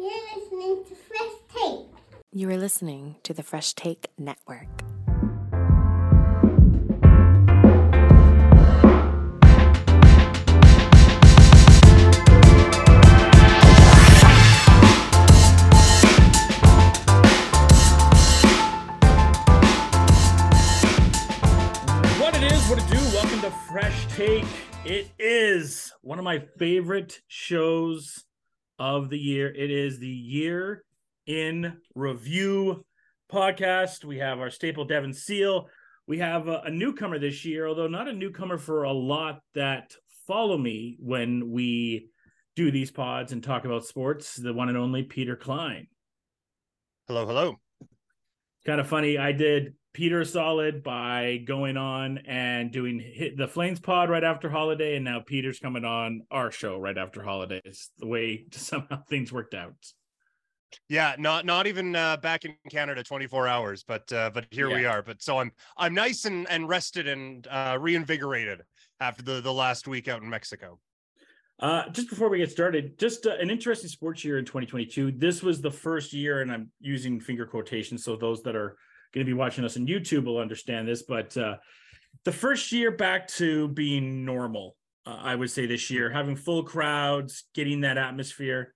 You're listening to Fresh Take. You are listening to the Fresh Take Network. What it is, what it do. Welcome to Fresh Take. It is one of my favorite shows of the year. It is the year in review podcast. We have our staple Devin Seal. We have a, a newcomer this year, although not a newcomer for a lot that follow me when we do these pods and talk about sports. The one and only Peter Klein. Hello, hello. kind of funny. I did Peter solid by going on and doing hit the Flames pod right after holiday, and now Peter's coming on our show right after holiday. It's the way somehow things worked out. Yeah, not not even uh, back in Canada 24 hours, but uh, but here we are. But so I'm I'm nice and and rested and uh, reinvigorated after the the last week out in Mexico. Uh, just before we get started, just uh, an interesting sports year in 2022. This was the first year, and I'm using finger quotations, so those that are going to be watching us on YouTube will understand this. But uh, the first year back to being normal, uh, I would say this year, having full crowds, getting that atmosphere.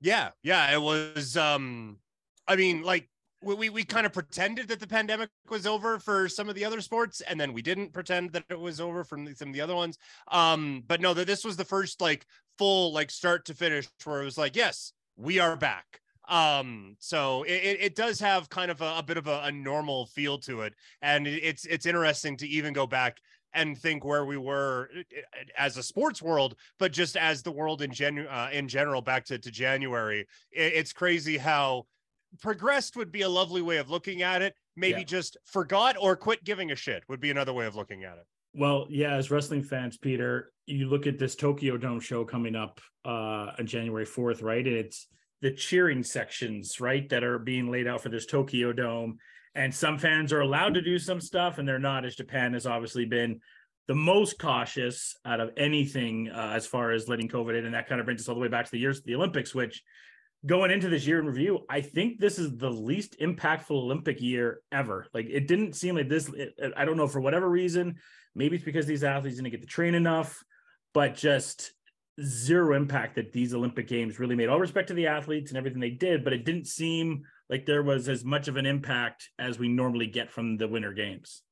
Yeah, yeah, it was. Um, I mean, like we we, we kind of pretended that the pandemic was over for some of the other sports, and then we didn't pretend that it was over from some of the other ones. Um, but no, that this was the first like full like start to finish where it was like, yes, we are back. Um, so it, it, does have kind of a, a bit of a, a normal feel to it, and it's it's interesting to even go back and think where we were uh, as a sports world, but just as the world in gen uh, in general back to, to January. It, it's crazy how progressed would be a lovely way of looking at it. Maybe Yeah. just forgot or quit giving a shit would be another way of looking at it. Well, yeah, as wrestling fans, Peter, you look at this Tokyo Dome show coming up uh on January 4th, right? And it's the cheering sections, right, that are being laid out for this Tokyo Dome. And some fans are allowed to do some stuff and they're not, as Japan has obviously been the most cautious out of anything uh, as far as letting COVID in. And that kind of brings us all the way back to the years, the Olympics, which going into this year in review, I think this is the least impactful Olympic year ever. Like it didn't seem like this. It, I don't know for whatever reason. Maybe it's because these athletes didn't get to train enough, but just zero impact that these Olympic Games really made. All respect to the athletes and everything they did, but it didn't seem like there was as much of an impact as we normally get from the Winter Games.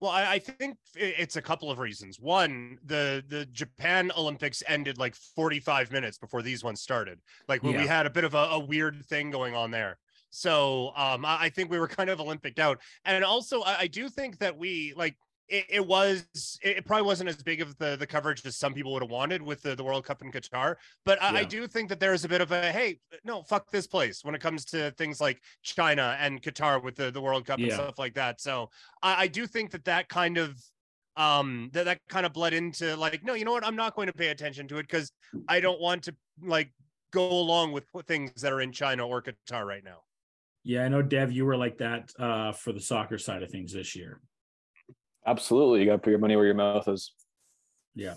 Well, I, I think it's a couple of reasons. One, the the Japan Olympics ended like 45 minutes before these ones started. Like when we had a bit of a, a weird thing going on there. So um, I, I think we were kind of Olympic out. And also, I, I do think that we like it, it was it, probably wasn't as big of the the coverage as some people would have wanted with the, the World Cup in Qatar. But I, I do think that there is a bit of a hey, no, fuck this place when it comes to things like China and Qatar with the, the World Cup and stuff like that. So I, I do think that that kind of um that that kind of bled into like no you know what i'm not going to pay attention to it because i don't want to like go along with things that are in china or qatar right now Yeah, I know, Dev, you were like that uh, for the soccer side of things this year. Absolutely. You got to put your money where your mouth is. Yeah.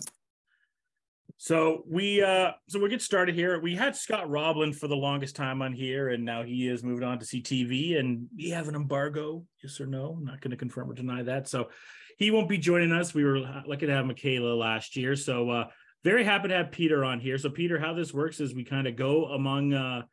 So we uh so we'll get started here. We had Scott Roblin for the longest time on here, and now he is moving on to CTV, and we have an embargo. Yes or no? I'm not going to confirm or deny that. So he won't be joining us. We were lucky to have Michaela last year, so uh very happy to have Peter on here. So Peter, how this works is we kind of go among uh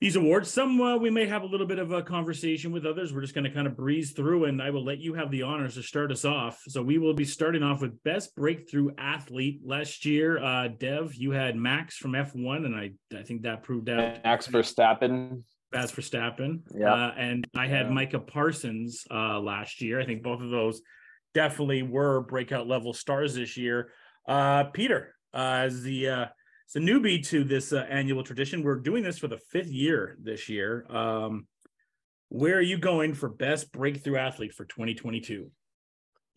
these awards. Some uh, we may have a little bit of a conversation with others. We're just going to kind of breeze through, and I will let you have the honors to start us off. So we will be starting off with best breakthrough athlete last year. Uh, Dev, you had Max from F1, and I I think that proved out Max Verstappen. as Verstappen. Yeah. Uh, and I had Yeah. Micah Parsons uh, last year. I think both of those definitely were breakout level stars this year. Uh, Peter, uh, as the as a newbie to this uh, annual tradition, we're doing this for the fifth year this year. Um, where are you going for best breakthrough athlete for 2022?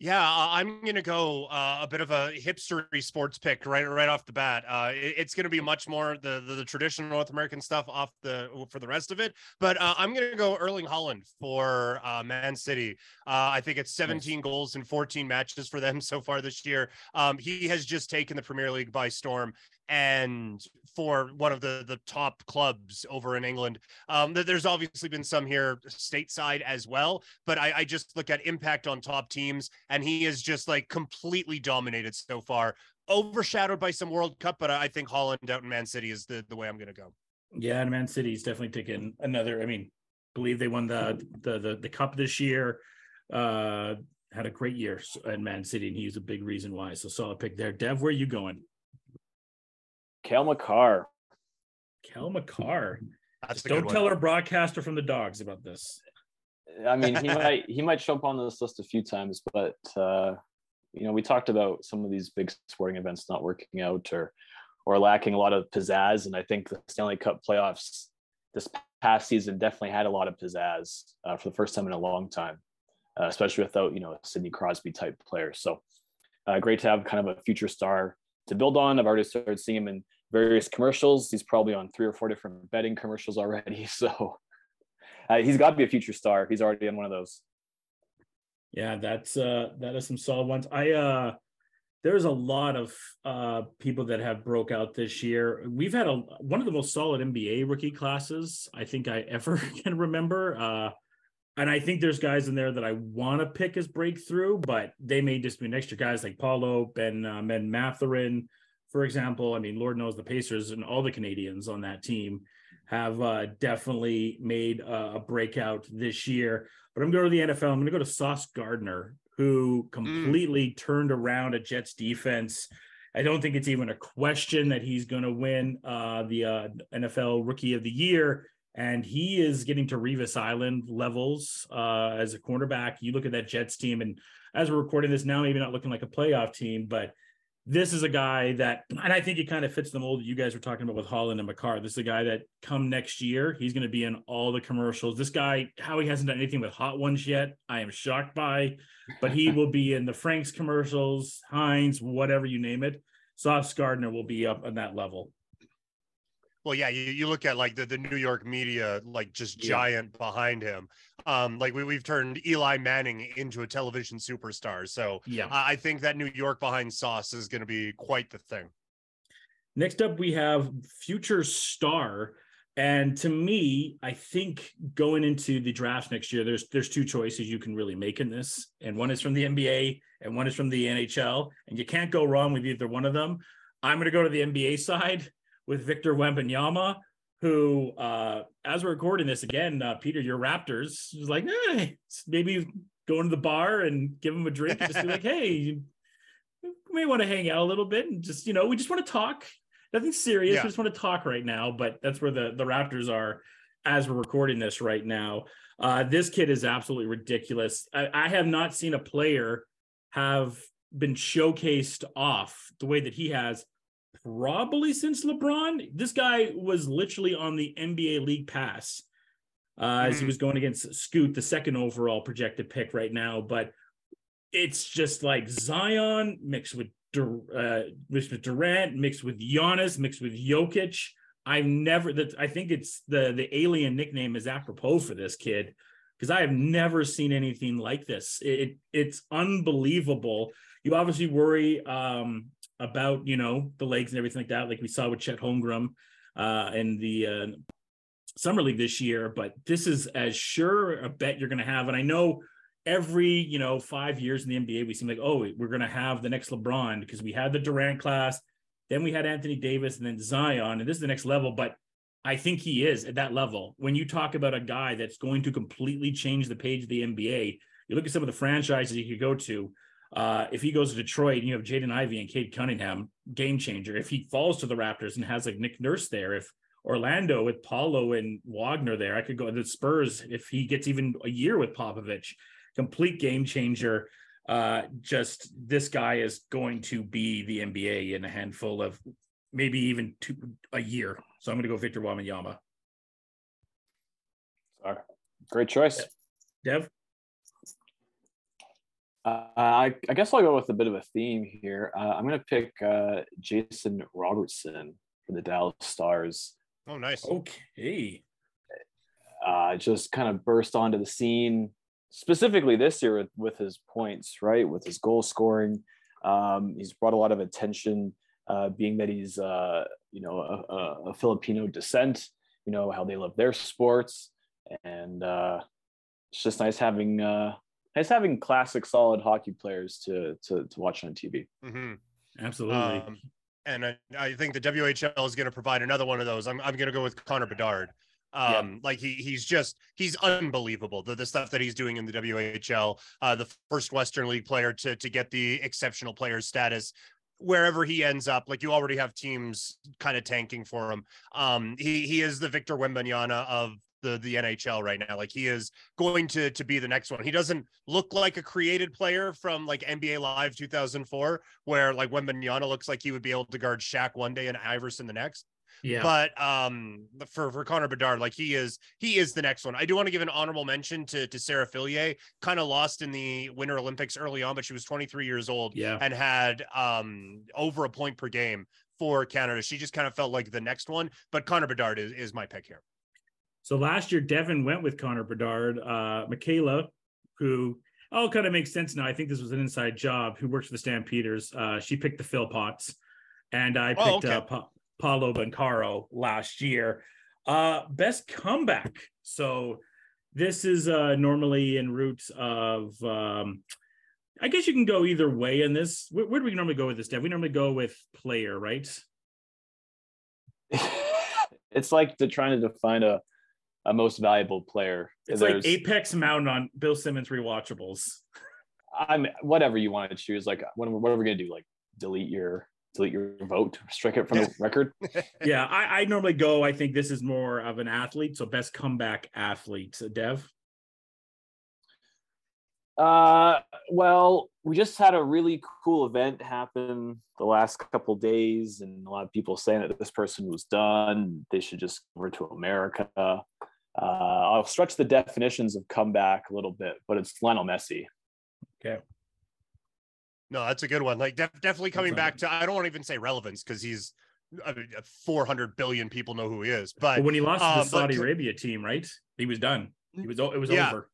Yeah, I'm gonna go uh, a bit of a hipstery sports pick right right off the bat. Uh, it- it's gonna be much more the, the the traditional North American stuff off the for the rest of it. But uh, I'm gonna go Erling Haaland for uh, Man City. Uh, I think it's 17 goals in 14 matches for them so far this year. Um, he has just taken the Premier League by storm, and for one of the the top clubs over in England. Um, there's obviously been some here stateside as well, but I, I just look at impact on top teams, and he is just like completely dominated so far. Overshadowed by some World Cup, but I think Haaland out in Man City is the, the way I'm going to go. Yeah, and Man City's definitely taken another. I mean, believe they won the the the, the cup this year. Uh, had a great year at Man City, and he's a big reason why. So solid pick there. Dev, where are you going? Cale Makar. Kel Makar. That's Don't tell our broadcaster from the dogs about this. I mean, he might he might show up on this list a few times, but uh, you know, we talked about some of these big sporting events not working out or or lacking a lot of pizzazz, and I think the Stanley Cup playoffs this past season definitely had a lot of pizzazz uh, for the first time in a long time, uh, especially without you know a Sidney Crosby type player. So uh, great to have kind of a future star to build on. I've already started seeing him in various commercials. He's probably on three or four different betting commercials already. So uh, he's got to be a future star. He's already on one of those. Yeah, that's uh that is some solid ones. I uh there's a lot of uh people that have broke out this year. We've had a one of the most solid NBA rookie classes I think I ever can remember. Uh and I think there's guys in there that I want to pick as breakthrough, but they may just be next year guys like Paolo, Ben uh, Ben Mathurin, for example. I mean, Lord knows the Pacers and all the Canadians on that team have uh, definitely made a, a breakout this year. But I'm going to the NFL. I'm going to go to Sauce Gardner, who completely turned around a Jets defense. I don't think it's even a question that he's going to win uh, the uh, NFL Rookie of the Year. And he is getting to Revis Island levels uh, as a cornerback. You look at that Jets team, and as we're recording this now, maybe not looking like a playoff team, but this is a guy that, and I think it kind of fits the mold that you guys were talking about with Haaland and Makar. This is a guy that come next year, he's going to be in all the commercials. This guy, how he hasn't done anything with hot ones yet, I am shocked by, but he will be in the Frank's commercials, Heinz, whatever you name it. Sauce Gardner will be up on that level. Well, yeah, you, you look at like the, the New York media, like just Yeah. giant behind him. Um, like we, we've turned Eli Manning into a television superstar. So Yeah. I I think that New York behind Sauce is going to be quite the thing. Next up, we have future star. And to me, I think going into the draft next year, there's there's two choices you can really make in this, and one is from the NBA and one is from the NHL, and you can't go wrong with either one of them. I'm going to go to the NBA side with Victor Wembanyama, who, uh, as we're recording this again, uh, Peter, your Raptors is like, eh, maybe go into the bar and give him a drink and just be like, hey, you may want to hang out a little bit and just you know, we just want to talk nothing serious. Yeah. We just want to talk right now, but that's where the the Raptors are as we're recording this right now. Uh, this kid is absolutely ridiculous. I, I have not seen a player have been showcased off the way that he has probably since LeBron. This guy was literally on the NBA League Pass uh, as he Mhm. was going against Scoot, the second overall projected pick right now. But it's just like Zion mixed with Dur- uh, mixed with Durant, mixed with Giannis, mixed with Jokic. I've never that I think it's the the alien nickname is apropos for this kid because I have never seen anything like this. It, it it's unbelievable. You obviously worry um, about you know the legs and everything like that, like we saw with Chet Holmgren uh, in the uh, summer league this year. But this is as sure a bet you're going to have, and I know every you know five years in the NBA, we seem like oh we're going to have the next LeBron because we had the Durant class, then we had Anthony Davis, and then Zion, and this is the next level. But I think he is at that level. When you talk about a guy that's going to completely change the page of the NBA, you look at some of the franchises you could go to. Uh, if he goes to Detroit and you have Jaden Ivey and Cade Cunningham, game changer. If he falls to the Raptors and has like Nick Nurse there, if Orlando with Paolo and Wagner there, I could go to the Spurs if he gets even a year with Popovich complete game changer. Uh, just this guy is going to be the NBA in a handful of maybe even two a year. So I'm going to go Victor Wembanyama. Sorry. Great choice. Dev, Uh, I, I guess I'll go with a bit of a theme here. Uh, I'm going to pick uh, Jason Robertson for the Dallas Stars. Oh, nice. Okay. Uh, just kind of burst onto the scene, specifically this year with, with his points, right? With his goal scoring. Um, he's brought a lot of attention, uh, being that he's, uh, you know, a, a, a, Filipino descent, you know, how they love their sports. And uh, it's just nice having nice having classic, solid hockey players to to, to watch on TV. Mm-hmm. Absolutely. Um, and I, I, think the WHL is going to provide another one of those. I'm, I'm going to go with Connor Bedard. Um, yeah. like he he's just he's unbelievable. The, the stuff that he's doing in the WHL, uh, the first Western League player to to get the exceptional player status wherever he ends up, like you already have teams kind of tanking for him. Um, he he is the Victor Wembanyama of the the NHL right now. Like he is going to to be the next one. He doesn't look like a created player from like NBA Live 2004, where like Wembanyama looks like he would be able to guard Shaq one day and Iverson the next. Yeah. But um for for Connor Bedard, like he is he is the next one. I do want to give an honorable mention to to Sarah Fillier, kind of lost in the Winter Olympics early on, but she was 23 years old yeah. and had um over a point per game for Canada. She just kind of felt like the next one. But Connor Bedard is, is my pick here. So last year, Devin went with Connor Bedard. Uh, Michaela, who all kind of makes sense now. I think this was an inside job. Who works for the Stampeders? Uh, she picked the Philpots, and I oh, picked oh, okay. uh, pa- Paolo Banchero last year. Uh, best comeback. So this is uh, normally in roots of. Um, I guess you can go either way in this. Where, where do we normally go with this, Dev? We normally go with player, right? it's like they're trying to define a a most valuable player. It's There's, like Apex Mountain on Bill Simmons rewatchables. I'm whatever you want to choose. Like, what, what are we gonna do? Like, delete your delete your vote, strike it from the record. yeah, I, I normally go. I think this is more of an athlete, so best comeback athlete. Dev. Uh, well, we just had a really cool event happen the last couple days, and a lot of people saying that this person was done. They should just go over to America. Uh, I'll stretch the definitions of comeback a little bit, but it's Lionel Messi. Okay. No, that's a good one. Like def- definitely coming back to. I don't want to even say relevance because he's I mean, 400 billion people know who he is. But, but when he lost um, to the Saudi but, Arabia team, right? He was done. He was. It was yeah. over.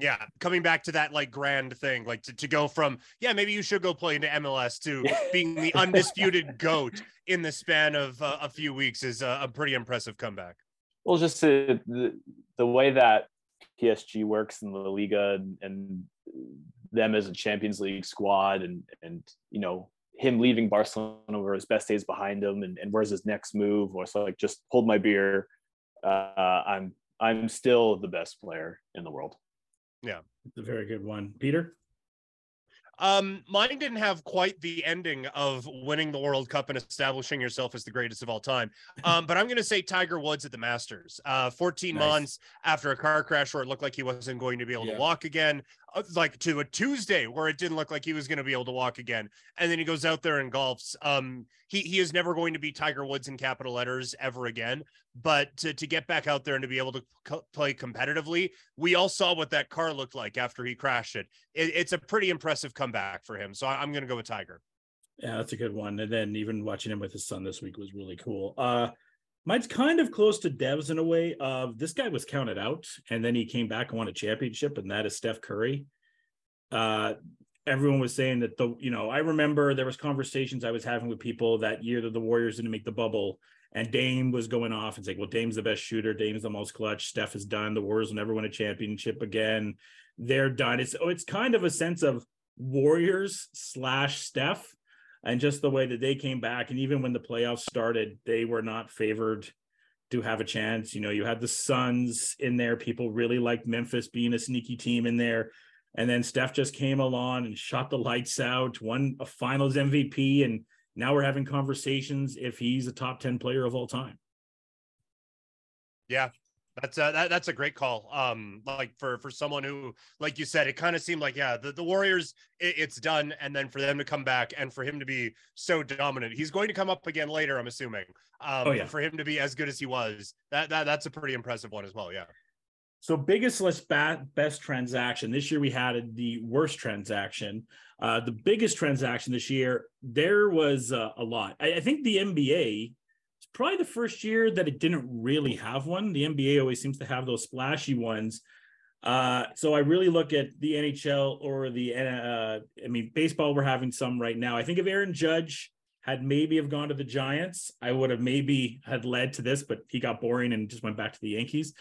Yeah, coming back to that like grand thing, like to, to go from yeah, maybe you should go play into MLS to being the undisputed goat in the span of uh, a few weeks is a, a pretty impressive comeback. Well, just to, the the way that PSG works in the Liga and, and them as a Champions League squad, and and you know him leaving Barcelona where his best days behind him, and, and where's his next move? Or so like just hold my beer. Uh, I'm I'm still the best player in the world. Yeah, it's a very good one, Peter. Um, mine didn't have quite the ending of winning the World Cup and establishing yourself as the greatest of all time. Um, but I'm going to say Tiger Woods at the Masters. Uh, 14 nice. months after a car crash where it looked like he wasn't going to be able yeah. to walk again, like to a Tuesday where it didn't look like he was going to be able to walk again, and then he goes out there and golfs. Um, he he is never going to be Tiger Woods in capital letters ever again. But to to get back out there and to be able to co- play competitively, we all saw what that car looked like after he crashed it. it it's a pretty impressive comeback for him. So I, I'm going to go with Tiger. Yeah, that's a good one. And then even watching him with his son this week was really cool. Uh, mine's kind of close to Dev's in a way. Of this guy was counted out, and then he came back and won a championship, and that is Steph Curry. Uh, everyone was saying that the you know I remember there was conversations I was having with people that year that the Warriors didn't make the bubble and Dame was going off and saying, well, Dame's the best shooter, Dame's the most clutch, Steph is done, the Warriors will never win a championship again. They're done. It's oh, it's kind of a sense of Warriors slash Steph and just the way that they came back. And even when the playoffs started, they were not favored to have a chance. You know, you had the Suns in there. People really liked Memphis being a sneaky team in there. And then Steph just came along and shot the lights out, won a finals MVP. And now we're having conversations if he's a top 10 player of all time. Yeah. That's a, that, that's a great call. Um, like for for someone who, like you said, it kind of seemed like yeah, the, the Warriors, it, it's done, and then for them to come back and for him to be so dominant, he's going to come up again later. I'm assuming. Um, oh, yeah. for him to be as good as he was, that that that's a pretty impressive one as well. Yeah. So biggest less ba- best transaction this year we had the worst transaction. Uh, the biggest transaction this year there was uh, a lot. I, I think the NBA probably the first year that it didn't really have one. The NBA always seems to have those splashy ones. Uh, so I really look at the NHL or the uh, I mean baseball. We're having some right now. I think if Aaron Judge had maybe have gone to the Giants, I would have maybe had led to this, but he got boring and just went back to the Yankees.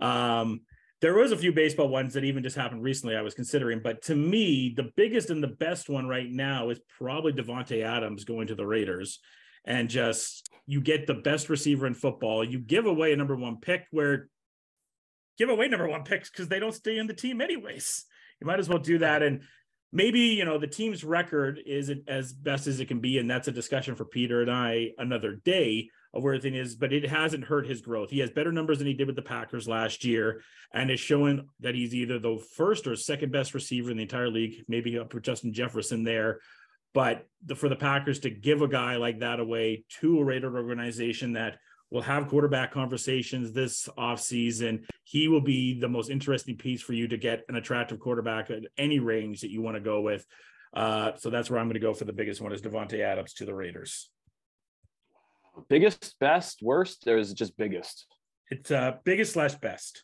Um, there was a few baseball ones that even just happened recently I was considering, but to me, the biggest and the best one right now is probably Davante Adams going to the Raiders. And just you get the best receiver in football. You give away a number one pick where give away number one picks because they don't stay in the team anyways. You might as well do that. And maybe you know the team's record isn't as best as it can be, and that's a discussion for Peter and I another day of where the thing is, but it hasn't hurt his growth. He has better numbers than he did with the Packers last year, and is showing that he's either the first or second best receiver in the entire league, maybe up with Justin Jefferson there. But the, for the Packers to give a guy like that away to a Raider organization that will have quarterback conversations this offseason, he will be the most interesting piece for you to get an attractive quarterback at any range that you want to go with. Uh, so that's where I'm going to go for the biggest one is Davante Adams to the Raiders. Biggest, best, worst, or is it just biggest? It's uh biggest slash best.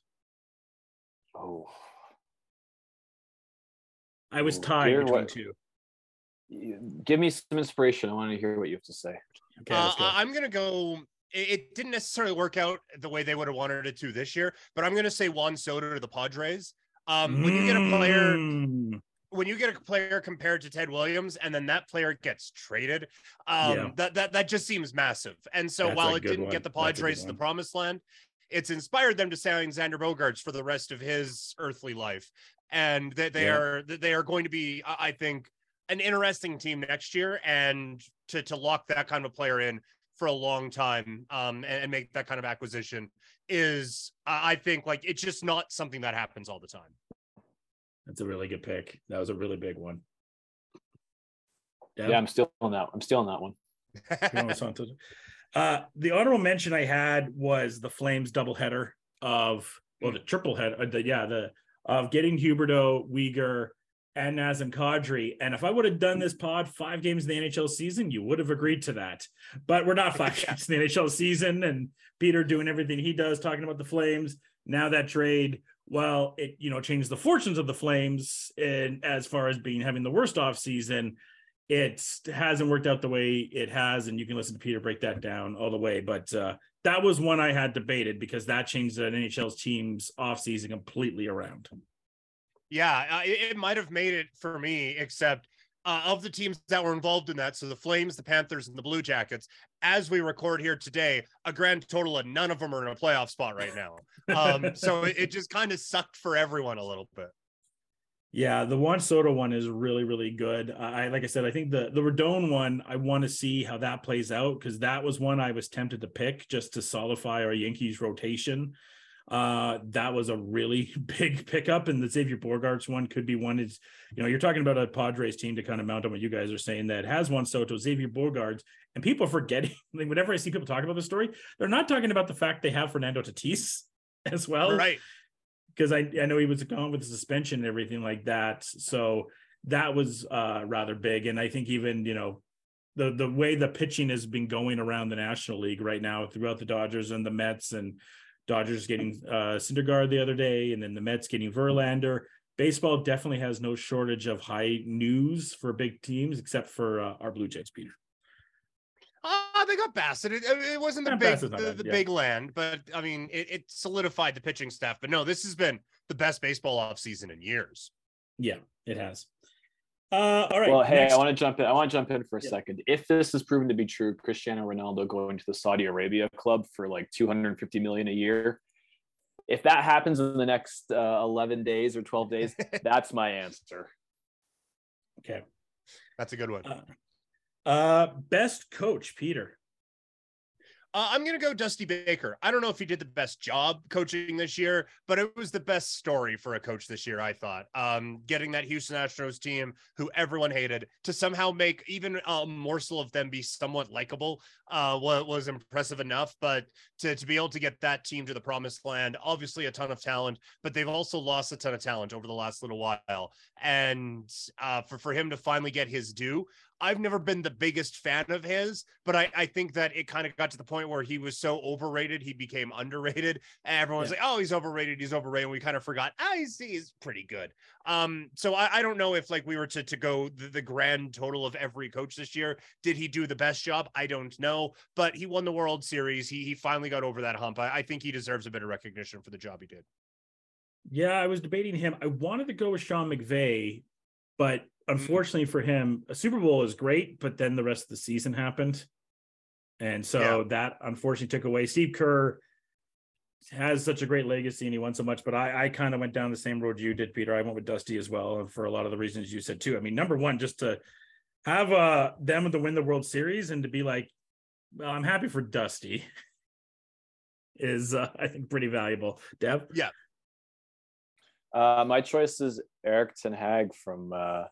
Oh, I was tied between what- two. Give me some inspiration. I want to hear what you have to say. Okay, Uh, go. I- I'm gonna go. It, it didn't necessarily work out the way they would have wanted it to this year, but I'm gonna say Juan Soto to the Padres. Um, when you get a player, Mm, when you get a player compared to Ted Williams, and then that player gets traded, um, Yeah. that that that just seems massive. And so That's while it didn't one. get the That's a good Padres to the promised land, it's inspired them to sign Xander Bogaerts for the rest of his earthly life, and that they Yeah. are that they are going to be, I I think, an interesting team next year, and to to lock that kind of player in for a long time, um, and, and make that kind of acquisition is, I I think, like it's just not something that happens all the time. That's a really good pick. That was a really big one. Yeah, I'm still on that. I'm still on that one. Uh, the honorable mention I had was the Flames doubleheader of well, the triple head. Uh, the, yeah, the of getting Huberdeau, Weegar, and Nazem Kadri. And if I would have done this pod five games in the NHL season, you would have agreed to that. But we're not five games in the NHL season, and Peter doing everything he does, talking about the Flames. Now that trade, well, it you know changed the fortunes of the Flames, and as far as being having the worst off season it hasn't worked out the way it has and you can listen to peter break that down all the way but uh, that was one i had debated because that changed the nhl's team's offseason completely around Yeah, uh, it, it might have made it for me, except uh, of the teams that were involved in that. So the Flames, the Panthers, and the Blue Jackets, as we record here today, a grand total of none of them are in a playoff spot right now. Um, so it, it just kind of sucked for everyone a little bit. yeah the Juan Soto one is really really good i like i said i think the the Rodón one i want to see how that plays out because that was one i was tempted to pick just to solidify our yankees rotation uh that was a really big pickup and the xavier bogaerts one could be one is you know you're talking about a padres team to kind of mount on what you guys are saying that has juan soto xavier bogaerts and people are forgetting like whenever i see people talk about the story they're not talking about the fact they have fernando tatis as well right. because I, I know he was gone with the suspension and everything like that. So that was uh, rather big. And I think even, you know, the the way the pitching has been going around the National League right now throughout the Dodgers and the Mets and Dodgers getting uh Syndergaard the other day and then the Mets getting Verlander. Baseball definitely has no shortage of high news for big teams except for uh, our Blue Jays, Peter. Uh, they got Bassitt. It, it wasn't the big the, bad, the yeah. big land, but I mean, it, it solidified the pitching staff. But no, this has been the best baseball offseason in years. Yeah, it has. Uh, all right. well, hey, next- I want to jump in. I want to jump in for a Yeah. second. If this is proven to be true, Cristiano Ronaldo going to the Saudi Arabia club for like 250 million a year. If that happens in the next uh, 11 days or 12 days, that's my answer. okay. That's a good one. Uh, uh, best coach, Peter. Uh, I'm going to go Dusty Baker. I don't know if he did the best job coaching this year, but it was the best story for a coach this year, I thought. Um, getting that Houston Astros team, who everyone hated, to somehow make even a morsel of them be somewhat likable uh, was, impressive enough. But to, to be able to get that team to the promised land, obviously a ton of talent, but they've also lost a ton of talent over the last little while. And uh, for, for him to finally get his due, I've never been the biggest fan of his, but I, I think that it kind of got to the point where he was so overrated, he became underrated. And everyone's Yeah. like, oh, he's overrated, he's overrated. And we kind of forgot, ah, he's, he's pretty good. Um, so I, I don't know if like we were to, to go the, the grand total of every coach this year, did he do the best job? I don't know, but he won the World Series. He, he finally got over that hump. I, I think he deserves a bit of recognition for the job he did. Yeah, I was debating him. I wanted to go with Sean McVay, but unfortunately for him, a Super Bowl is great, but then the rest of the season happened. And so Yeah. that unfortunately took away Steve Kerr has such a great legacy and he won so much, but I, I kind of went down the same road you did, Peter. I went with Dusty as well and for a lot of the reasons you said too. I mean, number one, just to have uh them to win the World Series and to be like, well, I'm happy for Dusty is uh, I think pretty valuable. Dev? Yeah. Uh, my choice is Erik Ten Hag from uh,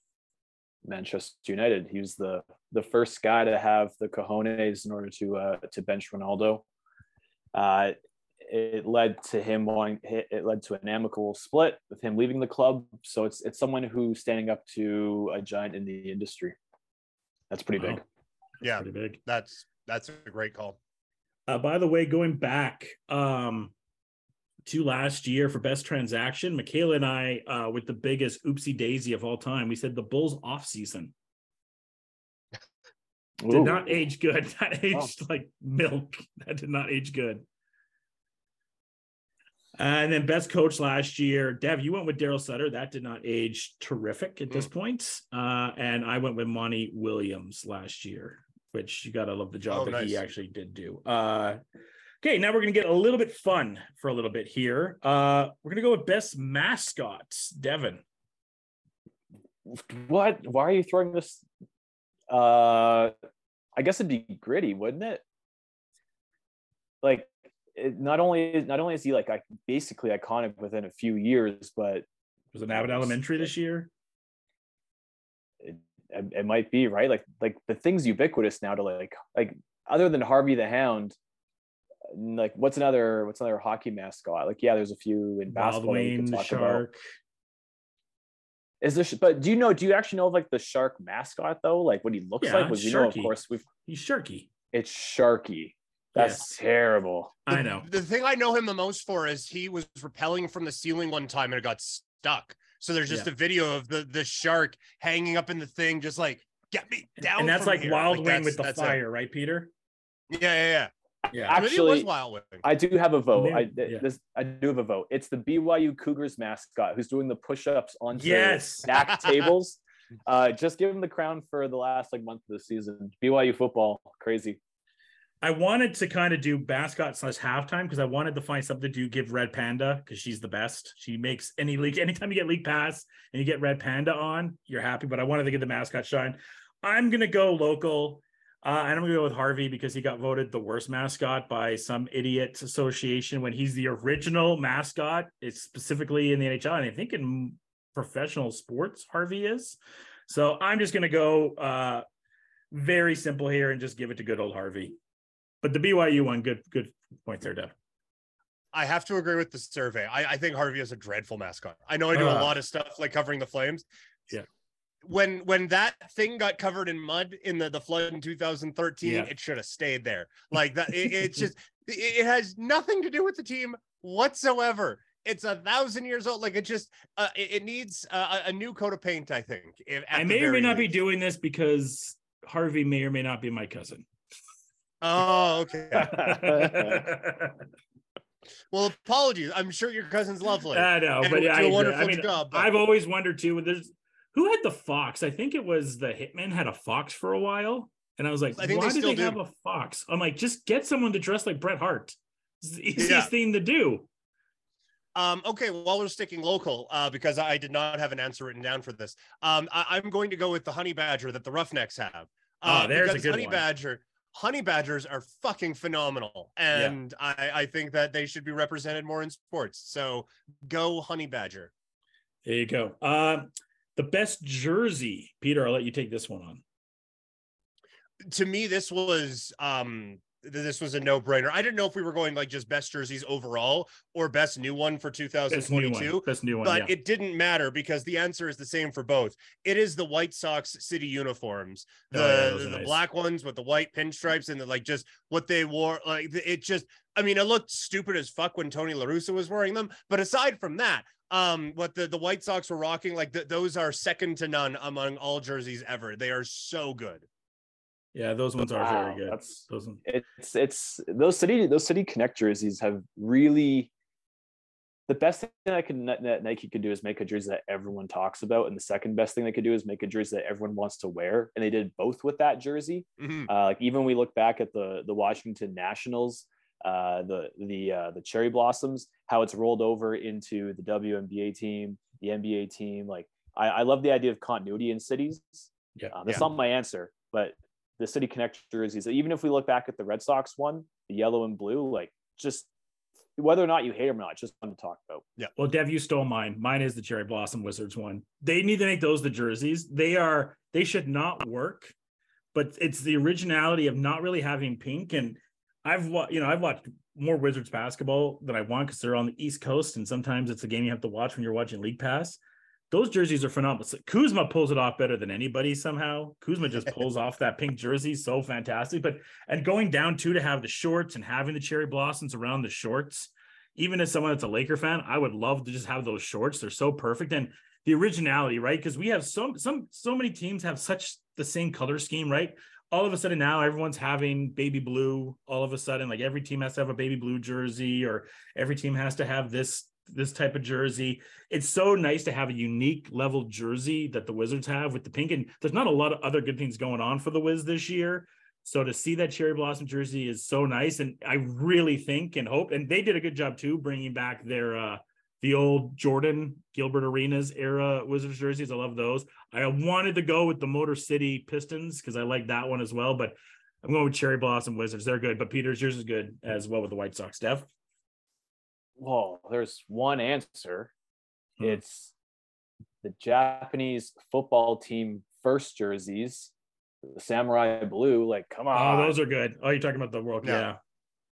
Manchester United. He was the the first guy to have the cojones in order to uh, to bench Ronaldo. Uh, it led to him wanting. It led to an amicable split with him leaving the club. So it's it's someone who's standing up to a giant in the industry. That's pretty big. Wow. Yeah. Pretty big. That's, that's a great call. Uh, by the way, going back um, to last year for best transaction, Michaela and I, uh, with the biggest oopsie daisy of all time, we said the Bulls off season did Ooh. not age good. That aged like milk. That did not age good. And then best coach last year, Dev, you went with Darryl Sutter. That did not age terrific at this point. Uh, and I went with Monty Williams last year, which you gotta love the job Oh, that he actually did do. Uh, okay, now we're gonna get a little bit fun for a little bit here. Uh, we're gonna go with best mascots, Devin. What? Why are you throwing this? Uh, I guess it'd be gritty, wouldn't it? Like, it, not only not only is he like I, basically iconic within a few years, but Was it Abbott Elementary this year? it, it might be right. Like like the thing's ubiquitous now to like like other than Harvey the Hound. Like what's another what's another hockey mascot? Like yeah, there's a few in basketball. that we Wayne, can the talk about. Shark. Is this? But do you know? Do you actually know of like the shark mascot though? Like what he looks Yeah, like? Was you know? Of course, we've He's Sharkie. it's Sharkie. That's terrible. I know. The thing I know him the most for is he was repelling from the ceiling one time and it got stuck. So there's just Yeah. a video of the the shark hanging up in the thing, just like get me down. and that's from like here." Wild Like, Wing with the that's it. fire, right, Peter? Yeah, yeah, Yeah. Yeah. Maybe it Actually, was Wild Wing. I do have a vote. Maybe- I yeah. this I do have a vote. It's the BYU Cougars mascot who's doing the push-ups onto Yes. stacked tables. Uh, just give him the crown for the last like month of the season. BYU football, crazy. I wanted to kind of do mascot slash halftime because I wanted to find something to give Red Panda because she's the best. She makes any league. Anytime you get league pass and you get Red Panda on, you're happy. But I wanted to get the mascot shine. I'm gonna go local. Uh, and I'm gonna go with Harvey because he got voted the worst mascot by some idiot association when he's the original mascot. It's specifically in the NHL, and I think in professional sports, Harvey is. So I'm just gonna go uh, very simple here and just give it to good old Harvey. But the BYU one, good good point there, Dev. I have to agree with the survey. I, I think Harvey is a dreadful mascot. I know I do a lot of stuff like covering the Flames. Yeah. When when that thing got covered in mud in the, the flood in 2013, Yeah. it should have stayed there. Like that, it, it's just it, it has nothing to do with the team whatsoever. It's a thousand years old. Like it just uh, it, it needs a a new coat of paint. I think. if- I may or may not be doing this because Harvey may or may not be my cousin. Oh, okay. Well, apologies. I'm sure your cousin's lovely. I know, but would yeah, do I, wonderful I mean, job, but- I've always wondered too. when There's who had the fox? I think it was the Hitman had a fox for a while, and I was like, I why they do they still have a fox? I'm like, just get someone to dress like Bret Hart. It's the easiest Yeah. thing to do. Um, okay, while we're sticking local, uh, because I did not have an answer written down for this, um, I, I'm going to go with the honey badger that the Roughnecks have. Uh, Oh, there's a good honey one. badger. honey badgers are fucking phenomenal, and I, I think that they should be represented more in sports. So go honey badger. There you go. Uh, the best jersey, Peter. I'll let you take this one on. To me, this was um this was a no-brainer. I didn't know if we were going like just best jerseys overall or best new one for Best new 2022. one. Best new one. but yeah. it didn't matter because the answer is the same for both. It is the White Sox city uniforms, the Oh, yeah, the nice. black ones with the white pinstripes and the, like just what they wore. Like it just, I mean, it looked stupid as fuck when Tony La Russa was wearing them. But aside from that, um, what the the White Sox were rocking, like th- those are second to none among all jerseys ever. They are so good. Yeah, those ones are Wow, very good. that's- Those ones. it's it's those city those city connect jerseys have really the best thing that could that Nike could do is make a jersey that everyone talks about, and the second best thing they could do is make a jersey that everyone wants to wear. And they did both with that jersey. Mhm. Uh, like even we look back at the the Washington Nationals, uh, the the uh, the cherry blossoms, how it's rolled over into the WNBA team, the NBA team. Like I, I love the idea of continuity in cities. Yeah. Um, that's Yeah. not my answer, but the City Connect jerseys. Even if we look back at the Red Sox one, the yellow and blue, like just whether or not you hate them or not, just fun to talk about. Yeah. Well, Dev, you stole mine. Mine is the Cherry Blossom Wizards one. They need to make those the jerseys. They are they should not work, but it's the originality of not really having pink. And I've you know I've watched more Wizards basketball than I want because they're on the East Coast, and sometimes it's a game you have to watch when you're watching League Pass. Those jerseys are phenomenal. So Kuzma pulls it off better than anybody somehow. Kuzma just pulls off that pink jersey so fantastic. But and going down too to have the shorts and having the cherry blossoms around the shorts, even as someone that's a Laker fan, I would love to just have those shorts. They're so perfect and the originality, right? Because we have so some so many teams have such the same color scheme, right? All of a sudden now everyone's having baby blue. All of a sudden, like every team has to have a baby blue jersey, or every team has to have this this type of jersey. It's so nice to have a unique level jersey that the Wizards have with the pink. And there's not a lot of other good things going on for the Wiz this year. So to see that cherry blossom jersey is so nice, and I really think and hope, and they did a good job too, bringing back their uh the old Jordan Gilbert Arenas era Wizards jerseys. I love those. I wanted to go with the Motor City Pistons because I like that one as well, but I'm going with Cherry Blossom Wizards. They're good, but Peter's yours is good as well with the White Sox. Steph, Well, there's one answer. Hmm. It's the Japanese football team first jerseys, the samurai blue. Like, come on. oh, those are good. Oh, you're talking about the World? Cup.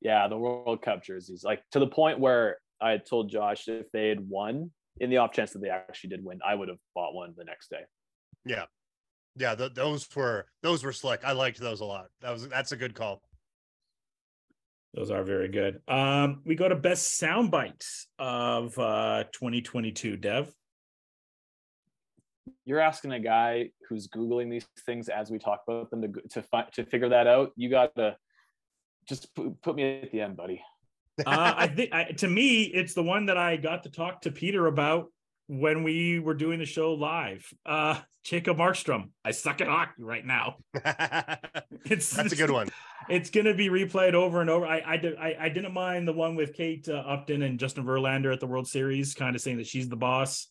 Yeah. yeah, the World Cup jerseys. Like to the point where I told Josh if they had won, in the off chance that they actually did win, I would have bought one the next day. Yeah, yeah. th- those were those were slick. I liked those a lot. That was that's a good call. Those are very good. Um, we go to best sound bites of uh 2022. Dev. You're asking a guy who's googling these things as we talk about them to to find to figure that out. You got to just put, put me at the end, buddy. uh, I think I, to me, it's the one that I got to talk to Peter about when we were doing the show live. Uh, Jacob Markstrom. I suck at hockey right now. It's that's a good one. It's going to be replayed over and over. I I, did, I I didn't mind the one with Kate uh, Upton and Justin Verlander at the World Series, kind of saying that she's the boss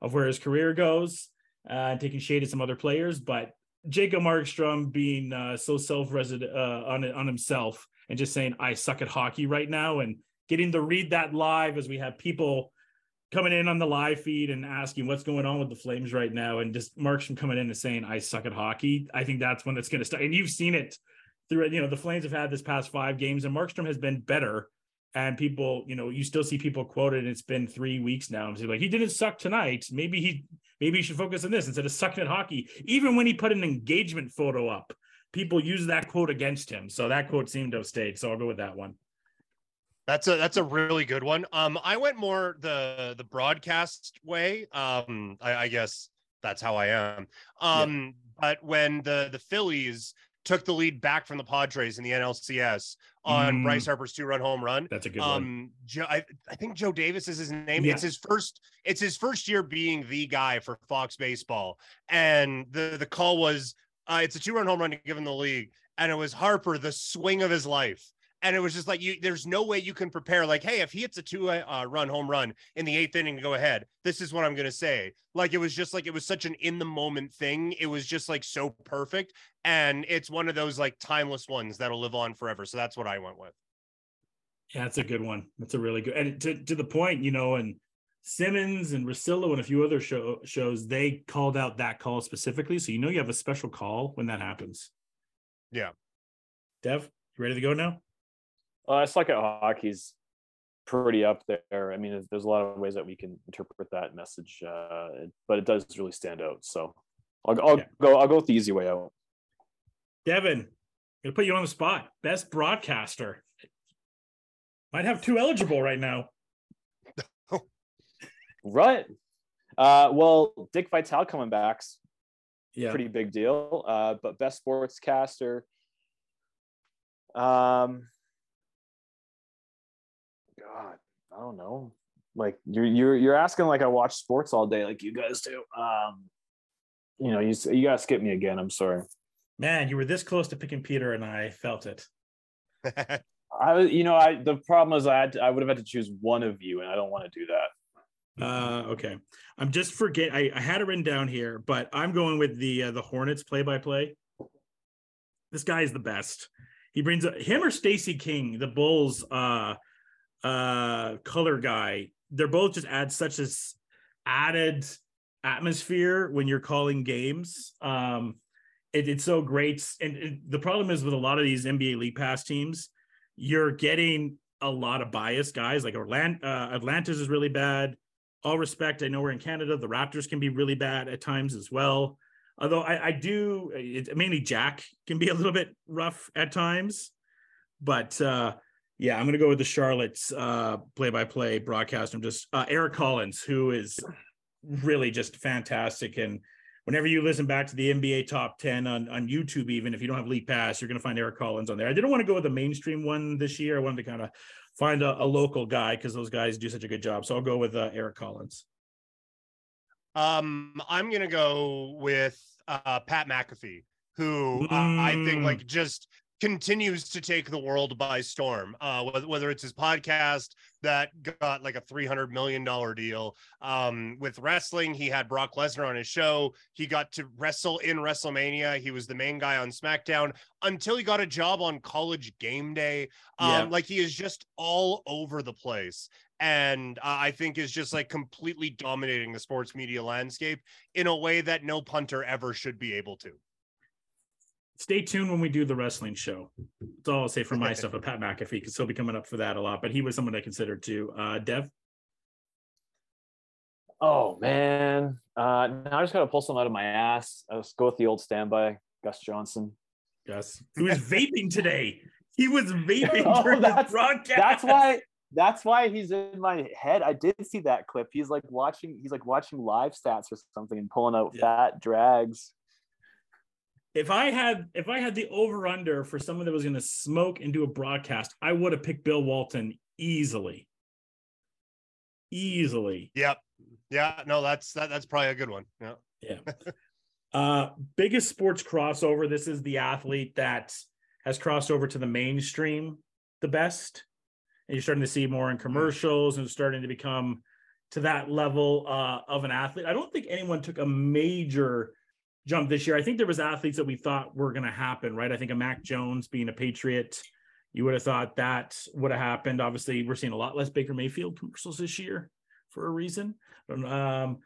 of where his career goes, uh, and taking shade at some other players. But Jacob Markstrom being uh, so self-resident uh, on on himself and just saying I suck at hockey right now, and getting to read that live as we have people coming in on the live feed and asking what's going on with the Flames right now, and just Markstrom coming in and saying I suck at hockey. I think that's when it's going to start, and you've seen it through. You know, the Flames have had this past five games, and Markstrom has been better. And people, you know, you still see people quoted. And it's been three weeks now. And so like he didn't suck tonight. Maybe he, maybe he should focus on this instead of sucking at hockey. Even when he put an engagement photo up, people use that quote against him. So that quote seemed to have stayed. So I'll go with that one. That's a that's a really good one. Um, I went more the the broadcast way. Um, I, I guess that's how I am. Um, but when the the Phillies took the lead back from the Padres in the NLCS on Mm. Bryce Harper's two run home run, That's a good one. um, Joe, I, I think Joe Davis is his name. Yeah. It's his first. It's his first year being the guy for Fox Baseball, and the the call was uh, it's a two run home run to give him the league, and it was Harper the swing of his life, And it was just like you there's no way you can prepare like, hey, if he hits a two uh, run home run in the eighth inning go ahead, this is what I'm gonna say. Like it was just like it was such an in the moment thing. It was just like so perfect. And it's one of those like timeless ones that'll live on forever. So that's what I went with. Yeah, that's a good one. That's a really good and to, to the point, you know, and Simmons and Russillo and a few other show, shows, they called out that call specifically. So you know you have a special call when that happens. Yeah. Dev, you ready to go now? Uh, I suck at hockey's pretty up there. I mean, there's, a lot of ways that we can interpret that message, uh, but it does really stand out. So I'll, I'll Yeah. go. I'll go with the easy way out. Devin, gonna put you on the spot. Best broadcaster. Might have two eligible right now. Right. Uh, well, Dick Vitale coming back's Yeah. pretty big deal. Uh, but best sportscaster. Um, God, I don't know. Like you're you're you're asking like I watch sports all day, like you guys do. Um, you know, you you gotta skip me again. I'm sorry. Man, you were this close to picking Peter, and I felt it. I was, you know, I the problem is I had to, I would have had to choose one of you, and I don't want to do that. Uh, okay. I'm just forget. I, I had it written down here, but I'm going with the uh, the Hornets play by play. This guy is the best. He brings a, him or Stacy King, the Bulls uh uh color guy. They're both just add such as added atmosphere when you're calling games. Um, it, it's so great. And it- the problem is with a lot of these NBA League Pass teams, you're getting a lot of biased guys. Like Orlando, uh, Atlanta's is really bad all respect, I know we're in Canada. The Raptors can be really bad at times as well. Although I, I do, it, mainly Jack can be a little bit rough at times. But uh, yeah, I'm going to go with the Charlotte's uh, play-by-play broadcast. I'm just uh, Eric Collins, who is really just fantastic. And whenever you listen back to the NBA top 10 on, on YouTube, even if you don't have League Pass, you're going to find Eric Collins on there. I didn't want to go with the mainstream one this year. I wanted to kind of find a, a local guy because those guys do such a good job. So I'll go with uh, Eric Collins. Um, I'm gonna go with uh, Pat McAfee, who uh, I think Mm. like just continues to take the world by storm. Uh, whether, it's his podcast that got like a three hundred million dollar deal. Um, with wrestling, he had Brock Lesnar on his show. He got to wrestle in WrestleMania. He was the main guy on SmackDown until he got a job on College Game Day. Um, Yeah. like he is just all over the place and uh, I think is just like completely dominating the sports media landscape in a way that no punter ever should be able to. Stay tuned when we do the wrestling show. That's all I'll say for my stuff. But Pat McAfee can still be coming up for that a lot. But he was someone I considered too. Uh, Dev. Oh man, uh, now I just gotta pull some out of my ass. Let's go with the old standby, Gus Johnson. Yes. He was vaping today. He was vaping Oh, during the that's- broadcast. That's why. That's why he's in my head. I did see that clip. He's like watching. He's like watching live stats or something and pulling out Yeah. fat drags. If I had if I had the over under for someone that was going to smoke and do a broadcast, I would have picked Bill Walton easily. Easily. Yep. Yeah. No, that's that, that's probably a good one. Yeah. Yeah. uh biggest sports crossover. This is the athlete that has crossed over to the mainstream the best. And you're starting to see more in commercials and starting to become to that level uh, of an athlete. I don't think anyone took a major jump this year. I think there was athletes that we thought were going to happen, right? I think a Mac Jones being a Patriot, you would have thought that would have happened. Obviously, we're seeing a lot less Baker Mayfield commercials this year for a reason. Um,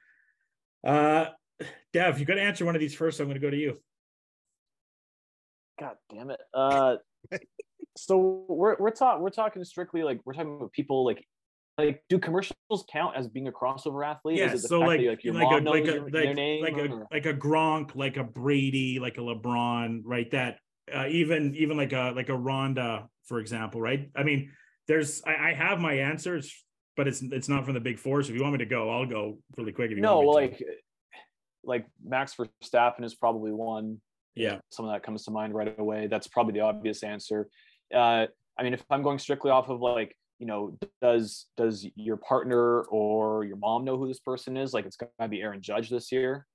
uh, Dev, you got to answer one of these first. So I'm going to go to you. God damn it. Uh, so we're we're talking we're talking strictly like we're talking about people like like do commercials count as being a crossover athlete? Yeah, Is it so like that, like your like a knows like a your, their like, name? like a or- like a Gronk, like a Brady, like a LeBron, right? That uh, even even like a like a Ronda, for example, right? I mean, there's I, I have my answers, but it's it's not from the big four. So if you want me to go, I'll go really quick. If you no, want me to. like like Max Verstappen is probably one. yeah, Someone that comes to mind right away. That's probably the obvious answer. Uh, I mean, if I'm going strictly off of like you know, does does your partner or your mom know who this person is? Like, it's gonna be Aaron Judge this year.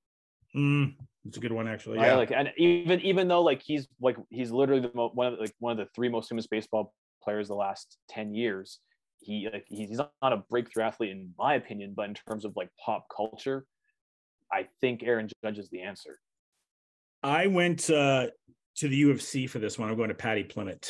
mm, it's a good one actually. right? Yeah, Like, and even even though like he's like he's literally the mo- one of like one of the three most famous baseball players the last 10 years. He like he's not a breakthrough athlete in my opinion, but in terms of like pop culture, I think Aaron Judge is the answer. I went uh, to the UFC for this one. I'm going to Paddy Pimblett,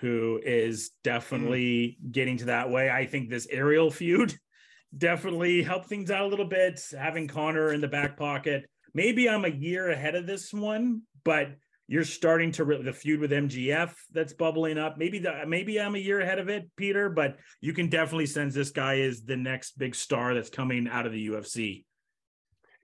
who is definitely mm. getting to that way. I think this Ariel feud definitely helped things out a little bit. Having Connor in the back pocket. Maybe I'm a year ahead of this one, but you're starting to re- the feud with MJF that's bubbling up. Maybe the, maybe I'm a year ahead of it, Peter, but you can definitely sense this guy is the next big star that's coming out of the UFC.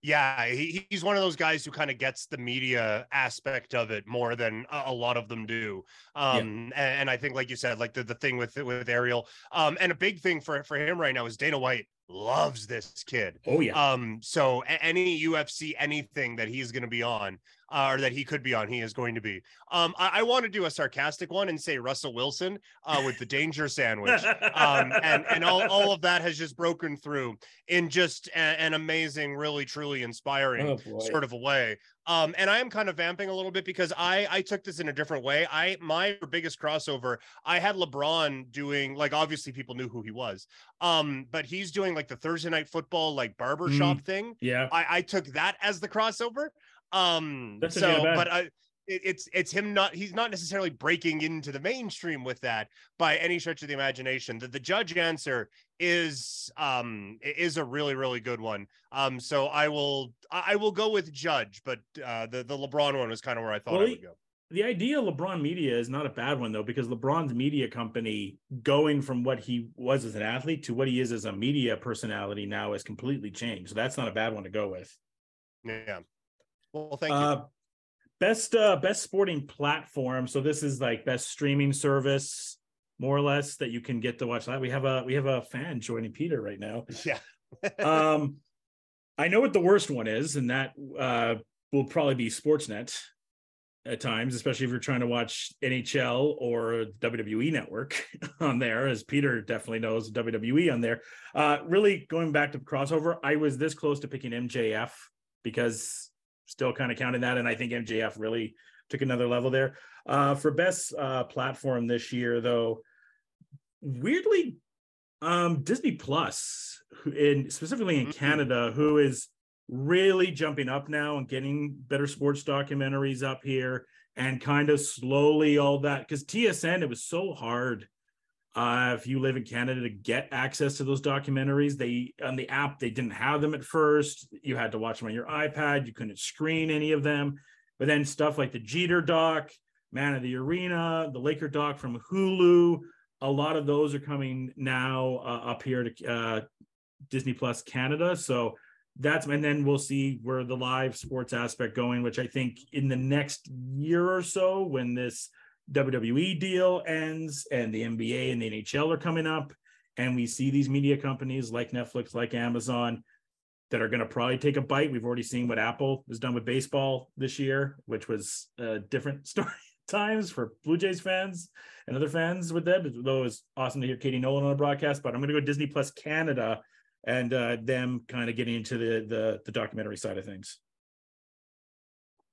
Yeah, he, he's one of those guys who kind of gets the media aspect of it more than a, a lot of them do. Um, yeah. and, and, I think, like you said, like the, the thing with with Ariel, um, and a big thing for for him right now is Dana White loves this kid. Oh yeah. Um, so any UFC anything that he's going to be on, uh, or that he could be on, he is going to be. Um, I, I want to do a sarcastic one and say Russell Wilson uh, with the danger sandwich. Um, and and all, all of that has just broken through in just a, an amazing, really truly inspiring oh, sort of a way. Um, and I am kind of vamping a little bit because I I took this in a different way. I my biggest crossover, I had LeBron doing like obviously people knew who he was. Um, but he's doing like the Thursday night football like barbershop mm, thing. Yeah. I, I took that as the crossover. Um, That's so, but I, it, it's it's him not he's not necessarily breaking into the mainstream with that by any stretch of the imagination. That the judge answer is um is a really really good one. Um, so I will I will go with judge, but uh, the the LeBron one was kind of where I thought well, I would go. The idea of LeBron Media is not a bad one though, because LeBron's media company going from what he was as an athlete to what he is as a media personality now has completely changed. So that's not a bad one to go with. Yeah. Well, thank you. Uh, best uh best sporting platform. So this is like best streaming service, more or less, that you can get to watch that. We have a we have a fan joining Peter right now. Yeah. um I know what the worst one is, and that uh will probably be Sportsnet at times, especially if you're trying to watch NHL or WWE network on there, as Peter definitely knows WWE on there. Uh, really going back to crossover, I was this close to picking MJF because still kind of counting that. And I think MJF really took another level there. Uh, for best uh, platform this year, though, weirdly, um, Disney Plus, in specifically in mm-hmm. Canada, who is really jumping up now and getting better sports documentaries up here, and kind of slowly all that because TSN it was so hard uh, if you live in Canada to get access to those documentaries, they on the app they didn't have them at first. You had to watch them on your iPad. You couldn't screen any of them. But then stuff like the Jeter doc, Man of the Arena, the Laker doc from Hulu, a lot of those are coming now uh, up here to uh, Disney Plus Canada. So that's and then we'll see where the live sports aspect going, which I think in the next year or so, when this WWE deal ends and the NBA and the NHL are coming up, and we see these media companies like Netflix, like Amazon, that are going to probably take a bite. We've already seen what Apple has done with baseball this year, which was a different story times for Blue Jays fans and other fans with them. Though it was awesome to hear Katie Nolan on a broadcast, but I'm going to go Disney Plus Canada and uh, them kind of getting into the, the the documentary side of things.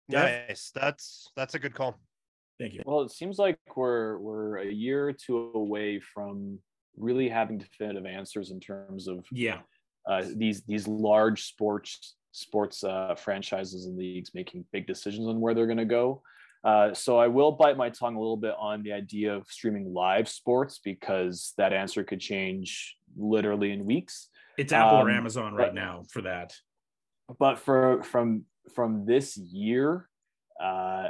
Nice. That's that's a good call. Thank you. Well, it seems like we're we're a year or two away from really having definitive answers in terms of yeah uh, these these large sports sports uh, franchises and leagues making big decisions on where they're going to go. Uh, so I will bite my tongue a little bit on the idea of streaming live sports because that answer could change literally in weeks. It's Apple um, or Amazon right but, now for that. But for from from this year, uh,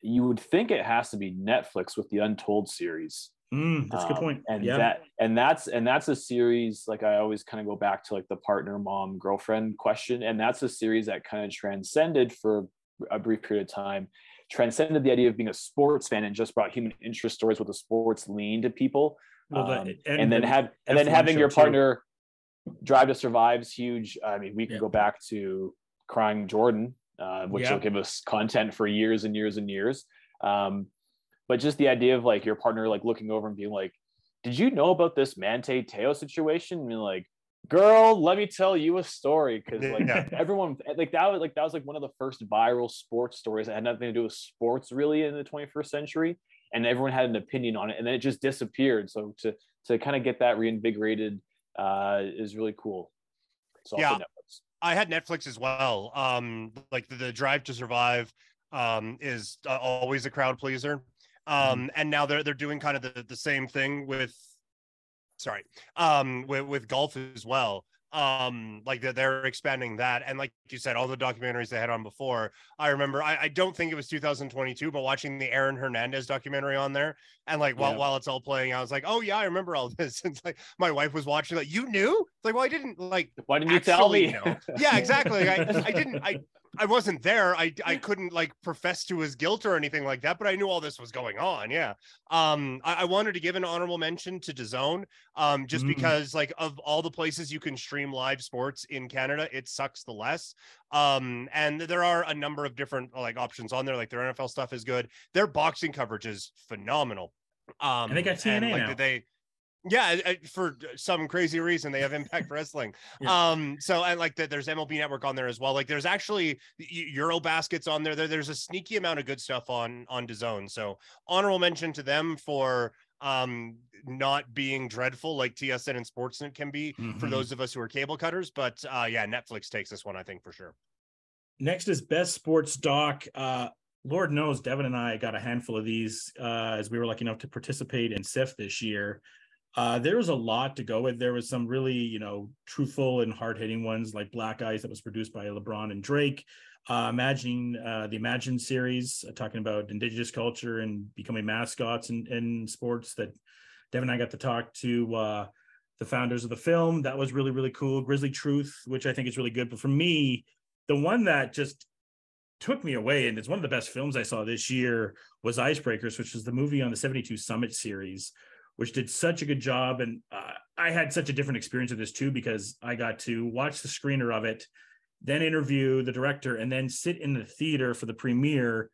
you would think it has to be Netflix with the Untold series. Mm, that's a good um, point. and yeah. that and that's and that's a series like I always kind of go back to like the partner, mom, girlfriend question, and that's a series that kind of transcended for a brief period of time, transcended the idea of being a sports fan and just brought human interest stories with a sports lean to people. Well, um, and, and, then have and then having your partner too. drive to survive's huge. I mean, we can yeah. go back to crying Jordan uh, which yeah. will give us content for years and years and years. Um, but just the idea of like your partner like looking over and being like, "Did you know about this Manti Te'o situation?" And like, "Girl, let me tell you a story," because like yeah. everyone like that was like that was like one of the first viral sports stories that had nothing to do with sports really in the 21st century. and everyone had an opinion on it, and then it just disappeared. So to to kind of get that reinvigorated uh, is really cool. So yeah, I had Netflix as well. Um, like the, the Drive to Survive um, is uh, always a crowd pleaser. Mm-hmm. Um, and now they're they're doing kind of the, the same thing with sorry um with, with golf as well um like that they're expanding that and like you said all the documentaries they had on before i remember I, I don't think it was 2022 but watching the aaron hernandez documentary on there and like while, yeah. while it's all playing i was like oh yeah i remember all this and like my wife was watching like you knew? It's like well i didn't like why didn't you tell me? yeah exactly I, I didn't i I wasn't there. I I couldn't like profess to his guilt or anything like that, but I knew all this was going on. Yeah. Um, I, I wanted to give an honorable mention to DAZN, um, just mm. because like of all the places you can stream live sports in Canada, it sucks the less. Um, and there are a number of different like options on there. Like their NFL stuff is good. Their boxing coverage is phenomenal. Um, and they got TNA and, like, now. They yeah, for some crazy reason they have Impact Wrestling. Yeah. Um, so and like that, there's MLB Network on there as well. Like there's actually Euro baskets on there. there. There's a sneaky amount of good stuff on on DAZN. So honorable mention to them for um not being dreadful like TSN and Sportsnet can be mm-hmm. for those of us who are cable cutters. But uh yeah, Netflix takes this one, I think for sure. Next is best sports doc. Uh Lord knows Devin and I got a handful of these uh, as we were lucky enough to participate in CIFF this year. Uh, there was a lot to go with. There was some really, you know, truthful and hard hitting ones like Black Ice that was produced by LeBron and Drake. Uh, imagining uh, the Imagine series, uh, talking about indigenous culture and becoming mascots in, in sports that Devin and I got to talk to uh, the founders of the film. That was really, really cool. Grizzly Truth, which I think is really good. But for me, the one that just took me away, and it's one of the best films I saw this year, was Icebreakers, which was the movie on the 72 Summit series which did such a good job. And uh, I had such a different experience of this too, because I got to watch the screener of it, then interview the director, and then sit in the theater for the premiere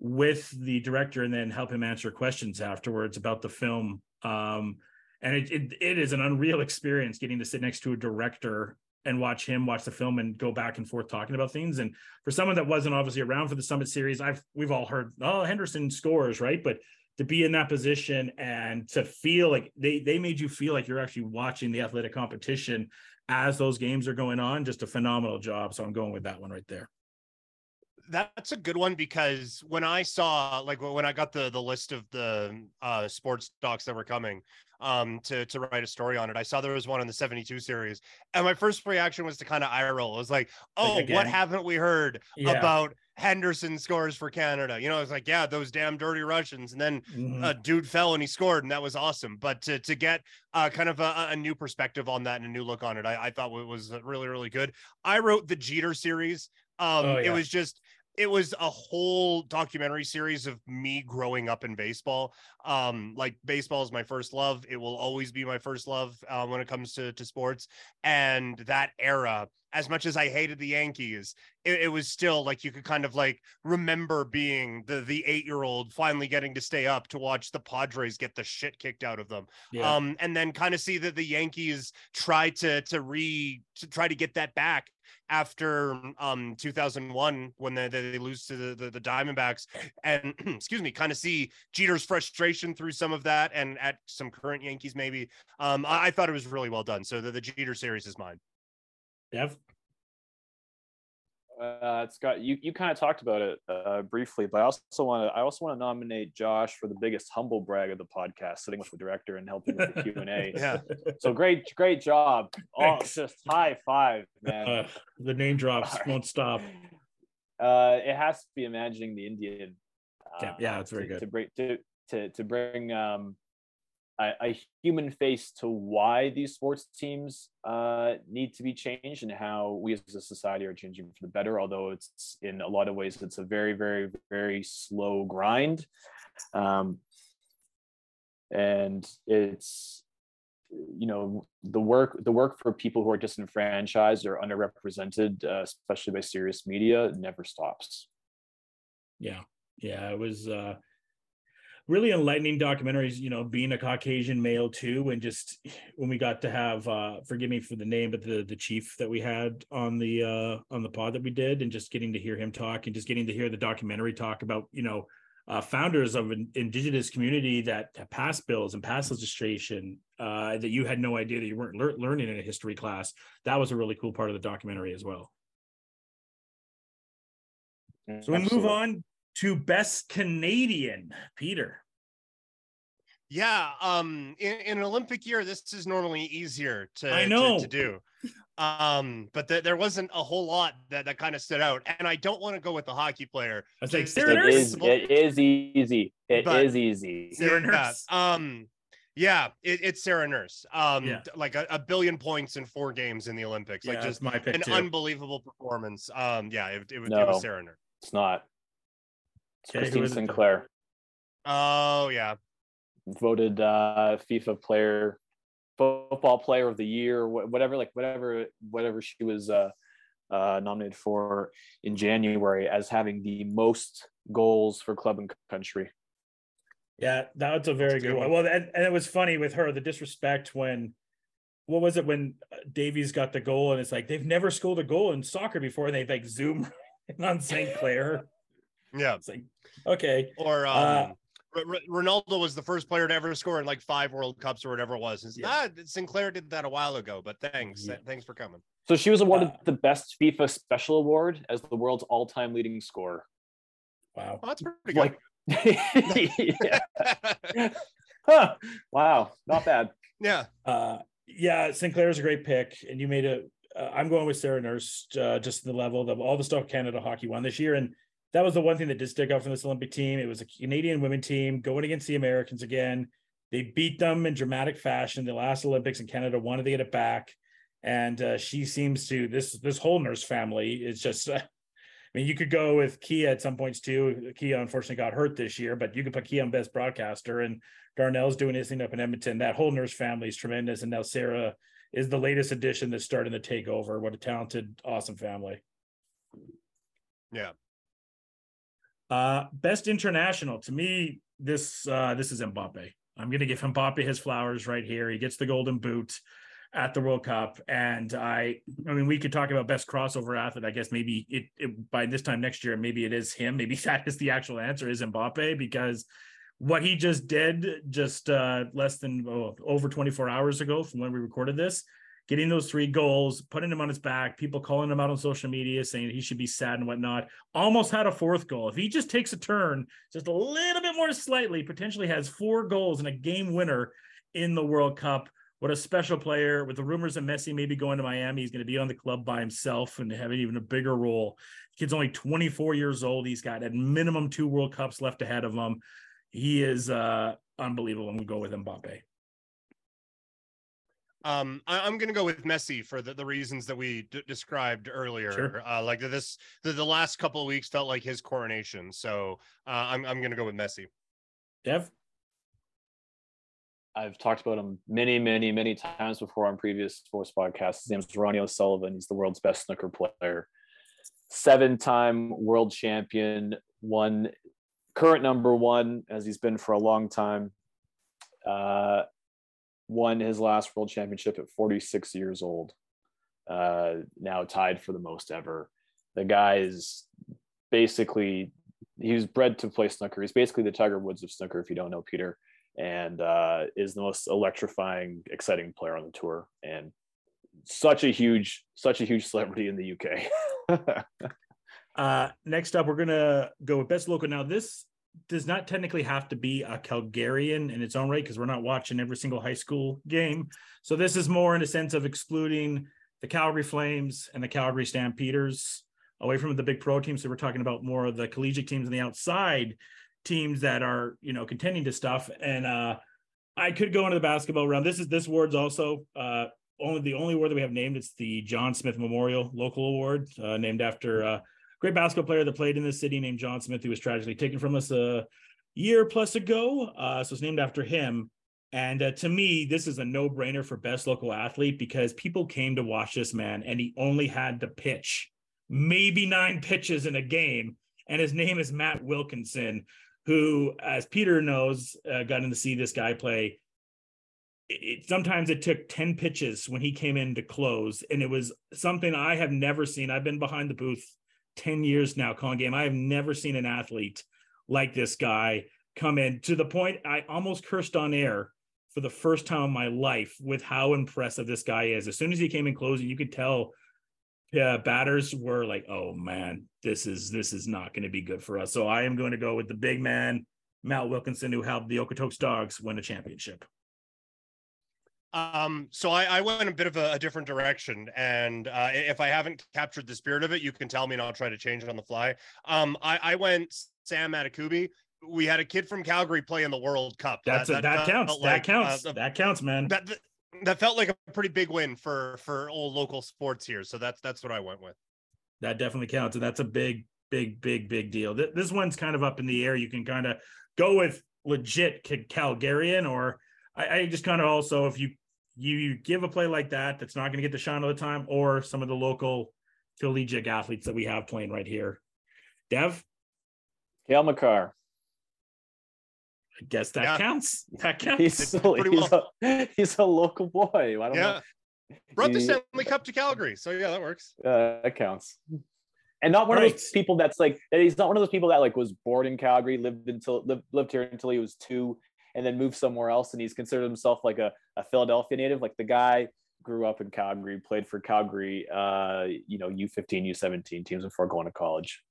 with the director and then help him answer questions afterwards about the film. Um, and it, it, it is an unreal experience getting to sit next to a director and watch him watch the film and go back and forth talking about things. And for someone that wasn't obviously around for the Summit series, I've we've all heard, oh, Henderson scores, right? But to be in that position and to feel like they they made you feel like you're actually watching the athletic competition as those games are going on just a phenomenal job. So i'm going with that one right there. That's a good one because when I saw like when I got the the list of the uh sports docs that were coming um to to write a story on it, I saw there was one on the 72 series. And my first reaction was to kind of eye roll. It was like, oh, like what haven't we heard yeah. about Henderson scores for Canada? You know, it's like, yeah, those damn dirty Russians. And then mm-hmm. a dude fell and he scored, and that was awesome. But to to get uh kind of a, a new perspective on that and a new look on it, I, I thought it was really, really good. I wrote the Jeter series. Um, oh, yeah. it was just it was a whole documentary series of me growing up in baseball. Um, like baseball is my first love. It will always be my first love uh, when it comes to, to sports. And that era, as much as I hated the Yankees, it, it was still like you could kind of like remember being the the eight year old finally getting to stay up to watch the Padres get the shit kicked out of them. Yeah. Um, and then kind of see that the Yankees try to to re to try to get that back after um 2001 when they, they lose to the, the, the Diamondbacks. And excuse me kind of see Jeter's frustration through some of that and at some current Yankees maybe. Um I, I thought it was really well done. So the, the Jeter series is mine. Dev uh, Scott, you, you kind of talked about it uh, briefly, but I also want to I also want to nominate Josh for the biggest humble brag of the podcast, sitting with the director and helping with the Q and A. yeah. So great, great job. Oh, just high five, man. Uh, the name drops won't stop. Uh, it has to be imagining the Indian. yeah, yeah, that's very to, good. To bring to to to bring um a, human face to why these sports teams uh, need to be changed and how we as a society are changing for the better. Although it's in a lot of ways, it's a very, very, very slow grind. Um, and it's you know the work the work for people who are disenfranchised or underrepresented uh, especially by serious media never stops yeah yeah it was uh really enlightening documentaries you know being a caucasian male too and just when we got to have uh forgive me for the name but the the chief that we had on the uh on the pod that we did and just getting to hear him talk and just getting to hear the documentary talk about you know uh, founders of an indigenous community that passed bills and passed legislation uh, that you had no idea that you weren't lear- learning in a history class. That was a really cool part of the documentary as well. So we move on to best Canadian, Peter. Yeah, um, in, in an Olympic year, this is normally easier to I to- know. to, do. Um, but th- there wasn't a whole lot that, that kind of stood out, and I don't want to go with the hockey player. I was like, Just- Sarah It Nurse. is. It is easy. It is But- easy. Sarah Yeah, Nurse. Um, yeah, it, it's Sarah Nurse. Um, Yeah. like a, a billion points in four games in the Olympics, like that's just my pick an too. unbelievable performance. Um, yeah, it, it, was, it No. was Sarah Nurse. It's not. It's Okay, Christine is it then? Sinclair Oh yeah, voted uh, FIFA player, football player of the year, whatever, like whatever, whatever she was uh, uh, nominated for in January as having the most goals for club and country. Yeah, that was a very That's good good one. one. Well, and, and it was funny with her the disrespect when what was it when uh, Davies got the goal and it's like they've never scored a goal in soccer before and they like zoom on Sinclair. Yeah. It's like okay, Or um, Uh, R- R- Ronaldo was the first player to ever score in like five World Cups or whatever it was. It's, Yeah. ah, Sinclair did that a while ago, but thanks, Yeah. thanks for coming. So she was awarded Uh, the best FIFA special award as the world's all-time leading scorer. wow. Oh, that's pretty good. Like, yeah. Huh. Wow, not bad. yeah, Uh, yeah, Sinclair's a great pick, and you made a. Uh, I'm going with Sarah Nurse, uh, just the level of all the stuff Canada hockey won this year, and that was the one thing that did stick out from this Olympic team. It was a Canadian women team going against the Americans again. They beat them in dramatic fashion. The last Olympics, in Canada wanted to get it back, and uh, she seems to this this whole Nurse family is just. Uh, I mean, you could go with Kia at some points too. Kia unfortunately got hurt this year, but you could put Kia on best broadcaster, and Darnell's doing his thing up in Edmonton. That whole nurse family is tremendous. And now Sarah is the latest addition that's starting to take over. What a talented, awesome family. Yeah. Uh best international. To me, this uh this is Mbappe. I'm gonna give Mbappe his flowers right here. He gets the golden boot at the World Cup. And I I mean we could talk about best crossover athlete. I guess maybe it, it by this time next year, maybe it is him. Maybe that is the actual answer is Mbappe because what he just did just uh, less than oh, over 24 hours ago from when we recorded this, getting those three goals, putting him on his back, people calling him out on social media saying he should be sad and whatnot. Almost had a fourth goal. If he just takes a turn, just a little bit more slightly, potentially has four goals and a game winner in the World Cup. What a special player! With the rumors of Messi maybe going to Miami, he's going to be on the club by himself and having even a bigger role. Kid's only 24 years old. He's got at minimum two World Cups left ahead of him he is uh unbelievable. I'm gonna go with Mbappe. Um, I, I'm going to go with Messi for the, the reasons that we d- described earlier. Sure. Uh, like this, the, the last couple of weeks felt like his coronation. So uh, I'm I'm going to go with Messi. Dev, I've talked about him many, many, many times before on previous sports podcasts. His name is Ronnie O'Sullivan. He's the world's best snooker player, seven-time world champion, one current number one as he's been for a long time. Uh, won his last world championship at 46 years old. Uh, now tied for the most ever. The guy is basically he was bred to play snooker. He's basically the Tiger Woods of snooker, if you don't know Peter and uh, is the most electrifying, exciting player on the tour, and such a huge, such a huge celebrity in the UK. uh, next up, we're gonna go with best local. Now, this does not technically have to be a Calgarian in its own right because we're not watching every single high school game. So this is more in a sense of excluding the Calgary Flames and the Calgary Stampeders away from the big pro teams. So we're talking about more of the collegiate teams and the outside teams that are you know contending to stuff and uh i could go into the basketball round this is this award's also uh only the only award that we have named it's the john smith memorial local award uh, named after a great basketball player that played in the city named john smith who was tragically taken from us a year plus ago uh so it's named after him and uh, to me this is a no-brainer for best local athlete because people came to watch this man and he only had to pitch maybe nine pitches in a game and his name is matt wilkinson who, as Peter knows, uh, got in to see this guy play. It- sometimes it took 10 pitches when he came in to close, and it was something I have never seen. I've been behind the booth 10 years now calling game. I have never seen an athlete like this guy come in to the point I almost cursed on air for the first time in my life with how impressive this guy is. As soon as he came in closing, you could tell yeah, batters were like, "Oh man, this is this is not going to be good for us." So I am going to go with the big man, Matt Wilkinson, who helped the Okotoks Dawgs win a championship. Um, so I, I went a bit of a, a different direction, and uh, if I haven't captured the spirit of it, you can tell me, and I'll try to change it on the fly. Um, I, I went Sam Adekugbe. We had a kid from Calgary play in the World Cup. That's that, a, that, that counts. Like, that counts. Uh, that counts, man. That, that that felt like a pretty big win for for old local sports here. So that's that's what I went with. That definitely counts, and that's a big, big, big, big deal. This one's kind of up in the air. You can kind of go with legit Calgarian, or I, I just kind of also if you you give a play like that that's not going to get the shine all the time, or some of the local collegiate athletes that we have playing right here. Dev? Cale Makar. I guess that yeah. counts. That counts. He's, so, he's, well. a, he's a local boy. I don't yeah. know. Brought the Stanley Cup to Calgary. So yeah, that works. Uh, that counts. And not one right. of those people that's like he's not one of those people that like was born in Calgary, lived until lived, lived here until he was two, and then moved somewhere else and he's considered himself like a, a Philadelphia native. Like the guy grew up in Calgary, played for Calgary, uh, you know, U15, U17 teams before going to college.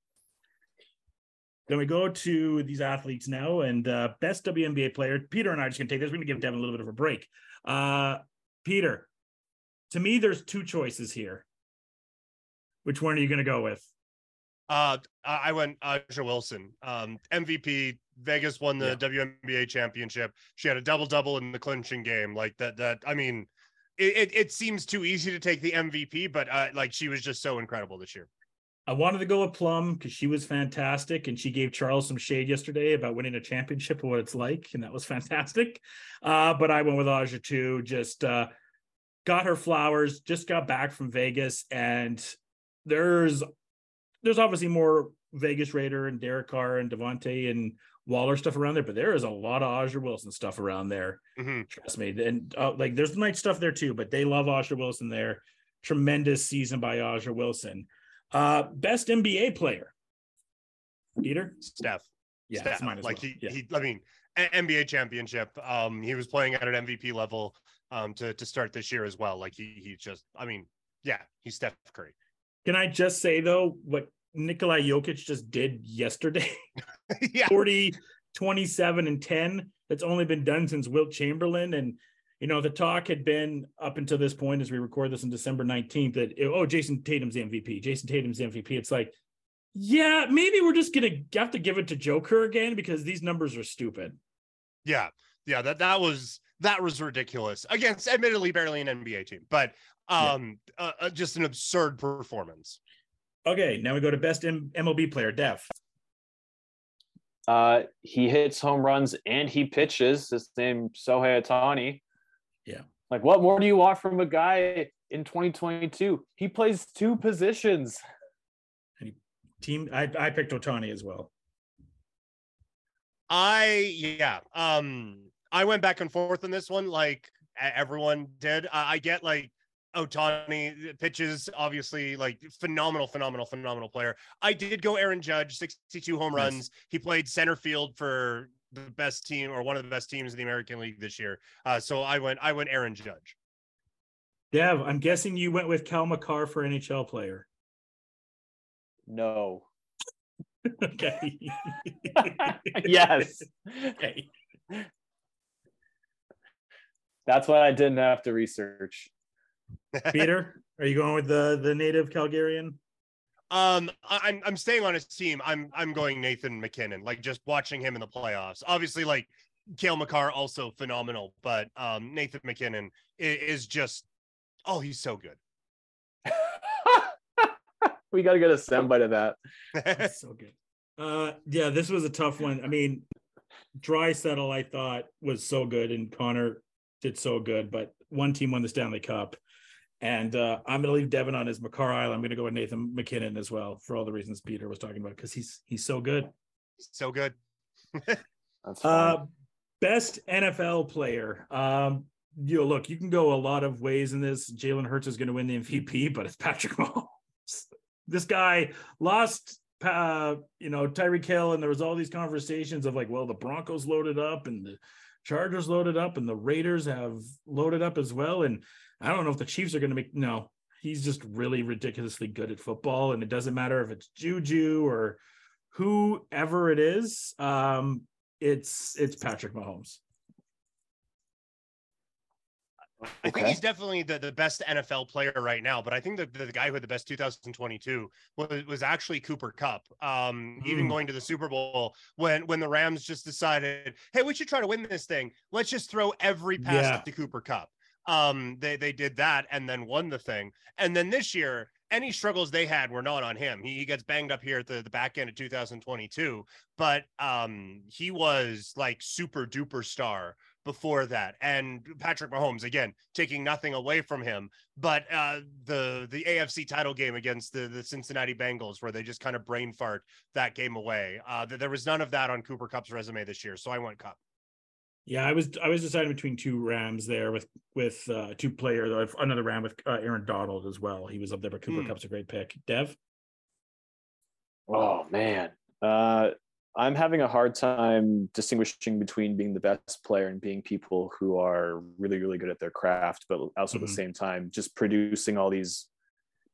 Then we go to these athletes now, and uh, best WNBA player. Peter and I are just gonna take this. We're gonna give Devin a little bit of a break. Uh, Peter, to me, there's two choices here. Which one are you gonna go with? Uh, I went A'ja Wilson, um, MVP. Vegas won the yeah. WNBA championship. She had a double double in the clinching game. Like that. That I mean, it, it, it seems too easy to take the MVP, but uh, like she was just so incredible this year. I wanted to go with Plum because she was fantastic, and she gave Charles some shade yesterday about winning a championship and what it's like, and that was fantastic. Uh, but I went with A'ja too. Just uh, got her flowers. Just got back from Vegas, and there's there's obviously more Vegas Raider and Derek Carr and Davante and Waller stuff around there, but there is a lot of A'ja Wilson stuff around there. Mm-hmm. Trust me. And uh, like there's nice stuff there too, but they love A'ja Wilson there. Tremendous season by A'ja Wilson. Uh, best NBA player. Peter? Steph. Yeah, Steph. like well. he, yeah. he, I mean, NBA championship. Um, he was playing at an MVP level um to to start this year as well. Like he he just, I mean, yeah, he's Steph Curry. Can I just say though, what Nikolai Jokic just did yesterday? yeah. 40, 27, and 10. That's only been done since Wilt Chamberlain. And, you know, the talk had been up until this point as we record this on December 19th that, oh, Jayson Tatum's MVP. Jayson Tatum's MVP. It's like, yeah, maybe we're just going to have to give it to Joker again because these numbers are stupid. Yeah. Yeah. That, that was, that was ridiculous against admittedly barely an NBA team, but um, yeah. uh, uh, just an absurd performance. Okay, now we go to best M- MLB player, Dev. Uh, he hits home runs and he pitches. His name Shohei Ohtani. Yeah. Like, what more do you want from a guy in 2022? He plays two positions. team, I, I picked Ohtani as well. I yeah. Um, I went back and forth on this one, like everyone did. I, I get like Ohtani pitches, obviously, like phenomenal, phenomenal, phenomenal player. I did go Aaron Judge, 62 home runs. Nice. He played center field for the best team or one of the best teams in the American League this year. Uh, so I went, I went Aaron Judge. Dev, I'm guessing you went with Cale Makar for NHL player. No. okay. yes. Okay. That's why I didn't have to research. Peter, are you going with the the native Calgarian? Um, I'm I'm staying on his team. I'm I'm going Nathan MacKinnon. Like just watching him in the playoffs. Obviously, like Cale Makar also phenomenal, but um, Nathan MacKinnon is, is just oh, he's so good. we got to get a soundbite of that. That's so good. Uh, yeah, this was a tough one. I mean, Draisaitl, I thought was so good, and Connor did so good, but one team won the Stanley Cup. And uh, I'm going to leave Devin on his Makar Island. I'm going to go with Nathan MacKinnon as well for all the reasons Peter was talking about because he's he's so good. So good. uh, best NFL player. Um, you know, look, you can go a lot of ways in this. Jalen Hurts is going to win the MVP, but it's Patrick Mahomes. this guy lost uh, you know, Tyreek Hill, and there was all these conversations of like, well, the Broncos loaded up and the Chargers loaded up and the Raiders have loaded up as well. And I don't know if the Chiefs are going to make no. He's just really ridiculously good at football, and it doesn't matter if it's Juju or whoever it is. Um, it's it's Patrick Mahomes. I think he's definitely the, the best NFL player right now, but I think that the, the guy who had the best 2022 was, was actually Cooper Kupp. Um, even Mm. going to the Super Bowl when when the Rams just decided, hey, we should try to win this thing. Let's just throw every pass Yeah. to Cooper Kupp. Um, they they did that and then won the thing. And then this year, any struggles they had were not on him. He, he gets banged up here at the, the back end of 2022, but um, he was like super duper star before that. And Patrick Mahomes, again, taking nothing away from him, but uh, the the AFC title game against the, the Cincinnati Bengals, where they just kind of brain fart that game away. Uh, th- there was none of that on Cooper Kupp's resume this year. So I went Cup. Yeah, I was I was deciding between two Rams there with with uh, two players. Another Ram with uh, Aaron Donald as well. He was up there, but Cooper Hmm. Kupp's a great pick. Dev. Oh man, uh, I'm having a hard time distinguishing between being the best player and being people who are really, really good at their craft, but also at Mhm. the same time just producing all these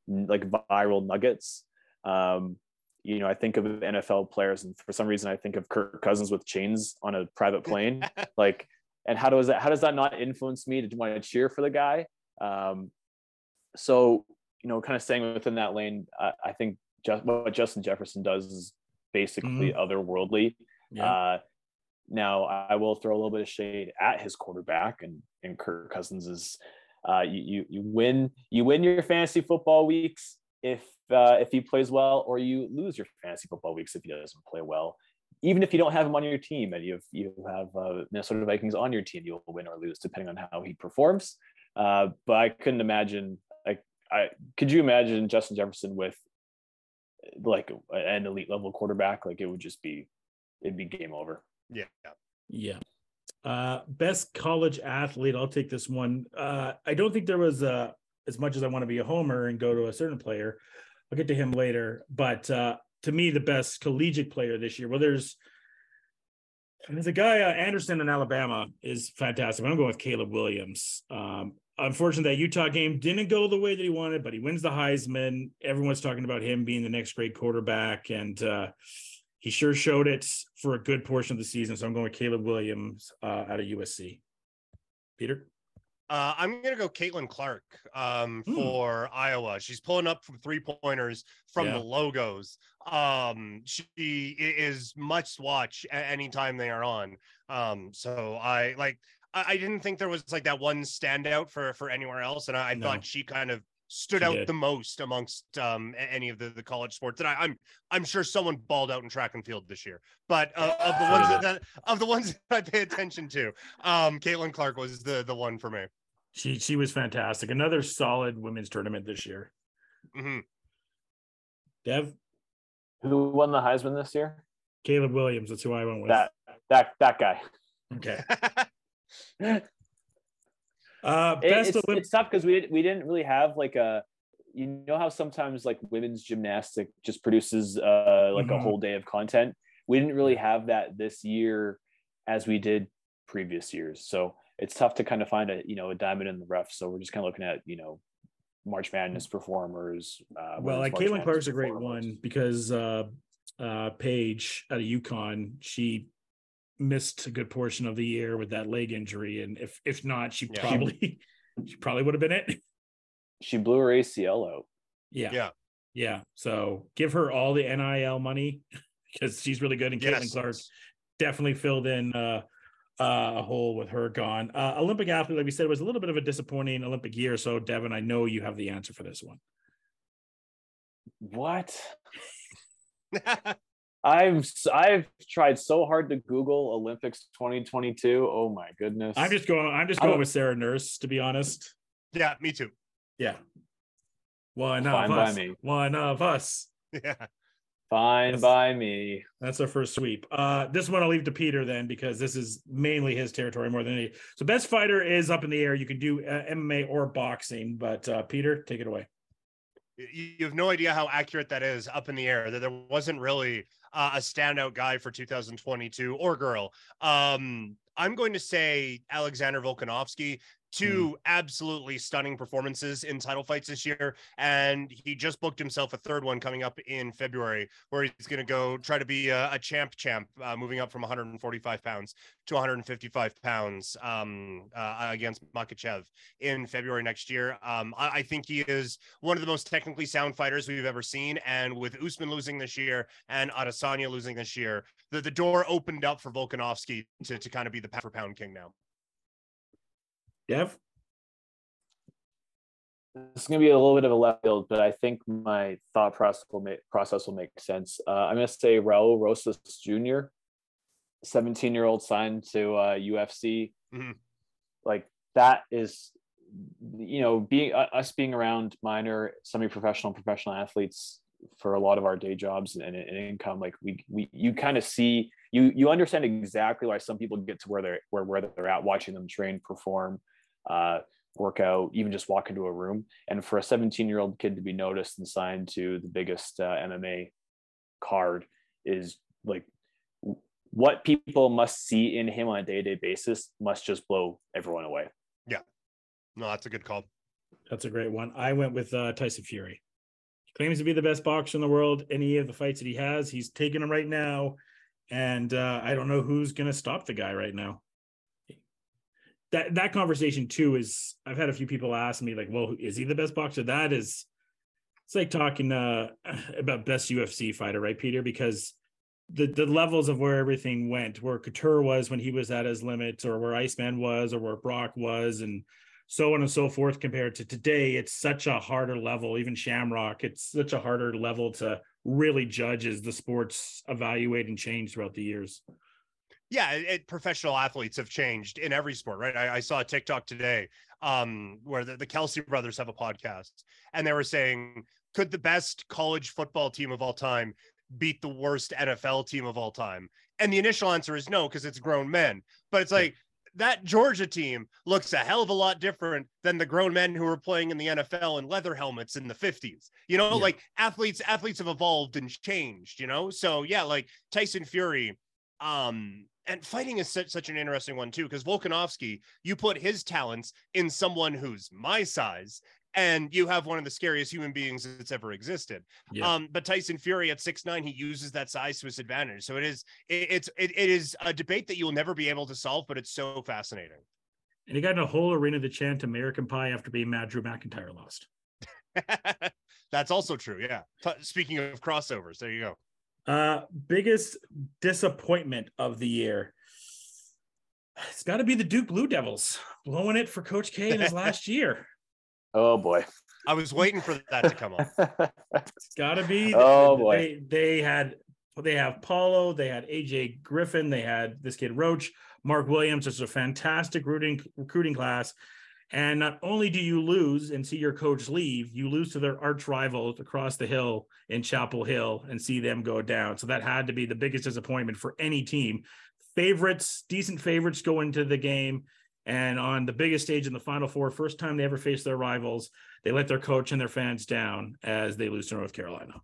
like viral nuggets. Um, you know, I think of NFL players, and for some reason, I think of Kirk Cousins with chains on a private plane. like, and how does that how does that not influence me to want to cheer for the guy? Um, so you know, kind of staying within that lane, I, I think just what Justin Jefferson does is basically otherworldly. Yeah. Uh, now I will throw a little bit of shade at his quarterback and and Kirk Cousins is uh, you, you you win you win your fantasy football weeks if uh, if he plays well, or you lose your fantasy football weeks if he doesn't play well. Even if you don't have him on your team and you have you have uh, Minnesota Vikings on your team, you'll win or lose depending on how he performs. Uh, but I couldn't imagine like I could you imagine Justin Jefferson with like an elite level quarterback? Like it would just be it'd be game over. Yeah. Yeah. Uh, best college athlete. I'll take this one. Uh, I don't think there was uh, as much as I want to be a homer and go to a certain player. I'll get to him later. But uh, to me, the best collegiate player this year. Well, there's there's a guy uh, Anderson in Alabama is fantastic. I'm going with Caleb Williams. Um, unfortunately, that Utah game didn't go the way that he wanted, but he wins the Heisman. Everyone's talking about him being the next great quarterback, and uh, he sure showed it for a good portion of the season. So I'm going with Caleb Williams uh, out of USC. Peter. Uh, I'm gonna go Caitlin Clark um, Hmm. for Iowa. She's pulling up from three pointers from Yeah. the logos. Um, she is much watch anytime they are on. Um, so I like. I, I didn't think there was like that one standout for for anywhere else, and I, I No. thought she kind of stood She out did. the most amongst um any of the, the college sports. And I, I'm I'm sure someone balled out in track and field this year, but uh, of the ones Yeah. that of the ones that I pay attention to, um, Caitlin Clark was the the one for me. She she was fantastic. Another solid women's tournament this year. Mm-hmm. Dev, Who won the Heisman this year? Caleb Williams. That's who I went with. That that that guy. okay. Uh, best it's, Olymp- it's tough because we didn't we didn't really have like a you know how sometimes like women's gymnastic just produces uh like a Mhm. whole day of content? We didn't really have that this year as we did previous years. So it's tough to kind of find a you know a diamond in the rough. So we're just kind of looking at you know march madness performers uh well, like March Caitlin Madness Clark's a great one because uh, uh, Paige out of UConn, she missed a good portion of the year with that leg injury, and if if not, she Yeah. probably she probably would have been it. she blew her acl out Yeah. Yeah. Yeah. So give her all the NIL money because she's really good. And Caitlin Yes. Clark definitely filled in uh, uh, a hole with her gone. Uh, Olympic athlete, like we said, was a little bit of a disappointing Olympic year. So, Devin, I know you have the answer for this one. what I've I've tried so hard to Google Olympics 2022. Oh my goodness! I'm just going. I'm just going with Sarah Nurse, to be honest. yeah, me too. Yeah. One Fine of by us. me. One of us. Yeah. fine Yes. by me. That's our first sweep. Uh, this one I'll leave to Peter then because this is mainly his territory more than any. So, best fighter is up in the air. You can do uh, MMA or boxing, but uh, Peter, take it away. You, have no idea how accurate that is up in the air. That there wasn't really uh, a standout guy for 2022 or girl. Um, I'm going to say Alexander Volkanovski two absolutely stunning performances in title fights this year. And he just booked himself a third one coming up in February, where he's going to go try to be a, a champ champ, uh, moving up from 145 pounds to 155 pounds um, uh, against Makhachev in February next year. Um, I, I, think he is one of the most technically sound fighters we've ever seen. And with Usman losing this year and Adesanya losing this year, the, the door opened up for Volkanovski to, to kind of be the pound for pound king now. Dev? This is going to be a little bit of a left field, but I think my thought process will make process will make sense. Uh, I'm going to say Raul Rosas Jr., 17 year old signed to uh, UFC. Mm-hmm. Like that is, you know, being uh, us being around minor, semi-professional, professional athletes for a lot of our day jobs and, and income. Like we, we, you kind of see, you, you understand exactly why some people get to where they're where where they're at, watching them train, perform uh, workout, even just walk into a room. And for a 17 year old kid to be noticed and signed to the biggest uh, MMA card is like what people must see in him on a day to day basis must just blow everyone away. Yeah. No, that's a good call. That's a great one. I went with uh, Tyson Fury. Claims to be the best boxer in the world. Any of the fights that he has, he's taking them right now. And uh, I don't know who's going to stop the guy right now that that conversation too is I've had a few people ask me like, well, is he the best boxer? That is it's like talking uh about best UFC fighter, right, Peter? Because the the levels of where everything went, where Couture was when he was at his limits, or where Iceman was, or where Brock was, and so on and so forth, compared to today, it's such a harder level. Even Shamrock, it's such a harder level to really judge as the sports evaluate and change throughout the years yeah it, professional athletes have changed in every sport right i, I saw a tiktok today um, where the, the kelce brothers have a podcast and they were saying could the best college football team of all time beat the worst nfl team of all time and the initial answer is no because it's grown men but it's like that Georgia team looks a hell of a lot different than the grown men who were playing in the NFL in leather helmets in the 50s. You know, yeah. like athletes athletes have evolved and changed, you know? So yeah, like Tyson Fury um and fighting is such, such an interesting one too because Volkanovski, you put his talents in someone who's my size, and you have one of the scariest human beings that's ever existed. Yeah. Um, but Tyson Fury at six nine, he uses that size to his advantage. So it is it, it's it, it is a debate that you will never be able to solve, but it's so fascinating. And he got in a whole arena to chant American Pie after being mad Drew McIntyre lost. That's also true. Yeah. Speaking of crossovers, there you go. Uh, biggest disappointment of the year. It's got to be the Duke Blue Devils blowing it for Coach K in his last year. Oh boy. I was waiting for that to come up. it's got to be. Oh boy. They, they had they have Paolo, they had AJ Griffin, they had this kid Roach, Mark Williams. It's a fantastic recruiting recruiting class. And not only do you lose and see your coach leave, you lose to their arch rivals across the hill in Chapel Hill and see them go down. So that had to be the biggest disappointment for any team. Favorites, decent favorites go into the game. And on the biggest stage in the Final Four, first time they ever faced their rivals, they let their coach and their fans down as they lose to North Carolina.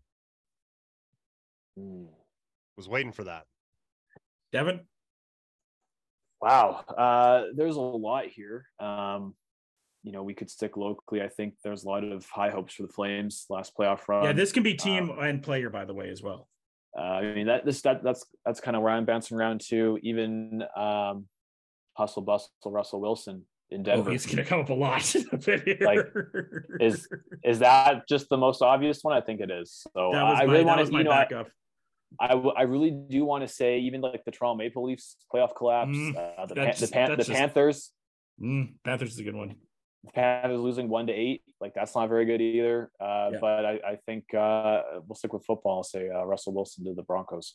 Was waiting for that. Devin? Wow. Uh, there's a lot here. Um, you know we could stick locally. I think there's a lot of high hopes for the Flames last playoff run. Yeah, this can be team um, and player by the way as well. Uh, I mean that this that that's that's kind of where I'm bouncing around to. Even um, hustle bustle Russell Wilson in oh, Denver. Oh, he's gonna come up a lot. like, is is that just the most obvious one? I think it is. So I really want to, you know, backup. I, I, really do want to say even like the Toronto Maple Leafs playoff collapse, mm, uh, the, Pan, the, Pan, the just, Panthers. Mm, Panthers is a good one. Panthers losing one to eight, like that's not very good either. Uh, yeah. But I, I think uh, we'll stick with football. I'll say uh, Russell Wilson to the Broncos.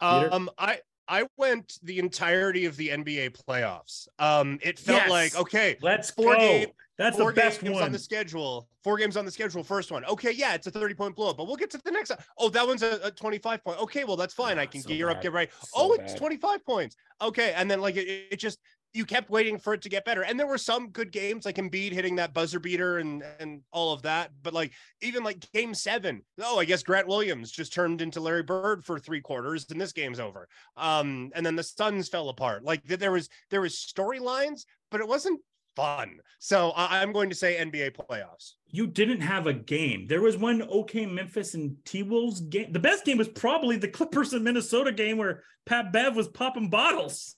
Um, I I went the entirety of the NBA playoffs. Um, it felt yes. like okay, let's four go. Game, That's four the best games one on the schedule. Four games on the schedule. First one. Okay, yeah, it's a thirty point blow, but we'll get to the next. Oh, that one's a, a twenty five point. Okay, well that's fine. Oh, I can so gear bad. up, get right. So oh, it's twenty five points. Okay, and then like it, it just you kept waiting for it to get better. And there were some good games like Embiid hitting that buzzer beater and and all of that. But like even like game seven, oh, I guess Grant Williams just turned into Larry Bird for three quarters and this game's over. Um, and then the Suns fell apart. Like there was there was storylines, but it wasn't fun. So I'm going to say NBA playoffs. You didn't have a game. There was one OK Memphis and T Wolves game. The best game was probably the Clippers and Minnesota game where Pat Bev was popping bottles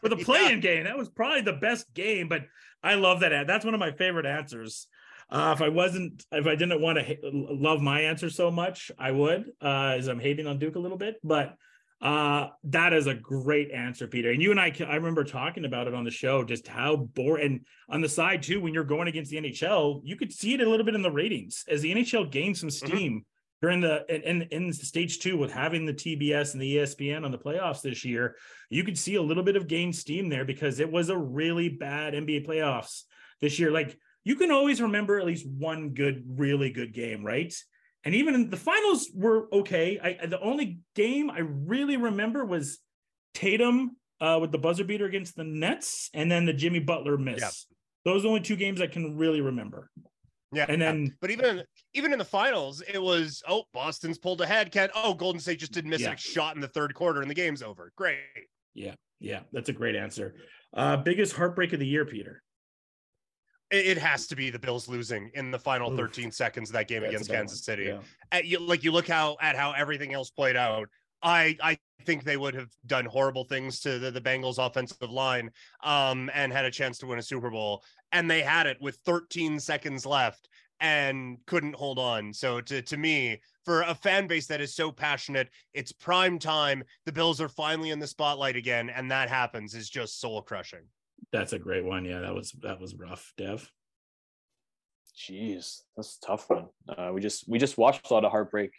for the playing yeah. game. That was probably the best game. But I love that. That's one of my favorite answers. Uh, if I wasn't, if I didn't want to ha- love my answer so much, I would, uh, as I'm hating on Duke a little bit. But uh, that is a great answer, Peter. And you and I, I remember talking about it on the show, just how boring. And on the side too, when you're going against the NHL, you could see it a little bit in the ratings as the NHL gained some mm-hmm. steam mm-hmm. During the in in stage two with having the TBS and the ESPN on the playoffs this year. You could see a little bit of gained steam there because it was a really bad NBA playoffs this year. Like you can always remember at least one good, really good game, right? And even the finals were okay. I the only game I really remember was Tatum uh, with the buzzer beater against the Nets, and then the Jimmy Butler miss. Yeah. Those are the only two games I can really remember. Yeah, and then but even even in the finals, it was oh Boston's pulled ahead. Can oh Golden State just didn't miss yeah. a shot in the third quarter and the game's over. Great. Yeah, yeah, that's a great answer. Uh, biggest heartbreak of the year, Peter it has to be the Bills losing in the final Oof. 13 seconds of that game That's against Kansas City. Yeah. At, you, like you look how at how everything else played out. I I think they would have done horrible things to the, the Bengals offensive line um, and had a chance to win a Super Bowl. And they had it with 13 seconds left and couldn't hold on. So to to me, for a fan base that is so passionate, it's prime time. The Bills are finally in the spotlight again, and that happens is just soul crushing. That's a great one. Yeah, that was that was rough, Dev. Jeez, that's a tough one. Uh, we just we just watched a lot of heartbreak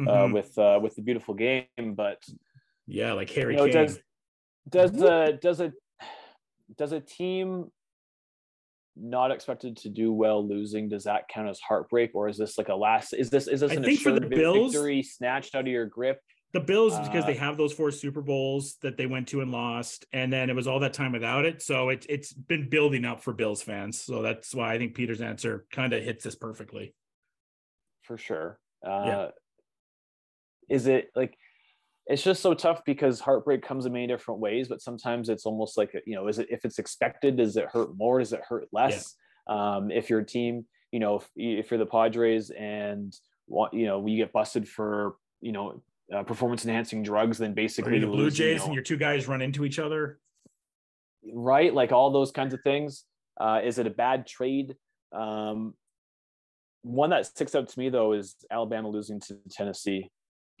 uh, mm-hmm. with uh, with the beautiful game, but yeah, like Harry you know, Kane. Does does a does a does a team not expected to do well losing does that count as heartbreak or is this like a last is this is this an assured victory snatched out of your grip the Bills because they uh, have those four Super Bowls that they went to and lost, and then it was all that time without it. So it, it's been building up for Bills fans. So that's why I think Peter's answer kind of hits this perfectly. For sure. Uh, yeah. Is it like it's just so tough because heartbreak comes in many different ways, but sometimes it's almost like you know, is it if it's expected, does it hurt more? Does it hurt less? Yeah. Um, if your team, you know, if, if you're the Padres and want, you know, you get busted for you know uh, performance enhancing drugs, then basically the Blue Jays you know, and your two guys run into each other. Right, like all those kinds of things. Uh, is it a bad trade? Um, one that sticks out to me though is Alabama losing to Tennessee.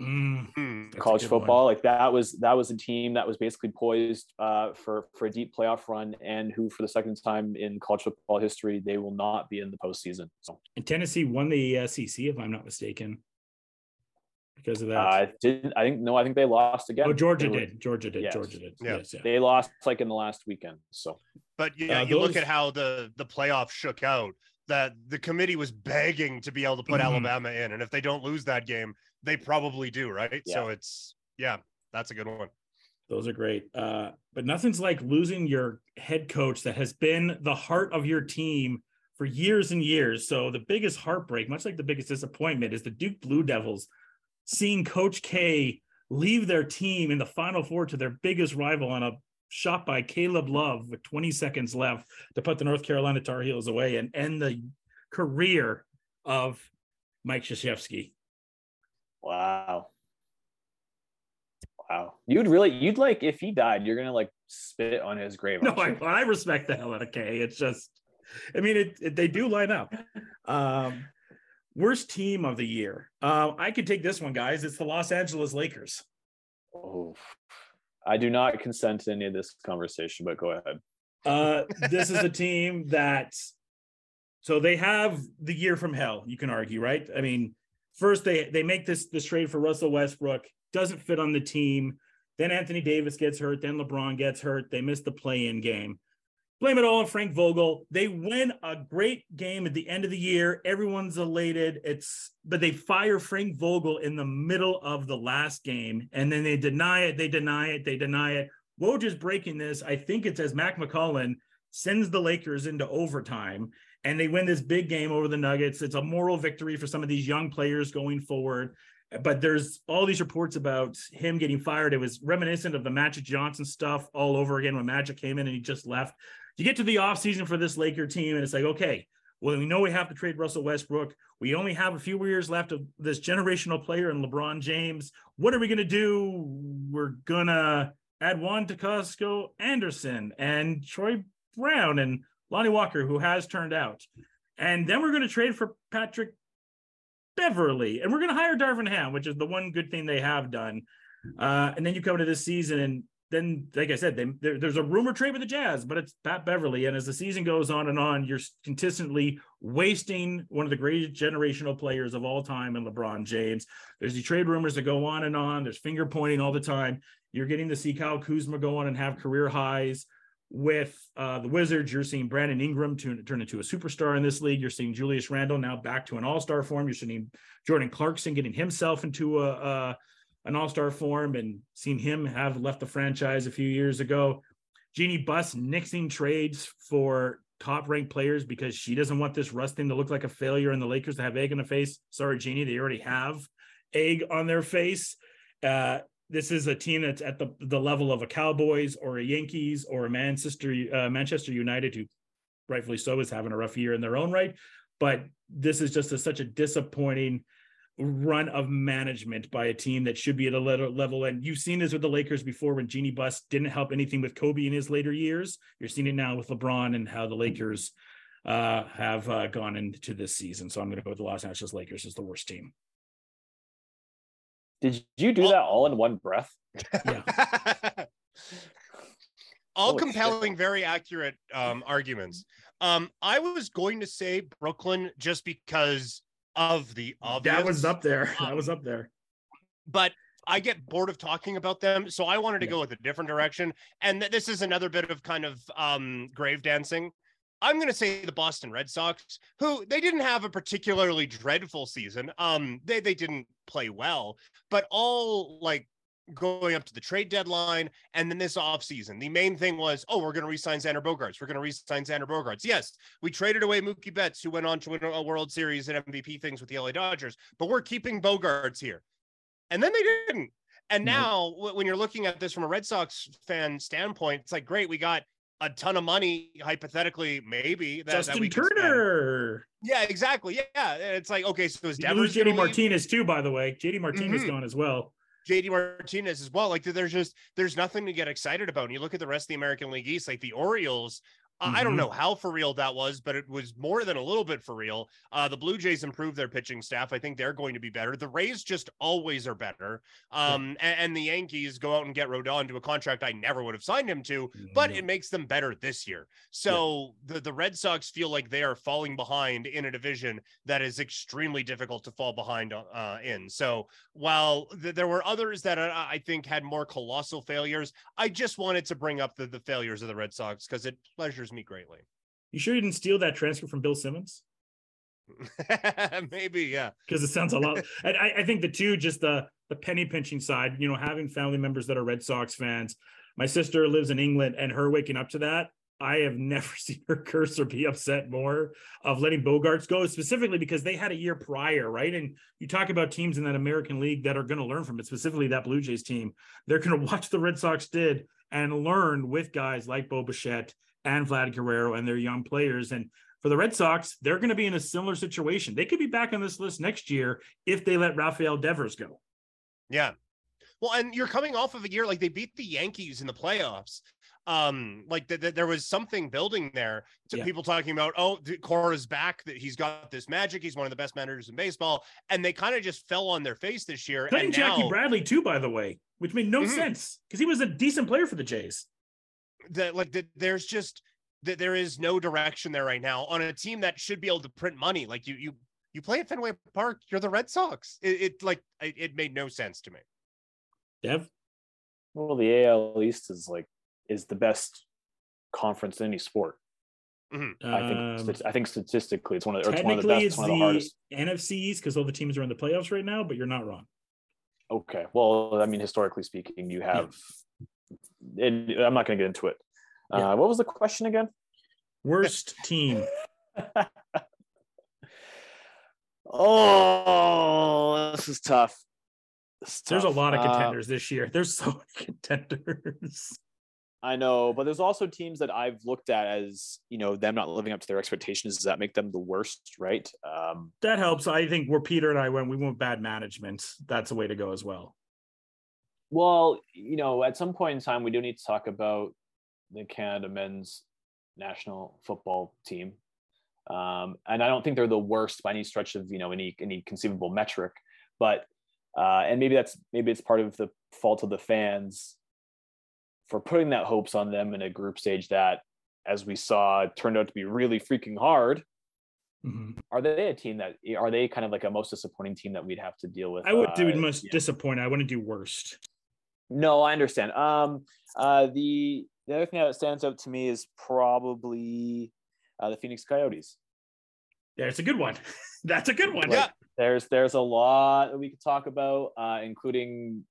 Mm, college football, one. like that was that was a team that was basically poised uh, for for a deep playoff run, and who for the second time in college football history they will not be in the postseason. So. And Tennessee won the SEC, if I'm not mistaken because of that? I uh, didn't. I think no. I think they lost again. Oh, Georgia did. Georgia did. Yes. Georgia did. Yeah. Yes, yeah. They lost like in the last weekend. So, but yeah, uh, you those... look at how the the playoff shook out. That the committee was begging to be able to put mm-hmm. Alabama in, and if they don't lose that game, they probably do, right? Yeah. So it's yeah, that's a good one. Those are great. Uh, but nothing's like losing your head coach that has been the heart of your team for years and years. So the biggest heartbreak, much like the biggest disappointment, is the Duke Blue Devils seeing Coach K leave their team in the Final Four to their biggest rival on a shot by Caleb Love with 20 seconds left to put the North Carolina Tar Heels away and end the career of Mike Krzyzewski. Wow. Wow. You'd really, you'd like, if he died, you're going to like spit on his grave. No, I, I, respect the hell out of K. It's just, I mean, it, it, they do line up. Um, Worst team of the year. Uh, I could take this one, guys. It's the Los Angeles Lakers. Oh, I do not consent to any of this conversation, but go ahead. Uh, this is a team that, so they have the year from hell. You can argue, right? I mean, first they they make this this trade for Russell Westbrook, doesn't fit on the team. Then Anthony Davis gets hurt. Then LeBron gets hurt. They miss the play-in game blame it all on Frank Vogel. They win a great game at the end of the year. Everyone's elated. It's but they fire Frank Vogel in the middle of the last game, and then they deny it. They deny it. They deny it. Woj is breaking this. I think it's as Mac McClung sends the Lakers into overtime and they win this big game over the Nuggets. It's a moral victory for some of these young players going forward. But there's all these reports about him getting fired. It was reminiscent of the Magic Johnson stuff all over again when Magic came in and he just left. You get to the offseason for this Laker team, and it's like, okay, well, we know we have to trade Russell Westbrook. We only have a few years left of this generational player in LeBron James. What are we going to do? We're going to add Juan Toscano Anderson and Troy Brown and Lonnie Walker, who has turned out. And then we're going to trade for Patrick Beverley, and we're going to hire Darvin Ham, which is the one good thing they have done. Uh, and then you come to this season, and then, like I said, they, there, there's a rumor trade with the Jazz, but it's Pat Beverley. And as the season goes on and on, you're consistently wasting one of the greatest generational players of all time in LeBron James. There's the trade rumors that go on and on. There's finger pointing all the time. You're getting to see Kyle Kuzma go on and have career highs with uh, the Wizards. You're seeing Brandon Ingram to, turn into a superstar in this league. You're seeing Julius Randle now back to an all star form. You're seeing Jordan Clarkson getting himself into a, an all-star form and seeing him have left the franchise a few years ago. Jeanie Buss nixing trades for top-ranked players because she doesn't want this Russ thing to look like a failure and the Lakers to have egg in the face. Sorry, Jeanie, they already have egg on their face. Uh, this is a team that's at the, the level of a Cowboys or a Yankees or a Manchester uh, Manchester United, who rightfully so is having a rough year in their own right. But this is just a, such a disappointing – run of management by a team that should be at a level. And you've seen this with the Lakers before when Jeanie Buss didn't help anything with Kobe in his later years. You're seeing it now with LeBron and how the Lakers uh, have uh, gone into this season. So I'm going to go with the Los Angeles Lakers as the worst team. Did you do that all in one breath? Yeah. all Holy compelling, shit. very accurate um, arguments. Um, I was going to say Brooklyn just because of the obvious. That was up there. That was up there. But I get bored of talking about them, so I wanted to yeah. go with a different direction. And th- this is another bit of kind of um, grave dancing. I'm going to say the Boston Red Sox, who they didn't have a particularly dreadful season. Um, they they didn't play well, but all like going up to the trade deadline and then this offseason. The main thing was, oh, we're going to re-sign Xander Bogaerts. We're going to re-sign Xander Bogaerts. Yes, we traded away Mookie Betts, who went on to win a World Series and MVP things with the LA Dodgers, but we're keeping Bogaerts here. And then they didn't. And now, when you're looking at this from a Red Sox fan standpoint, it's like, great, we got a ton of money, hypothetically, maybe. That, Justin that Turner. Yeah, exactly. Yeah, it's like okay, so is Devers JD Martinez too? By the way, JD Martinez mm-hmm. gone as well. JD Martinez as well. Like there's just there's nothing to get excited about. And you look at the rest of the American League East, like the Orioles Mm-hmm. I don't mm-hmm. know how for real that was, but it was more than a little bit for real. Uh, the Blue Jays improved their pitching staff. I think they're going to be better. The Rays just always are better. Um, yeah. and, and, the Yankees go out and get Rodón to a contract I never would have signed him to, but it makes them better this year. So yeah. the, the Red Sox feel like they are falling behind in a division that is extremely difficult to fall behind uh, in. So while th- there were others that uh, I think had more colossal failures, I just wanted to bring up the, the failures of the Red Sox because it pleasures me greatly. You sure you didn't steal that transcript from Bill Simmons? Maybe, yeah. Because it sounds a lot. I, I think the two, just the the penny pinching side. You know, having family members that are Red Sox fans. My sister lives in England, and her waking up to that, I have never seen her curse or be upset more of letting Bogaerts go, specifically because they had a year prior, right? And you talk about teams in that American League that are going to learn from it, specifically that Blue Jays team. They're going to watch the Red Sox did and learn with guys like Bo Bichette and Vlad Guerrero and their young players. And for the Red Sox, they're going to be in a similar situation. They could be back on this list next year if they let Rafael Devers go. Yeah. Well, and you're coming off of a year like they beat the Yankees in the playoffs. Um, like that, there was something building there to yeah. people talking about, oh, Cora's back, that he's got this magic. He's one of the best managers in baseball. And they kind of just fell on their face this year. And Jackie now... Bradley, too, by the way, which made no mm-hmm. sense because he was a decent player for the Jays that like that there's just that there is no direction there right now on a team that should be able to print money. Like you you you play at Fenway Park, you're the Red Sox. It, it like it, it, made no sense to me. Dev. Well, the AL East is like is the best conference in any sport. Mm-hmm. I think um, I think statistically it's one of, it's one of the best. It's one of the, hardest. NFC East because all the teams are in the playoffs right now, but you're not wrong. Okay. Well, I mean, historically speaking, you have it, I'm not going to get into it. Yeah. Uh, what was the question again? Worst team. oh, this is tough. This is There's a lot of Uh, contenders this year. There's so many contenders. I know, but there's also teams that I've looked at as you know them not living up to their expectations. Does that make them the worst? Right? Um, That helps. I think where Peter and I went, we went bad management. That's a way to go as well. Well, you know, at some point in time, we do need to talk about the Canada men's national football team, um, and I don't think they're the worst by any stretch of you know any any conceivable metric, but uh, and maybe that's maybe it's part of the fault of the fans for putting that hopes on them in a group stage that, as we saw, turned out to be really freaking hard. Mhm. Are they a team that are they kind of like a most disappointing team that we'd have to deal with? I would do uh, most yeah. disappointing. I wouldn't do worst. No, I understand. Um, uh, the the other thing that stands out to me is probably uh, the Phoenix Coyotes. There's a good one. That's a good one. Yeah. There's there's a lot that we could talk about, uh, including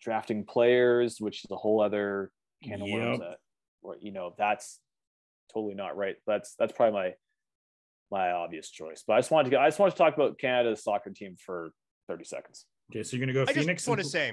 drafting players, which is a whole other can of worms. That, or, you know, that's totally not right. That's that's probably my my obvious choice. But I just wanted to get, I just wanted to talk about Canada's soccer team for 30 seconds. Okay, so you're gonna go I Phoenix. just want to and- say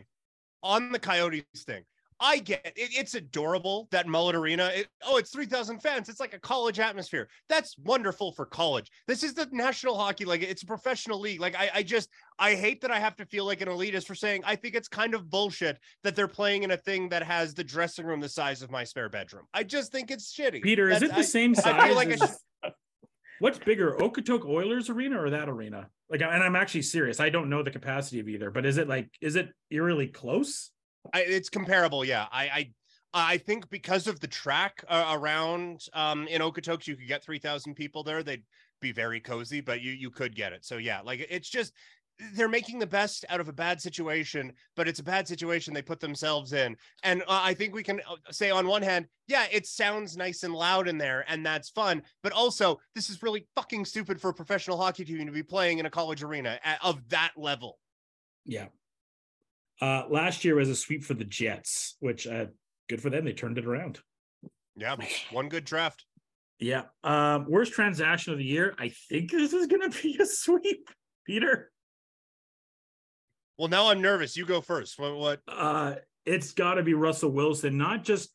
on the Coyotes thing, I get it, it's adorable that Mullet Arena. It, oh, it's 3,000 fans. It's like a college atmosphere. That's wonderful for college. This is the National Hockey League. It's a professional league. Like, I, I just, I hate that I have to feel like an elitist for saying I think it's kind of bullshit that they're playing in a thing that has the dressing room the size of my spare bedroom. I just think it's shitty. Peter, is it the I- same I size? feel like I as- What's bigger, Okotoks Oilers arena or that arena? Like, and I'm actually serious. I don't know the capacity of either, but is it like, is it eerily close? I, it's comparable. Yeah. I, I, I think because of the track uh, around um, in Okotoks, you could get 3,000 people there. They'd be very cozy, but you, you could get it. So yeah, like it's just, they're making the best out of a bad situation, but it's a bad situation they put themselves in. And uh, I think we can uh, say on one hand, yeah, it sounds nice and loud in there and that's fun, but also this is really fucking stupid for a professional hockey team to be playing in a college arena at, of that level. Yeah. Uh, last year was a sweep for the Jets, which uh, good for them. They turned it around. Yeah. One good draft. Yeah. Um, worst transaction of the year. I think this is gonna be a sweep, Peter. Well, now I'm nervous. You go first. What, what, Uh, it's got to be Russell Wilson, not just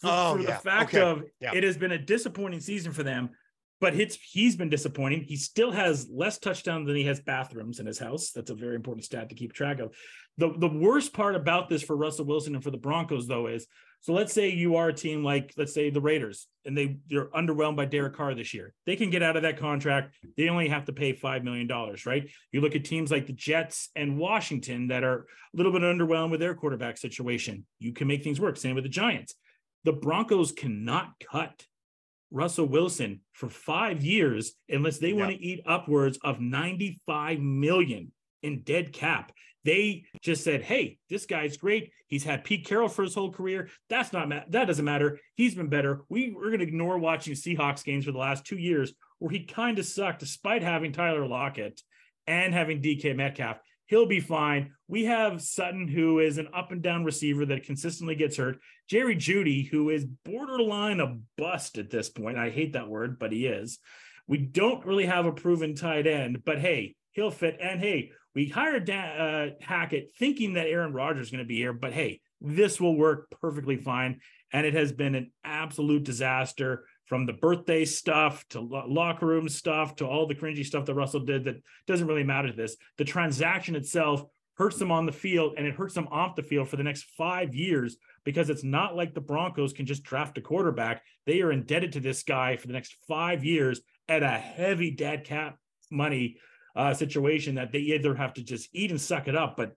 for, Oh, for yeah. the fact Okay. of Yeah. it has been a disappointing season for them, but it's he's been disappointing. He still has less touchdowns than he has bathrooms in his house. That's a very important stat to keep track of. The the worst part about this for Russell Wilson and for the Broncos though is so let's say you are a team like let's say the Raiders and they they're underwhelmed by Derek Carr this year. They can get out of that contract. They only have to pay 5 million dollars, right? You look at teams like the Jets and Washington that are a little bit underwhelmed with their quarterback situation. You can make things work. Same with the Giants. The Broncos cannot cut Russell Wilson for five years unless they want to eat upwards of 95 million in dead cap. They just said, "Hey, this guy's great. He's had Pete Carroll for his whole career. That's not ma- that doesn't matter. He's been better. We we're going to ignore watching Seahawks games for the last two years where he kind of sucked, despite having Tyler Lockett and having DK Metcalf. He'll be fine. We have Sutton, who is an up and down receiver that consistently gets hurt. Jerry Jeudy, who is borderline a bust at this point. I hate that word, but he is. We don't really have a proven tight end, but hey, he'll fit. And hey, we hired Dan, uh, Hackett thinking that Aaron Rodgers is going to be here, but hey, this will work perfectly fine. And it has been an absolute disaster from the birthday stuff to lo- locker room stuff to all the cringy stuff that Russell did that doesn't really matter to this. The transaction itself hurts them on the field and it hurts them off the field for the next five years because it's not like the Broncos can just draft a quarterback. They are indebted to this guy for the next five years at a heavy dead cap money uh, situation that they either have to just eat and suck it up, but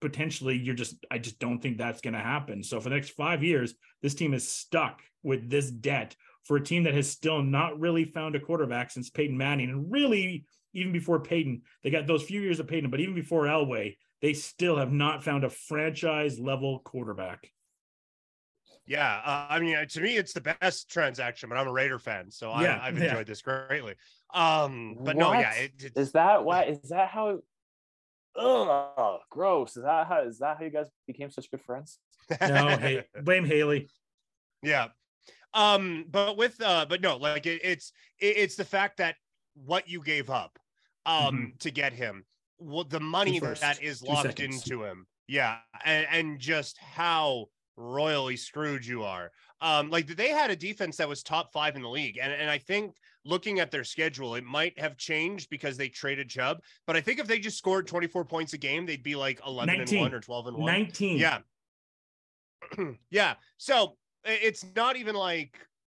potentially you're just, I just don't think that's going to happen. So for the next five years, this team is stuck with this debt for a team that has still not really found a quarterback since Peyton Manning. And really, even before Peyton, they got those few years of Peyton, but even before Elway, they still have not found a franchise level quarterback. Yeah, uh, I mean, to me, it's the best transaction, but I'm a Raider fan, so Yeah, I, I've yeah. enjoyed this greatly. Um, but no, yeah, What? it, it, Is that why? Is that how? Oh, gross! Is that how? Is that how you guys became such good friends? No, hey, blame Haley. Yeah. Um, but with uh, but no, like it, it's it, it's the fact that what you gave up um to get him, what the money first, that is locked seconds. into him. Yeah, and, and just how royally screwed you are. Um, like they had a defense that was top five in the league, and and I think looking at their schedule, it might have changed because they traded Chubb. But I think if they just scored 24 points a game, they'd be like 11 19. and one or 12 and one. 19. Yeah. yeah. So it's not even like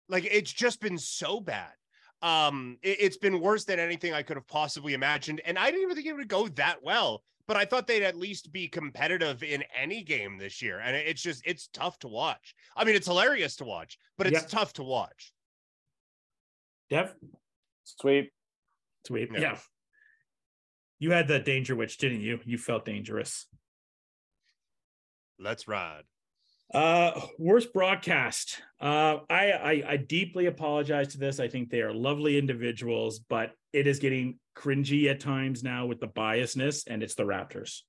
like it's just been so bad. Um, it, has been worse than anything I could have possibly imagined. And I didn't even think it would go that well, but I thought they'd at least be competitive in any game this year. And it's just it's tough to watch. I mean, it's hilarious to watch, but it's Yep. tough to watch. Dev, Sweep. sweet. Yeah. Yeah. You had the danger witch, didn't you? You felt dangerous. Let's ride. Uh, worst broadcast. Uh, I, I I deeply apologize to this. I think they are lovely individuals, but it is getting cringy at times now with the biasness, and it's the Raptors.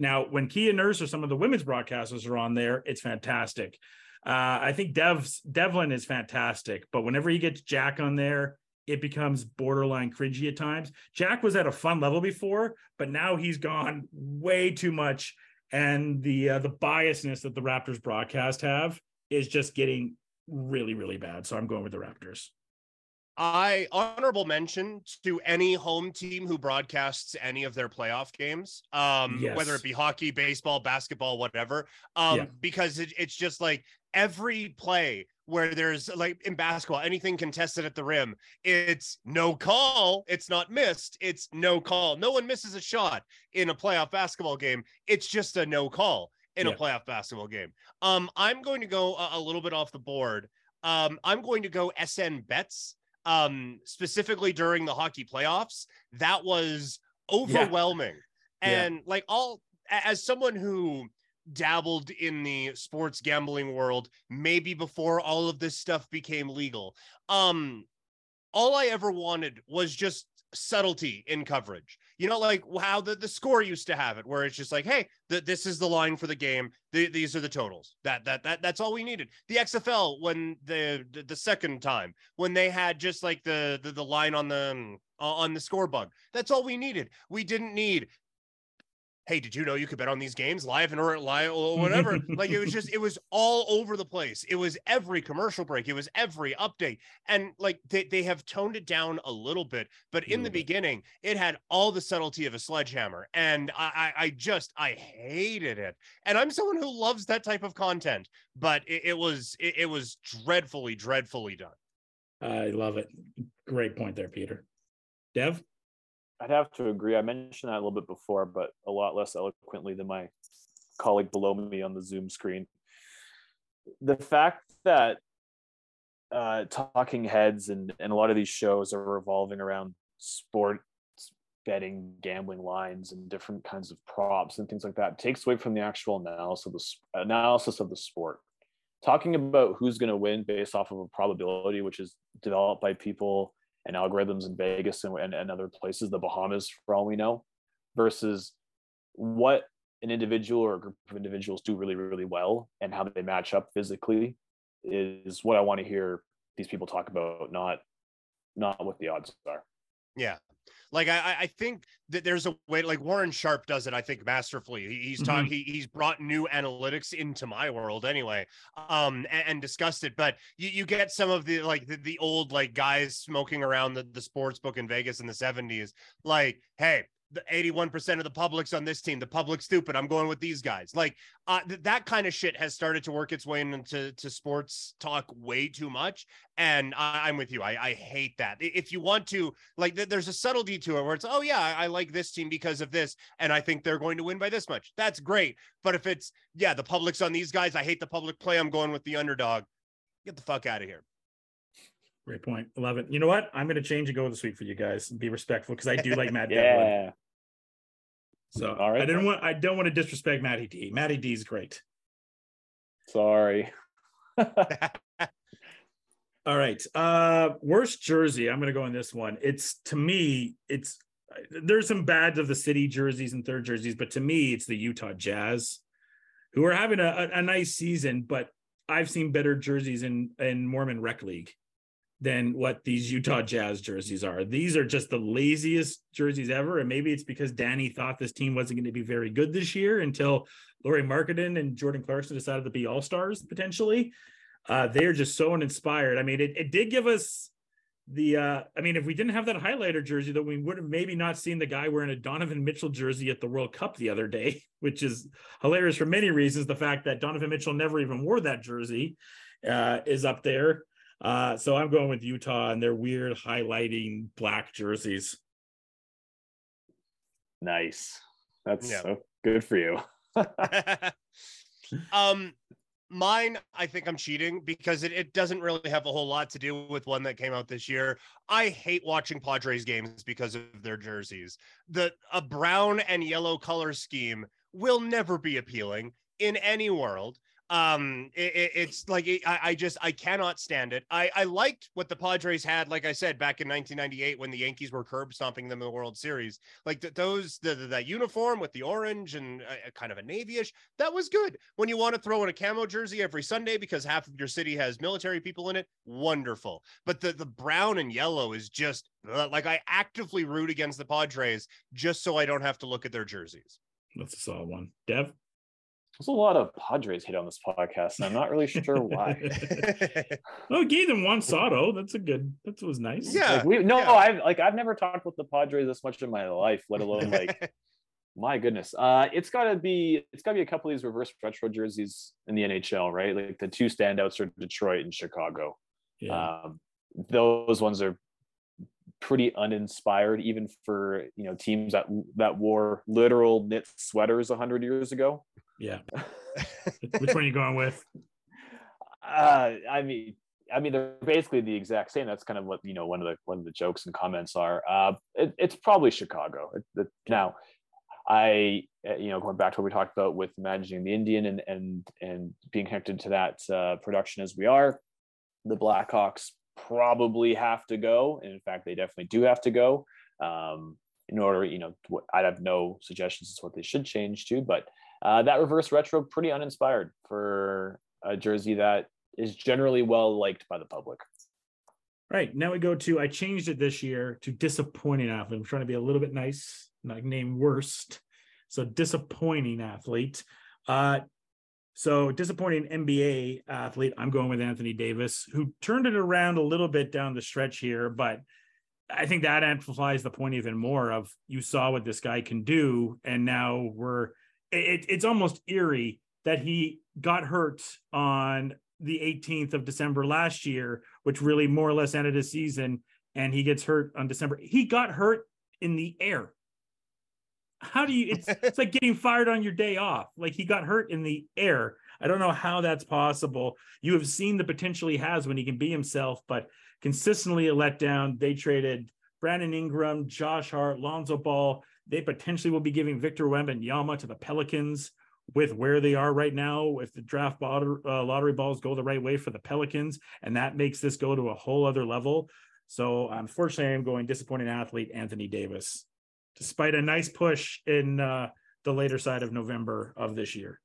Now, when Kia Nurse or some of the women's broadcasters are on there, it's fantastic. Uh, I think Dev's Devlin is fantastic, but whenever he gets Jack on there, it becomes borderline cringy at times. Jack was at a fun level before, but now he's gone way too much and the uh, the biasness that the Raptors broadcast have is just getting really really bad. So I'm going with the Raptors. I honorable mention to any home team who broadcasts any of their playoff games, um, Yes. whether it be hockey, baseball, basketball, whatever, um, Yeah. because it, it's just like every play where there's like in basketball, anything contested at the rim, it's no call, it's not missed, it's no call. No one misses a shot in a playoff basketball game. It's just a no call in a playoff basketball game. Um, I'm going to go a, a little bit off the board. Um, I'm going to go SN bets um specifically during the hockey playoffs that was overwhelming Yeah. and like all as someone who dabbled in the sports gambling world maybe before all of this stuff became legal. Um all i ever wanted was just subtlety in coverage. You know like how the, the score used to have it where it's just like hey th- this is the line for the game. Th- these are the totals. That that that that's all we needed. The xfl when the the, the second time when they had just like the, the the line on the um, on the score bug. That's all we needed. We didn't need hey did you know you could bet on these games live and or live or whatever? Like it was just it was all over the place. It was every commercial break. It was every update. And like they, they have toned it down a little bit but in the mm. beginning it had all the subtlety of a sledgehammer. And I, I i just i hated it. And i'm someone who loves that type of content but it, it was it, it was dreadfully dreadfully done. I love it. Great point there, Peter. Dev, I'd have to agree. I mentioned that a little bit before, but a lot less eloquently than my colleague below me on the Zoom screen. The fact that uh, talking heads and, and a lot of these shows are revolving around sports betting, gambling lines, and different kinds of props and things like that takes away from the actual analysis of the analysis of the sport. Talking about who's going to win based off of a probability, which is developed by people and algorithms in Vegas and, and, and other places, the Bahamas, for all we know, versus what an individual or a group of individuals do really, really well and how they match up physically is what I want to hear these people talk about, not not what the odds are. Yeah. Like I, I- think that there's a way like Warren Sharp does it, I think masterfully. He- He's talking, he, he's brought new analytics into my world anyway, um, and, and discussed it. But you, you get some of the like the, the old like guys smoking around the, the sports book in Vegas in the 70s, like, hey, the 81% of the public's on this team. The public's stupid. I'm going with these guys. Like uh, th- that kind of shit has started to work its way into to sports talk way too much. And I, I'm with you. I, I hate that. If you want to, like, th- there's a subtlety to it where it's, oh, yeah, I, I like this team because of this. And I think they're going to win by this much. That's great. But if it's, yeah, the public's on these guys, I hate the public play. I'm going with the underdog. Get the fuck out of here. Great point. I love it. You know what? I'm going to change and go with the week for you guys. Be respectful because I do like Matt Devlin. Yeah. So All right. I didn't want I don't want to disrespect Matty D. Matty D is great. Sorry. All right. Uh worst jersey. I'm gonna go in this one. It's to me, it's there's some bad of the city jerseys and third jerseys, but to me, it's the Utah Jazz. who are having a, a, a nice season, but I've seen better jerseys in in Mormon Rec League than what these Utah Jazz jerseys are. These are just the laziest jerseys ever. And maybe it's because Danny thought this team wasn't going to be very good this year until Lauri Markkanen and Jordan Clarkson decided to be all stars potentially. Uh, they're just so uninspired. I mean, it, it did give us the uh I mean, if we didn't have that highlighter jersey, though, we would have maybe not seen the guy wearing a Donovan Mitchell jersey at the World Cup the other day, which is hilarious for many reasons. The fact that Donovan Mitchell never even wore that jersey uh, is up there. Uh, so I'm going with Utah and their weird highlighting black jerseys. Nice. That's Yeah. so good for you. um mine i think i'm cheating because it, it doesn't really have a whole lot to do with one that came out this year i hate watching padres games because of their jerseys the a brown and yellow color scheme will never be appealing in any world um it, it- it's like it, I, I just i cannot stand it. I i liked what the padres had like i said back in 1998 when the yankees were curb stomping them in the world series. Like th- those the, the that uniform with the orange and uh, kind of a navyish that was good. When you want to throw in a camo jersey every sunday because half of your city has military people in it wonderful. But the the brown and yellow is just uh, like i actively root against the padres just so i don't have to look at their jerseys. That's a solid one. Dev? There's a lot of Padres hate on this podcast, and I'm not really sure why. oh, gave them Juan Soto. That's a good. That was nice. Yeah. Like we no, yeah. I've like I've never talked with the Padres this much in my life, let alone like my goodness. Uh it's gotta be it's gotta be a couple of these reverse retro jerseys in the NHL, right? Like the two standouts are Detroit and Chicago. Yeah. Um those ones are pretty uninspired, even for you know teams that that wore literal knit sweaters hundred years ago. Yeah. Which one are you going with? Uh, I mean, I mean, they're basically the exact same. That's kind of what you know. One of the one of the jokes and comments are. Uh, it, it's probably Chicago. It, it, now, I uh, you know going back to what we talked about with managing the Indian and and and being connected to that uh, production as we are, the Blackhawks probably have to go, and in fact, they definitely do have to go. Um, in order, you know, I'd have no suggestions as to what they should change to, but uh, that reverse retro pretty uninspired for a jersey that is generally well liked by the public. Right. Now we go to I changed it this year to disappointing athlete. I'm trying to be a little bit nice, not name worst. So disappointing athlete. Uh so disappointing NBA athlete. I'm going with Anthony Davis, who turned it around a little bit down the stretch here, but I think that amplifies the point even more of you saw what this guy can do, and now we're it, it's almost eerie that he got hurt on the 18th of December last year, which really more or less ended his season, and he gets hurt on December. He got hurt in the air. How do you? It's it's like getting fired on your day off. Like he got hurt in the air. I don't know how that's possible. You have seen the potential he has when he can be himself, but consistently a letdown. They traded Brandon Ingram, Josh Hart, Lonzo Ball. They potentially will be giving Victor Wembanyama to the Pelicans with where they are right now. If the draft lottery, uh, lottery balls go the right way for the Pelicans, and that makes this go to a whole other level. So unfortunately, I'm going disappointing athlete Anthony Davis, despite a nice push in uh, the later side of November of this year.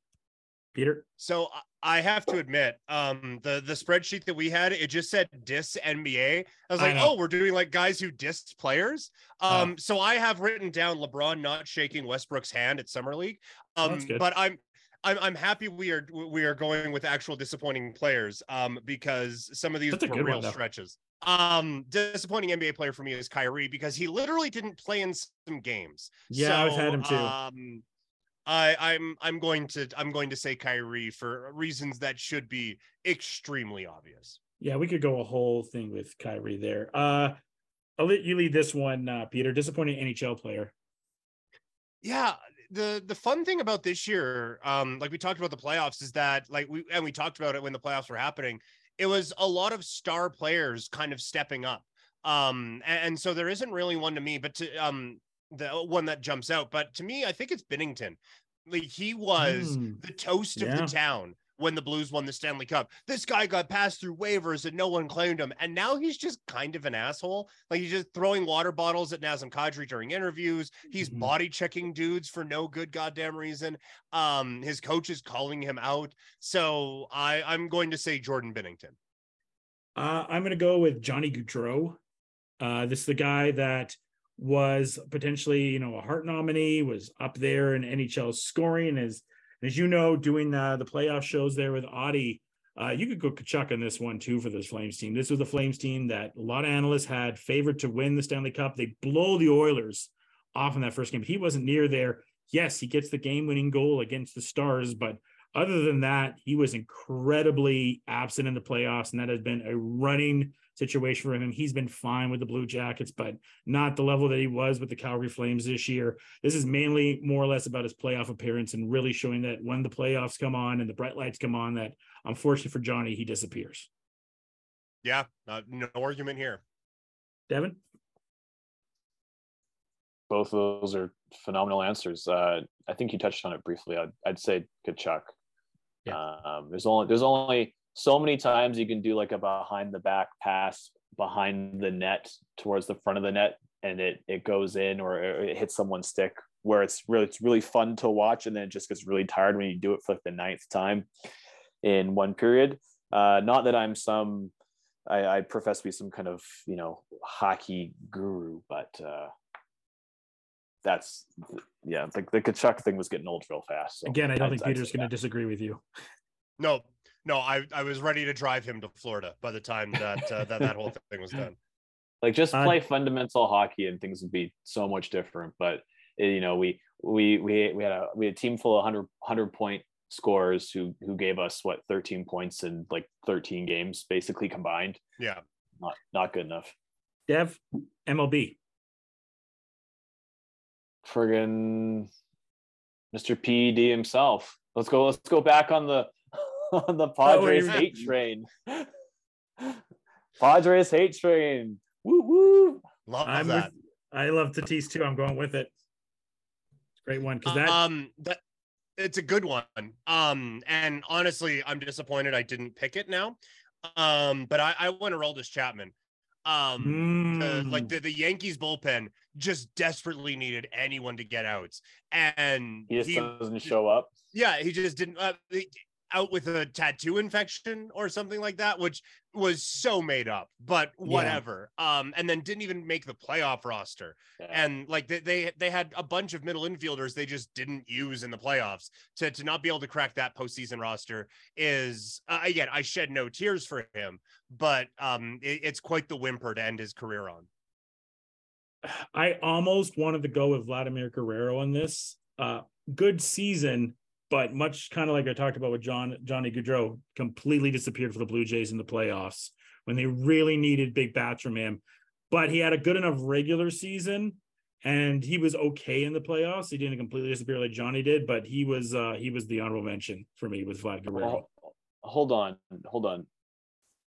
Peter, So I- I have to admit, um, the the spreadsheet that we had, it just said dis NBA. I was like, know. oh, we're doing like guys who dissed players. Oh. Um, so I have written down LeBron not shaking Westbrook's hand at summer league. Um, That's but I'm I'm I'm happy we are we are going with actual disappointing players. Um, because some of these That's were real one, stretches. Um, disappointing NBA player for me is Kyrie because he literally didn't play in some games. Yeah, I was had him too. Um, I, I'm I'm going to I'm going to say Kyrie for reasons that should be extremely obvious. yeah, we could go a whole thing with Kyrie there. Uh, I'll let you lead this one, uh, Peter. Disappointing NHL player. Yeah, the the fun thing about this year, um, like we talked about the playoffs, is that like we and we talked about it when the playoffs were happening. It was a lot of star players kind of stepping up. Um, and, and so there isn't really one to me, but to um the one that jumps out. But to me, I think it's Binnington. Like he was Hmm, the toast of the town when the Blues won the Stanley Cup. This guy got passed through waivers and no one claimed him. And now he's just kind of an asshole. Like he's just throwing water bottles at Nazem Kadri during interviews. He's Mhm. body checking dudes for no good goddamn reason. Um, his coach is calling him out. So I, I'm going to say Jordan Binnington. Uh, I'm going to go with Johnny Gaudreau. Uh, this is the guy that was potentially, you know, a Hart nominee, was up there in NHL scoring. As as you know, doing uh, the playoff shows there with Audie, uh, you could go Tkachuk on this one too for this Flames team. This was the Flames team that a lot of analysts had favored to win the Stanley Cup. They blow the Oilers off in that first game. He wasn't near there. Yes, he gets the game-winning goal against the Stars, but other than that, he was incredibly absent in the playoffs, and that has been a running situation for him. He's been fine with the Blue Jackets, but not the level that he was with the Calgary Flames this year. This is mainly more or less about his playoff appearance and really showing that when the playoffs come on and the bright lights come on, that unfortunately for Johnny, he disappears. Yeah, uh, no argument here. Devin? Both of those are phenomenal answers. Uh, I think you touched on it briefly. I'd, I'd say Tkachuk. Um, there's only there's only so many times you can do like a behind the back pass behind the net towards the front of the net, and it it goes in or it hits someone's stick. Where it's really it's really fun to watch, and then it just gets really tired when you do it for like the ninth time in one period. Uh, not that I'm some I, I profess to be some kind of you know hockey guru, but uh, that's yeah. The, the Tkachuk thing was getting old real fast. So Again, I don't I'd- think Peter's going to disagree with you. No, no, I, I was ready to drive him to Florida by the time that uh, that, that whole thing was done. like just Uh, play fundamental hockey and things would be so much different. But eh, you know, we we we we had a we had a team full of 100, 100 point scorers who who gave us what 13 points in like 13 games basically combined. Yeah. Not not good enough. Dev, MLB. friggin' Mr. PED himself. Let's go. Let's go back on the on the Padres you- hate train. Padres hate train. Woo woo. Love I'm that. with, I love Tatis too. I'm going with it. Great one because that um that it's a good one. Um and honestly, I'm disappointed I didn't pick it now. Um, but I, I want to roll this Chapman. Um the- like Mm. the, the Yankees bullpen just desperately needed anyone to get outs. And He just he doesn't show up. yeah, he just didn't uh, he- out with a tattoo infection or something like that, which was so made up, but whatever. Um, and then didn't even make the playoff roster. Yeah. And like they, they they had a bunch of middle infielders they just didn't use in the playoffs. To to not be able to crack that postseason roster is uh, again, I shed no tears for him, but um, it- it's quite the whimper to end his career on. I almost wanted to go with Vladimir Guerrero on this. Uh, good season, but much kind of like I talked about with John Johnny Gaudreau, completely disappeared for the Blue Jays in the playoffs when they really needed big bats from him. But he had a good enough regular season, and he was okay in the playoffs. He didn't completely disappear like Johnny did, but he was uh, he was the honorable mention for me with Vlad Guerrero. Well, hold on, hold on.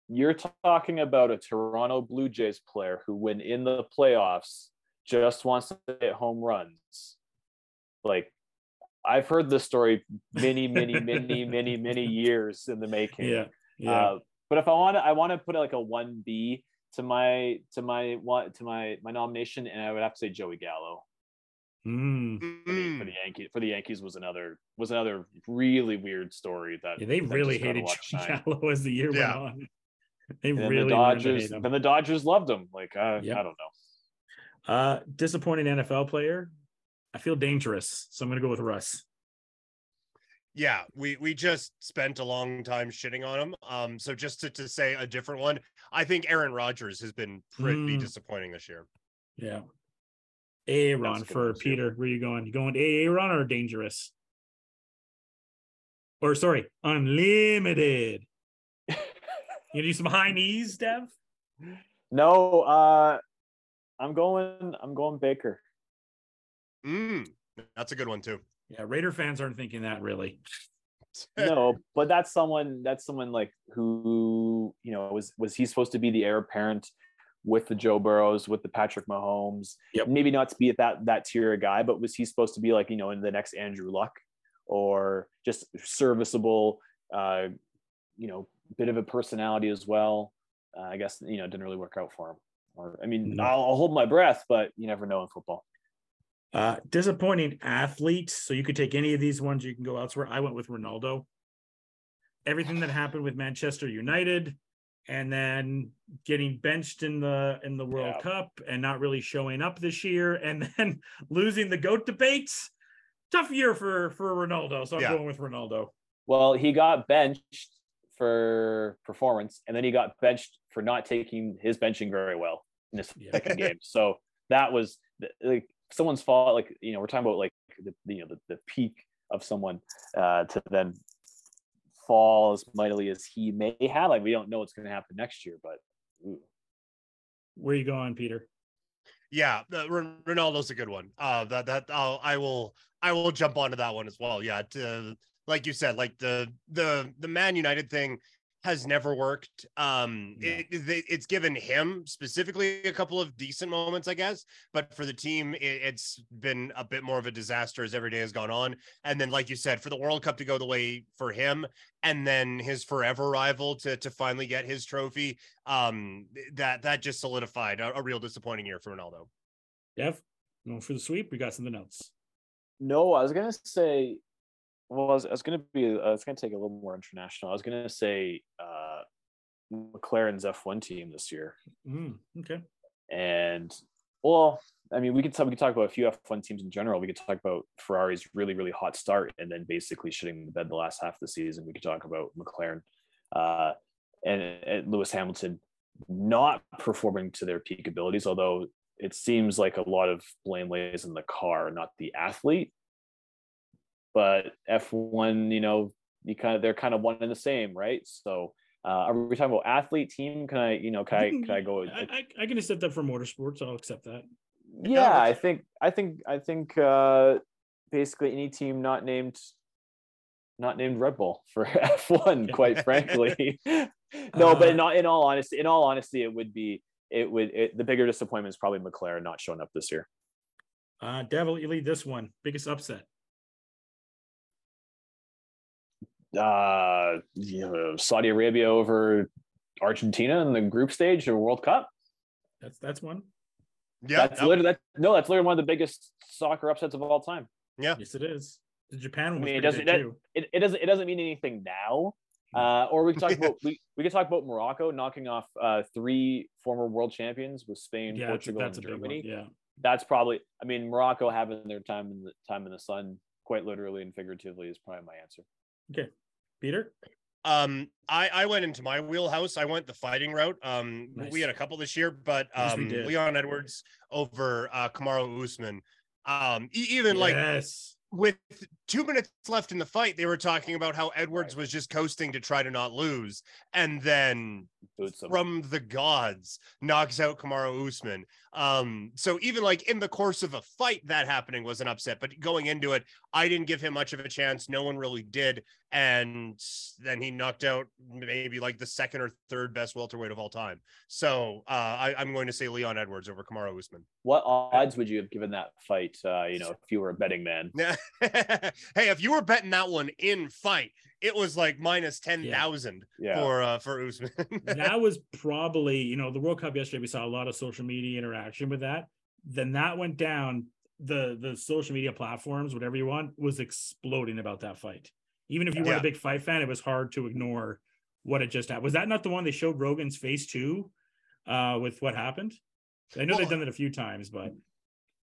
You're talking about a Toronto Blue Jays player who, when in the playoffs, just wants to hit home runs. Like, I've heard this story many, many, many, many, many years in the making. Yeah, yeah. Uh, but if I want to, I want to put like a one B to my to my what to my my nomination, and I would have to say Joey Gallo Mm. for the, for the Yankees. For the Yankees was another was another really weird story that Yeah, they that really hated Joey shine. Gallo as the year Yeah. went on. They And really the Dodgers, hate him. then the Dodgers loved him. Like uh, Yep. I don't know. Uh, disappointing NFL player. I feel dangerous, so I'm going to go with Russ. Yeah, we we just spent a long time shitting on him. Um, so just to, to say a different one, I think Aaron Rodgers has been pretty Mm. disappointing this year. Yeah. Aaron a good for one, too. Peter. Where you going? You going Aaron or dangerous? Or sorry, unlimited. You do some high knees, Dev? No, uh, I'm going. I'm going Baker. Mm, that's a good one too. Yeah, Raider fans aren't thinking that really. no, but that's someone. That's someone like who you know was was he supposed to be the heir apparent with the Joe Burrows, with the Patrick Mahomes? Yep. Maybe not to be at that that tier of guy, but was he supposed to be like you know in the next Andrew Luck or just serviceable? uh, you know, bit of a personality as well. Uh, I guess you know didn't really work out for him. Or I mean, No. I'll, I'll hold my breath, but you never know in football. Uh, disappointing athletes. So you could take any of these ones. You can go elsewhere. I went with Ronaldo. Everything that happened with Manchester United, and then getting benched in the in the World Yeah. Cup, and not really showing up this year, and then losing the goat debates. Tough year for for Ronaldo. So I'm Yeah. going with Ronaldo. Well, he got benched for performance, and then he got benched for not taking his benching very well in his Yeah. second game. So that was the- like someone's fault. Like you know, we're talking about like the you know the, the peak of someone uh, to then fall as mightily as he may have. Like we don't know what's going to happen next year, but ooh. Where you going, Peter? Yeah, the, Ron- Ronaldo's a good one. Uh, that that I'll, I will I will jump onto that one as well. Yeah, to, like you said, like the the the Man United thing has never worked. Um, No. it, it- it's given him specifically a couple of decent moments, I guess, but for the team, it, it's been a bit more of a disaster as every day has gone on. And then, like you said, for the World Cup to go the way for him, and then his forever rival to to finally get his trophy, um, that that just solidified a, a real disappointing year for Ronaldo. Dev, going for the sweep. We got something else. No, I was gonna say. Well, I was, was gonna be. I was gonna take a little more international. I was gonna say uh, McLaren's F1 team this year, Mm, okay. and well, I mean, we could talk. We could talk about a few F1 teams in general. We could talk about Ferrari's really, really hot start, and then basically shitting the bed the last half of the season. We could talk about McLaren, uh, and, and Lewis Hamilton not performing to their peak abilities. Although it seems like a lot of blame lays in the car, not the athlete. But F1, you know, you kind of they're kind of one and the same, right? So. Uh, are we talking about athlete team? Can I, you know, can I, can I go? I, I, I can accept that for motorsports. I'll accept that. yeah i think i think i think uh basically any team not named not named red bull for f1 quite frankly no but Uh, not in all honesty in all honesty it would be it would it, the bigger disappointment is probably mclaren not showing up this year Uh, Devil, you lead this one. Biggest upset. Uh you know, saudi arabia over argentina in the group stage of world cup That's that's one. Yeah, that's that- literally that no that's literally one of the biggest soccer upsets of all time Yeah, Yes, it is. The Japan one I mean, it doesn't- that- too. it, it doesn't it doesn't mean anything now. Uh, or we could talk about we, we could talk about Morocco knocking off uh, three former world champions with Spain, Yeah, Portugal, that's a and big one. Germany. Yeah. That's probably I mean Morocco having their time in the time in the sun, quite literally and figuratively, is probably my answer. Peter. Um, I I went into my wheelhouse. I went the fighting route. Um, Nice. we had a couple this year, but um, did. Leon Edwards over uh, Kamaru Usman. Um, even like with two minutes left in the fight, they were talking about how Edwards was just coasting to try to not lose, and then from the gods knocks out Kamaru Usman. Um, so even like in the course of a fight, that happening was an upset. But going into it, I didn't give him much of a chance. No one really did, and then he knocked out maybe like the second or third best welterweight of all time. So uh, I, I'm going to say Leon Edwards over Kamaru Usman. What odds would you have given that fight? Uh, you know, if you were a betting man. hey, if you were betting that one in fight, it was like minus ten thousand Yeah. for uh, for Usman. that was probably, you know, the World Cup yesterday, we saw a lot of social media interaction with that. Then that went down. The the social media platforms, whatever you want, was exploding about that fight. Even if you weren't a big fight fan, it was hard to ignore what it just happened. Was that not the one they showed Rogan's face too? Uh, with what happened? I know they've done it a few times, but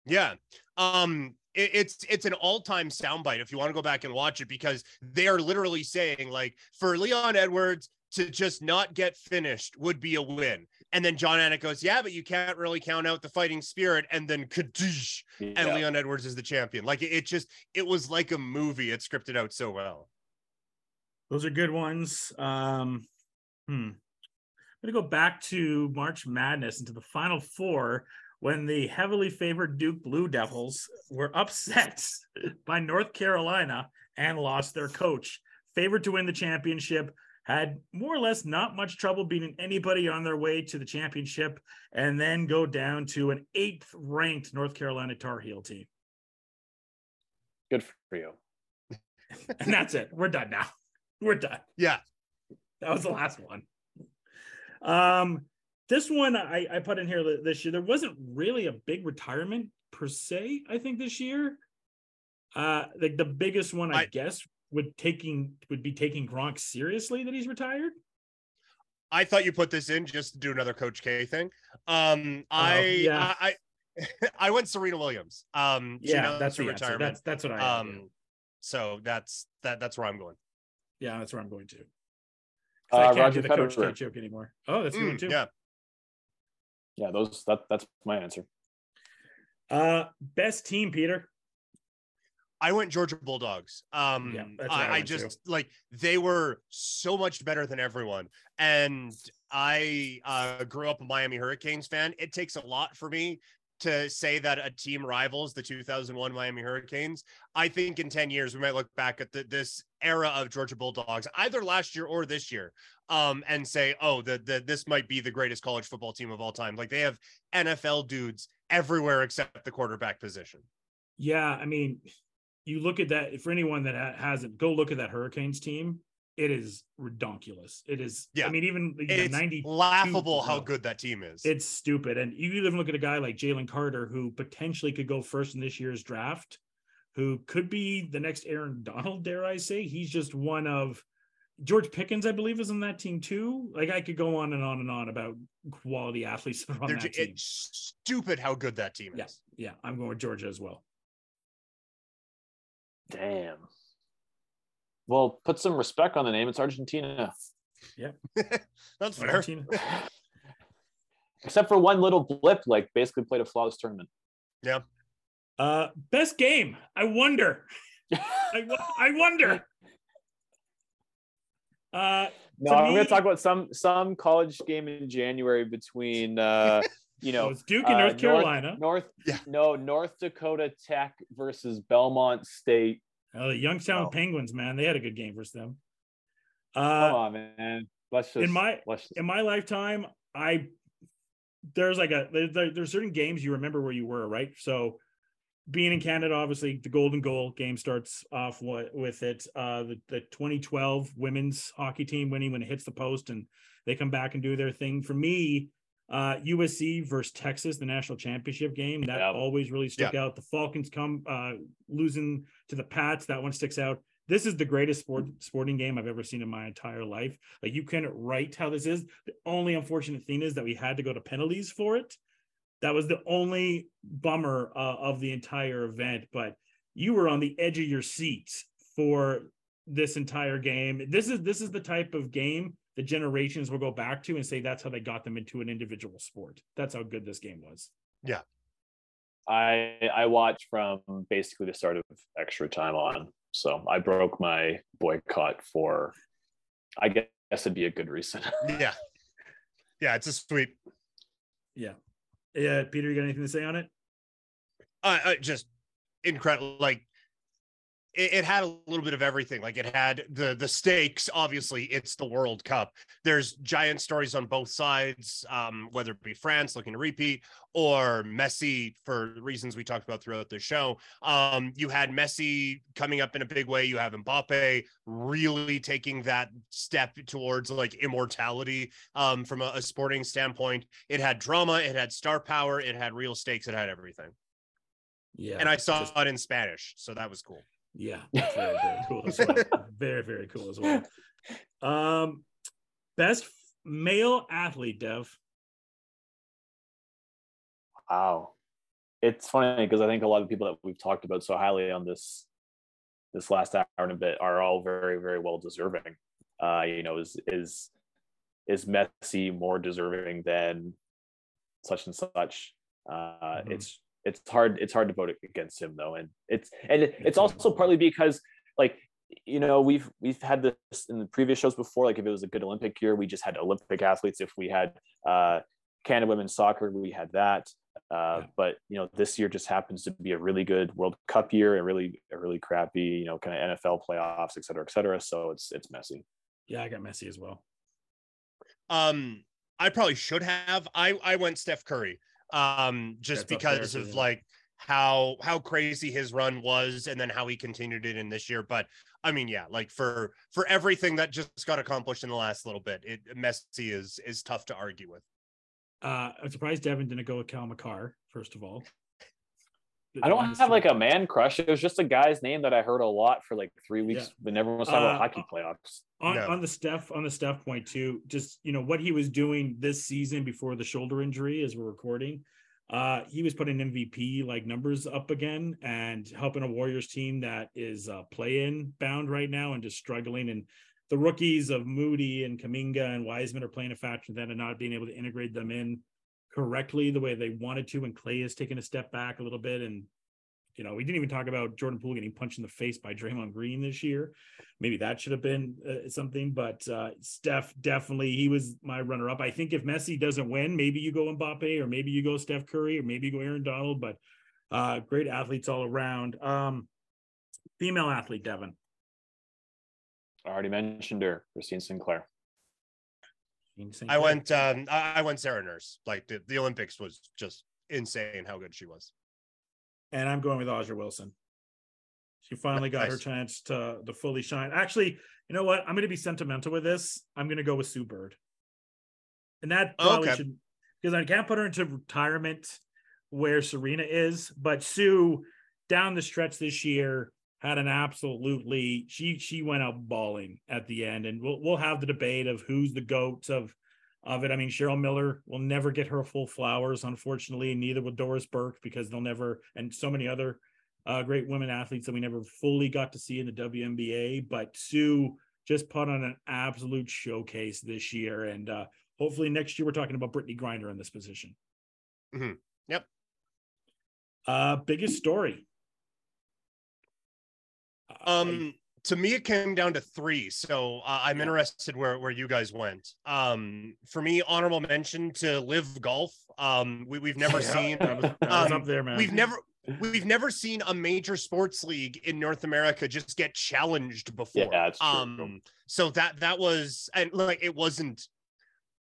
Yeah. Um it, it's it's an all-time soundbite if you want to go back and watch it because they are literally saying like for Leon Edwards to just not get finished would be a win. And then Jon Anik goes, "Yeah, but you can't really count out the fighting spirit." And then kadoosh, and Leon Edwards is the champion. Like it, just it was like a movie. It scripted out so well. those are good ones. Um, hmm. I'm gonna go back to March Madness into the Final Four when the heavily favored Duke Blue Devils were upset by North Carolina and lost their coach. Favored to win the championship, had more or less not much trouble beating anybody on their way to the championship, and then go down to an eighth ranked North Carolina Tar Heel team. Good for you. And that's it. We're done now. We're done. Yeah. That was the last one. Um, this one I, I put in here this year. There wasn't really a big retirement per se. I think this year, uh, like the biggest one I, I- guess would taking would be taking Gronk seriously that he's retired. I thought you put this in just to do another Coach K thing. Um, I, Oh, yeah. I, I, I went Serena Williams. Um, Yeah, announced that's her retirement. That's that's what I. have, yeah. um, so that's that. That's where I'm going. yeah, that's where I'm going to. Uh, I can't Roger do the Coach K joke anymore. Oh, that's a good one Mm, too. yeah, Yeah, those that that's my answer. Uh, best team, Peter. I went Georgia Bulldogs. Um, Yeah, I I, I went too. just like they were so much better than everyone, and I uh, grew up a Miami Hurricanes fan. It takes a lot for me to say that a team rivals the 2001 Miami Hurricanes. I think in 10 years we might look back at the, this era of Georgia Bulldogs, either last year or this year, um, and say, "Oh, the, the this might be the greatest college football team of all time." Like they have NFL dudes everywhere except the quarterback position. Yeah, I mean, you look at that for anyone that ha- hasn't, go look at that Hurricanes team. It is redonkulous. It is. Yeah. I mean, even the It's 90 laughable how good that team is. It's stupid. And you even look at a guy like Jalen Carter, who potentially could go first in this year's draft, who could be the next Aaron Donald, dare I say. He's just one of George Pickens, I believe, is on that team too. Like I could go on and on and on about quality athletes that are on They're that ju- team. it's stupid how good that team Yeah, is. yeah. I'm going with Georgia as well. Damn. Well, put some respect on the name. It's Argentina. Yeah, that's fair. Argentina. Except for one little blip, like basically played a flawless tournament. Yeah. Uh, best game. I wonder. I, I wonder. Uh, No, To I'm me- going to talk about some some college game in January between uh, you no, know it's Duke and uh, North Carolina. North Yeah. no North Dakota Tech versus Belmont State. Oh, the Youngstown No. Penguins, man, they had a good game versus them. Come Uh, on, man. Let's just in my just, in my lifetime, I there's like a there, there- there's certain games you remember where you were, right? So being in Canada, obviously the golden goal game starts off with it. Uh, the, the 2012 women's hockey team winning when it hits the post and they come back and do their thing. For me, uh, USC versus Texas, the national championship game, that Yeah. always really stuck out. The Falcons come uh, losing to the Pats, that one sticks out. This is the greatest sport sporting game I've ever seen in my entire life. Like you couldn't write how this is. The only unfortunate thing is that we had to go to penalties for it. That was the only bummer uh, of the entire event. But you were on the edge of your seats for this entire game. This is this is the type of game the generations will go back to and say that's how they got them into an individual sport. That's how good this game was. Yeah. I I watched from basically the start of extra time on. So I broke my boycott for I guess it'd be a good reason. Yeah. Yeah, it's a sweep. Yeah. Yeah, Peter, you got anything to say on it? Uh, uh, just incredible. Like it, it had a little bit of everything. Like it had the the stakes. Obviously, it's the World Cup. There's giant stories on both sides, um, whether it be France looking to repeat or Messi for reasons we talked about throughout the show. Um, you had Messi coming up in a big way. You have Mbappe really taking that step towards like immortality um, from a, a sporting standpoint. It had drama. It had star power. It had real stakes. It had everything. Yeah. and I saw just- it in Spanish, so that was cool. Yeah, very, very cool as well. very, very cool as well. Um, best male athlete, Dev. Wow. It's funny because I think a lot of people that we've talked about so highly on this this last hour and a bit are all very, very well deserving. Uh, you know, is is is Messi more deserving than such and such? Uh, Mhm. It's it's hard it's hard to vote against him though, and it's and it's also partly because like you know we've we've had this in the previous shows before. Like if it was a good Olympic year, we just had Olympic athletes. If we had uh, Canada women's soccer, we had that. Uh, Yeah. But you know, this year just happens to be a really good World Cup year, and really a really crappy, you know, kind of NFL playoffs, et cetera, et cetera. So it's it's messy. Yeah, I got messy as well. Um, I probably should have. I I went Steph Curry, um, just That's up there, because of yeah. like how how crazy his run was and then how he continued it in this year but i mean yeah like for for everything that just got accomplished in the last little bit it messi is is tough to argue with Uh, I'm surprised Devin didn't go with Cale Makar, first of all. I don't have like a man crush. It was just a guy's name that I heard a lot for like three weeks Yeah. when everyone was talking Uh, about hockey playoffs. on, No. on the Steph on the Steph point too. Just you know what he was doing this season before the shoulder injury, as we're recording. Uh, he was putting MVP like numbers up again and helping a Warriors team that is uh, play-in bound right now and just struggling. And the rookies of Moody and Kuminga and Wiseman are playing a factor that and not being able to integrate them in correctly the way they wanted to. And Clay has taken a step back a little bit and you know, we didn't even talk about Jordan Poole getting punched in the face by Draymond Green this year. Maybe that should have been uh, something, but uh, Steph definitely he was my runner up. I think if Messi doesn't win, maybe you go Mbappe or maybe you go Steph Curry or maybe you go Aaron Donald, but uh, great athletes all around. Um, female athlete, Devin. I already mentioned her, Christine Sinclair. I went um i went sarah nurse like the, the olympics was just insane how good she was and I'm going with A'ja Wilson. She finally got her chance to to fully shine. Actually, you know what? I'm going to be sentimental with this. I'm going to go with Sue Bird, and that Oh, probably okay. should because I can't put her into retirement where Serena is, but Sue down the stretch this year had an absolutely she she went out bawling at the end, and we'll we'll have the debate of who's the goat of of it. I mean, Cheryl Miller will never get her full flowers, unfortunately, and neither will Doris Burke because they'll never, and so many other uh, great women athletes that we never fully got to see in the WNBA. But Sue just put on an absolute showcase this year, and uh, hopefully next year we're talking about Brittney Griner in this position. Mm-hmm. Yep. Uh, biggest story. Um, to me, it came down to three. So uh, I'm interested where where you guys went. Um, for me, honorable mention to live golf. Um, we we've never yeah, seen. that was, that was um, up there, man. We've never we've never seen a major sports league in North America just get challenged before. Yeah, it's true. Um, so that that was and like it wasn't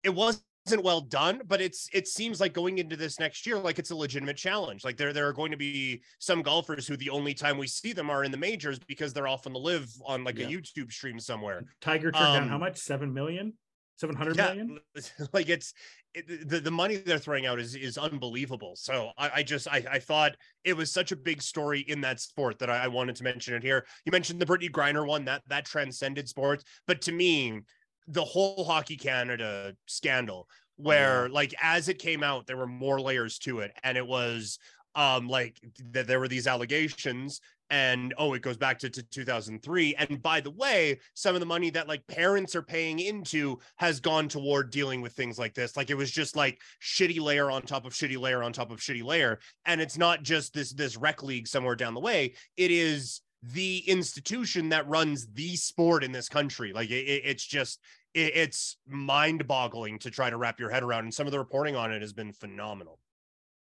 it wasn't well done, but it's it seems like going into this next year, like it's a legitimate challenge. Like there there are going to be some golfers who the only time we see them are in the majors because they're off on the live on like Yeah. a YouTube stream somewhere. Tiger turned down how um, much? Seven million? Seven hundred Yeah, million? like it's it, the, the money they're throwing out is is unbelievable. So I, I just I, I thought it was such a big story in that sport that I, I wanted to mention it here. You mentioned the Brittney Griner one that that transcended sports, but to me, the whole Hockey Canada scandal, where like as it came out, there were more layers to it, and it was um like that there were these allegations and oh it goes back to, to 2003 and by the way some of the money that like parents are paying into has gone toward dealing with things like this. Like it was just like shitty layer on top of shitty layer on top of shitty layer. And it's not just this this rec league somewhere down the way. It is the institution that runs the sport in this country like it, it- it's just it, it's mind-boggling to try to wrap your head around and some of the reporting on it has been phenomenal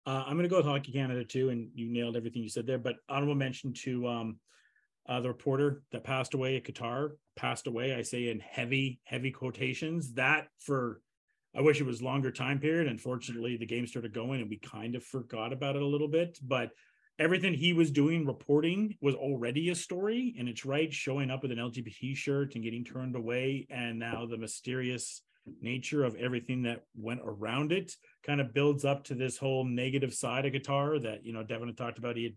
Uh, I'm going to go with Hockey Canada too, and you nailed everything you said there. But honorable mention to um, uh, the reporter that passed away at Qatar. Passed away, I say in heavy, heavy quotations. That for, I wish it was longer time period. Unfortunately, the game started going, and we kind of forgot about it a little bit. But everything he was doing reporting was already a story, and it's right showing up with an LGBT shirt and getting turned away, and now the mysterious nature of everything that went around it kind of builds up to this whole negative side of Qatar that you know Devin had talked about. He had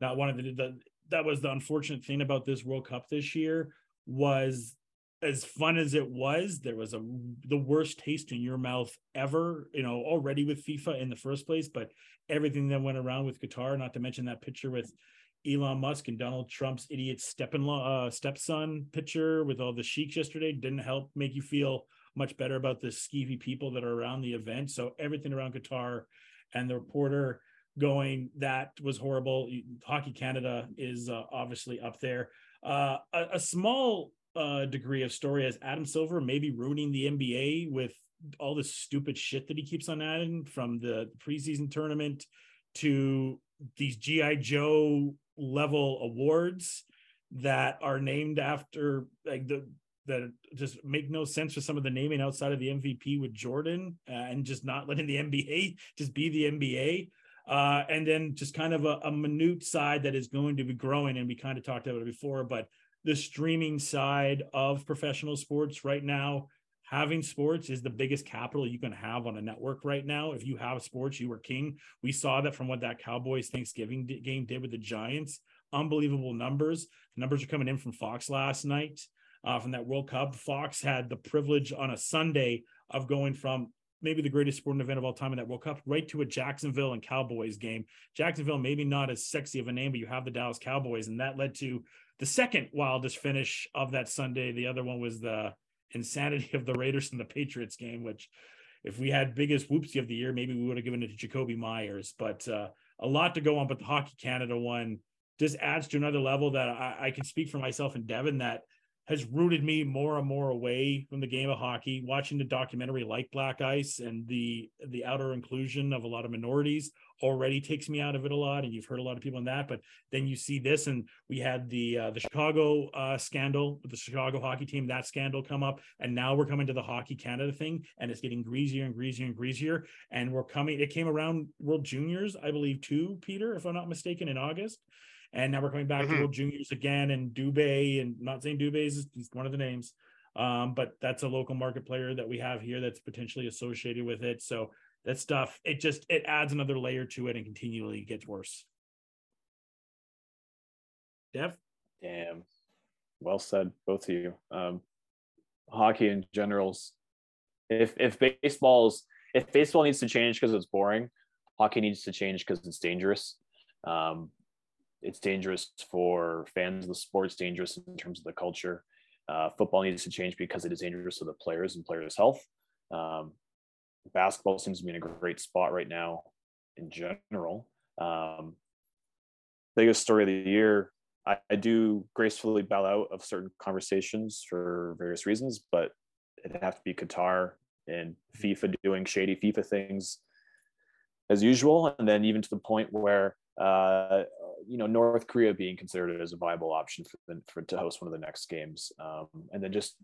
not wanted to. The, that was the unfortunate thing about this World Cup this year was as fun as it was. There was a the worst taste in your mouth ever. You know already with FIFA in the first place, but everything that went around with Qatar, Not to mention that picture with. Elon Musk and Donald Trump's idiot uh, stepson picture with all the sheiks yesterday didn't help make you feel much better about the skeevy people that are around the event. So everything around Qatar and the reporter going, that was horrible. Hockey Canada is uh, obviously up there. Uh, a, a small uh, degree of story as Adam Silver maybe ruining the NBA with all this stupid shit that he keeps on adding from the preseason tournament to these GI Joe level awards that are named after like the that just make no sense for some of the naming outside of the MVP with Jordan uh, and just not letting the NBA just be the NBA. Uh, and then just kind of a, a minute side that is going to be growing, and we kind of talked about it before, but the streaming side of professional sports right now having sports is the biggest capital you can have on a network right now. If you have sports, you are king. We saw that from what that Cowboys Thanksgiving game did with the Giants. Unbelievable numbers. numbers are coming in from Fox last night uh, from that World Cup. Fox had the privilege on a Sunday of going from maybe the greatest sporting event of all time in that World Cup, right to a Jacksonville and Cowboys game. Jacksonville, maybe not as sexy of a name, but you have the Dallas Cowboys, and that led to the second wildest finish of that Sunday. The other one was the insanity of the Raiders and the Patriots game, which if we had biggest whoopsie of the year, maybe we would have given it to Jakobi Meyers. But uh, a lot to go on. But the Hockey Canada one just adds to another level that I, I can speak for myself and Devin that has rooted me more and more away from the game of hockey. Watching the documentary like Black Ice and the the outer inclusion of a lot of minorities already takes me out of it a lot. And you've heard a lot of people in that, but then you see this, and we had the uh, the Chicago uh, scandal with the Chicago hockey team. That scandal come up, and now we're coming to the Hockey Canada thing, and it's getting greasier and greasier and greasier. And we're coming. It came around World Juniors, I believe, too, Peter, if I'm not mistaken, in August. And now we're coming back mm-hmm. to World Juniors again, and Dubé, and I'm not saying Dubé is just one of the names. Um, but that's a local market player that we have here that's potentially associated with it. So that stuff it just it adds another layer to it and continually gets worse dev damn well said both of you um hockey in generals if if baseball's if baseball needs to change because it's boring hockey needs to change because it's dangerous um it's dangerous for fans of the sport it's dangerous in terms of the culture uh, football needs to change because it is dangerous to the players and players health um, basketball seems to be in a great spot right now in general. Um, biggest story of the year. I, I, do gracefully bow out of certain conversations for various reasons, but it'd have to be Qatar and FIFA doing shady FIFA things as usual, and then even to the point where uh, you know North Korea being considered as a viable option for, for to host one of the next games, um, and then just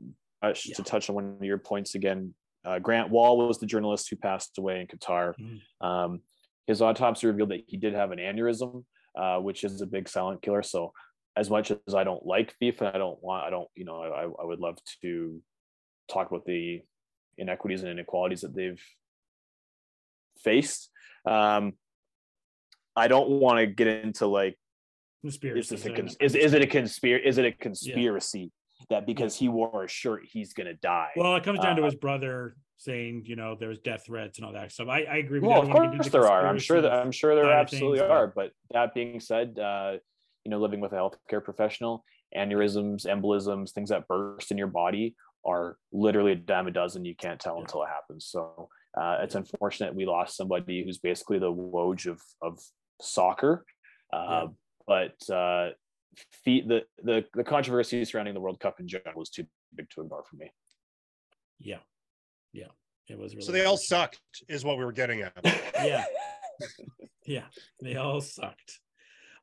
uh, yeah. to touch on one of your points again, uh, Grant Wahl was the journalist who passed away in Qatar. Mm. Um, his autopsy revealed that he did have an aneurysm, uh, which is a big silent killer. So, as much as I don't like FIFA, I don't want, I don't, you know, I, I would love to talk about the inequities and inequalities that they've faced. Um, I don't want to get into like conspiracy. Is, cons- is, is, it a conspiracy? Is it a conspiracy? that because he wore a shirt, he's going to die. Well, it comes down uh, to his brother saying, you know, there's death threats and all that stuff. I, I agree. With well, of course there are. I'm sure that I'm sure there absolutely things, are. But that being said, uh, you know, living with a healthcare professional, aneurysms, embolisms, things that burst in your body are literally a dime a dozen. You can't tell yeah. until it happens. So uh, it's unfortunate we lost somebody who's basically the Woj of of soccer. Uh, yeah. But uh, the, the the controversy surrounding the World Cup in general was too big to ignore for me. Yeah, yeah, it was. Really so they all sucked, is what we were getting at. yeah, yeah, they all sucked.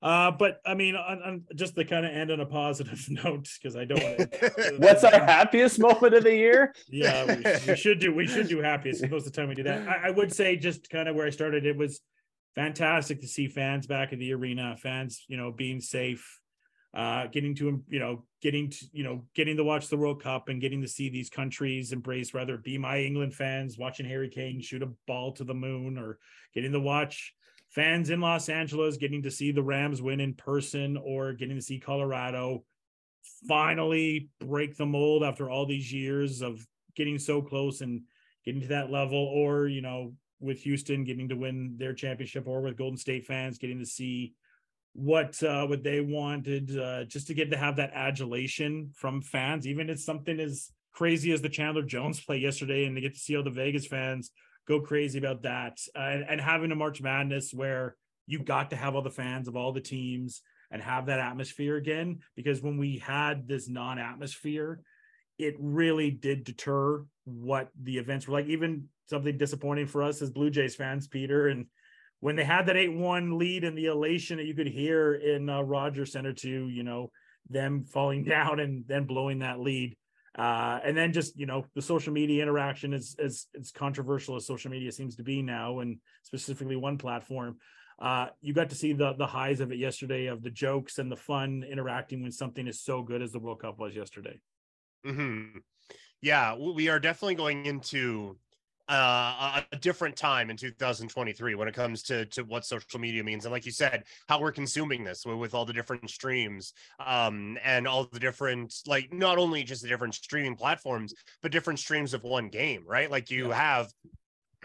Uh, but I mean, on, on just to kind of end on a positive note, because I don't. Wanna, What's our happiest moment of the year? Yeah, we, we, should do. We should do happiest. Most of the time we do that. I, I would say just kind of where I started. It was fantastic to see fans back in the arena, fans, you know, being safe, uh, getting to you know getting to you know getting to watch the World Cup and getting to see these countries embrace whether it be my England fans watching Harry Kane shoot a ball to the moon or getting to watch fans in Los Angeles getting to see the Rams win in person or getting to see Colorado finally break the mold after all these years of getting so close and getting to that level or you know with Houston getting to win their championship or with Golden State fans getting to see what uh, what they wanted uh, just to get to have that adulation from fans. Even if something as crazy as the chandler jones play yesterday and to get to see all the vegas fans go crazy about that uh, and, and having a march madness where you got to have all the fans of all the teams and have that atmosphere again because when we had this non-atmosphere it really did deter what the events were like. Even something disappointing for us as blue jays fans peter and when they had that 8-1 lead and the elation that you could hear in uh, Rogers Center to, you know, them falling down and then blowing that lead. Uh, and then just, you know, the social media interaction is as, as controversial as social media seems to be now, and specifically one platform. uh, you got to see the the highs of it yesterday, of the jokes and the fun interacting when something is so good as the World Cup was yesterday. Mm-hmm. Yeah, we are definitely going into uh, a different time in 2023 when it comes to to what social media means and like you said how we're consuming this with, with all the different streams um and all the different like not only just the different streaming platforms but different streams of one game right like you yeah. have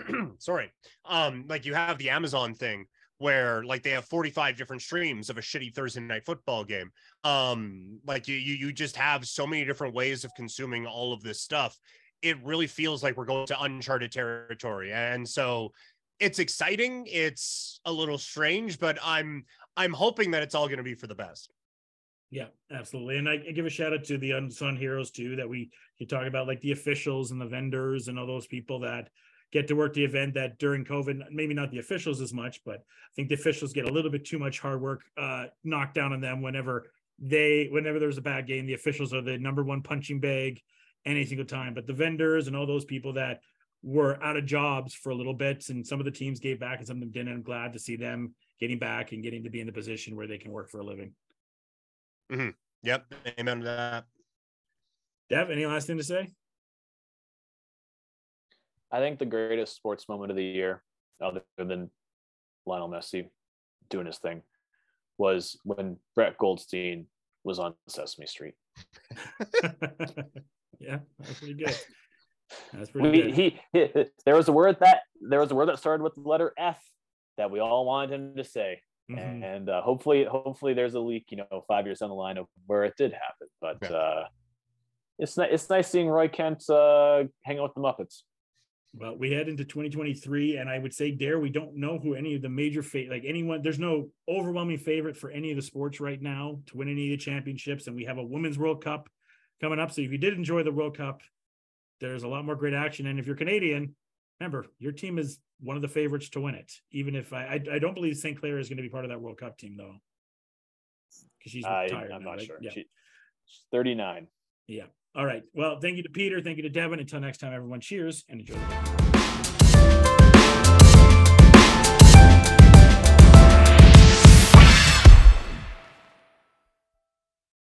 sorry um like you have the amazon thing where like they have 45 different streams of a shitty Thursday night football game. Um, like you, you, you just have so many different ways of consuming all of this stuff it really feels like we're going to uncharted territory. And so it's exciting. It's a little strange, but I'm I'm hoping that it's all going to be for the best. Yeah, absolutely. And I, I, give a shout out to the unsung heroes too that we you talk about like the officials and the vendors and all those people that get to work the event that during COVID, maybe not the officials as much, but I think the officials get a little bit too much hard work uh, knocked down on them whenever they whenever there's a bad game. The officials are the number one punching bag any single time. But the vendors and all those people that were out of jobs for a little bit, and some of the teams gave back and some of them didn't. I'm glad to see them getting back and getting to be in the position where they can work for a living. Mm-hmm. Yep. Amen to that. Dev, any last thing to say? I think the greatest sports moment of the year, other than Lionel Messi doing his thing, was when Brett Goldstein was on Sesame Street. Yeah, that's pretty good. That's pretty we, good. He, he, there was a word that there was a word that started with the letter F that we all wanted him to say. Mm-hmm. And uh, hopefully, hopefully there's a leak, you know, five years down the line of where it did happen. But yeah. uh, it's nice. It's nice seeing Roy Kent uh, hang out with the Muppets. Well, we head into 2023, and I would say, Dare, we don't know who any of the major fate, like anyone. There's no overwhelming favorite for any of the sports right now to win any of the championships, and we have a Women's World Cup coming up. So if you did enjoy the World Cup, there's a lot more great action. And if you're Canadian, remember your team is one of the favorites to win it. Even if I I, I don't believe Sinclair is going to be part of that World Cup team though, because she's retired. I, am not right? sure. Yeah. She, she's 39. Yeah. All right. Well, thank you to Peter. Thank you to Devin. Until next time, everyone. Cheers and enjoy.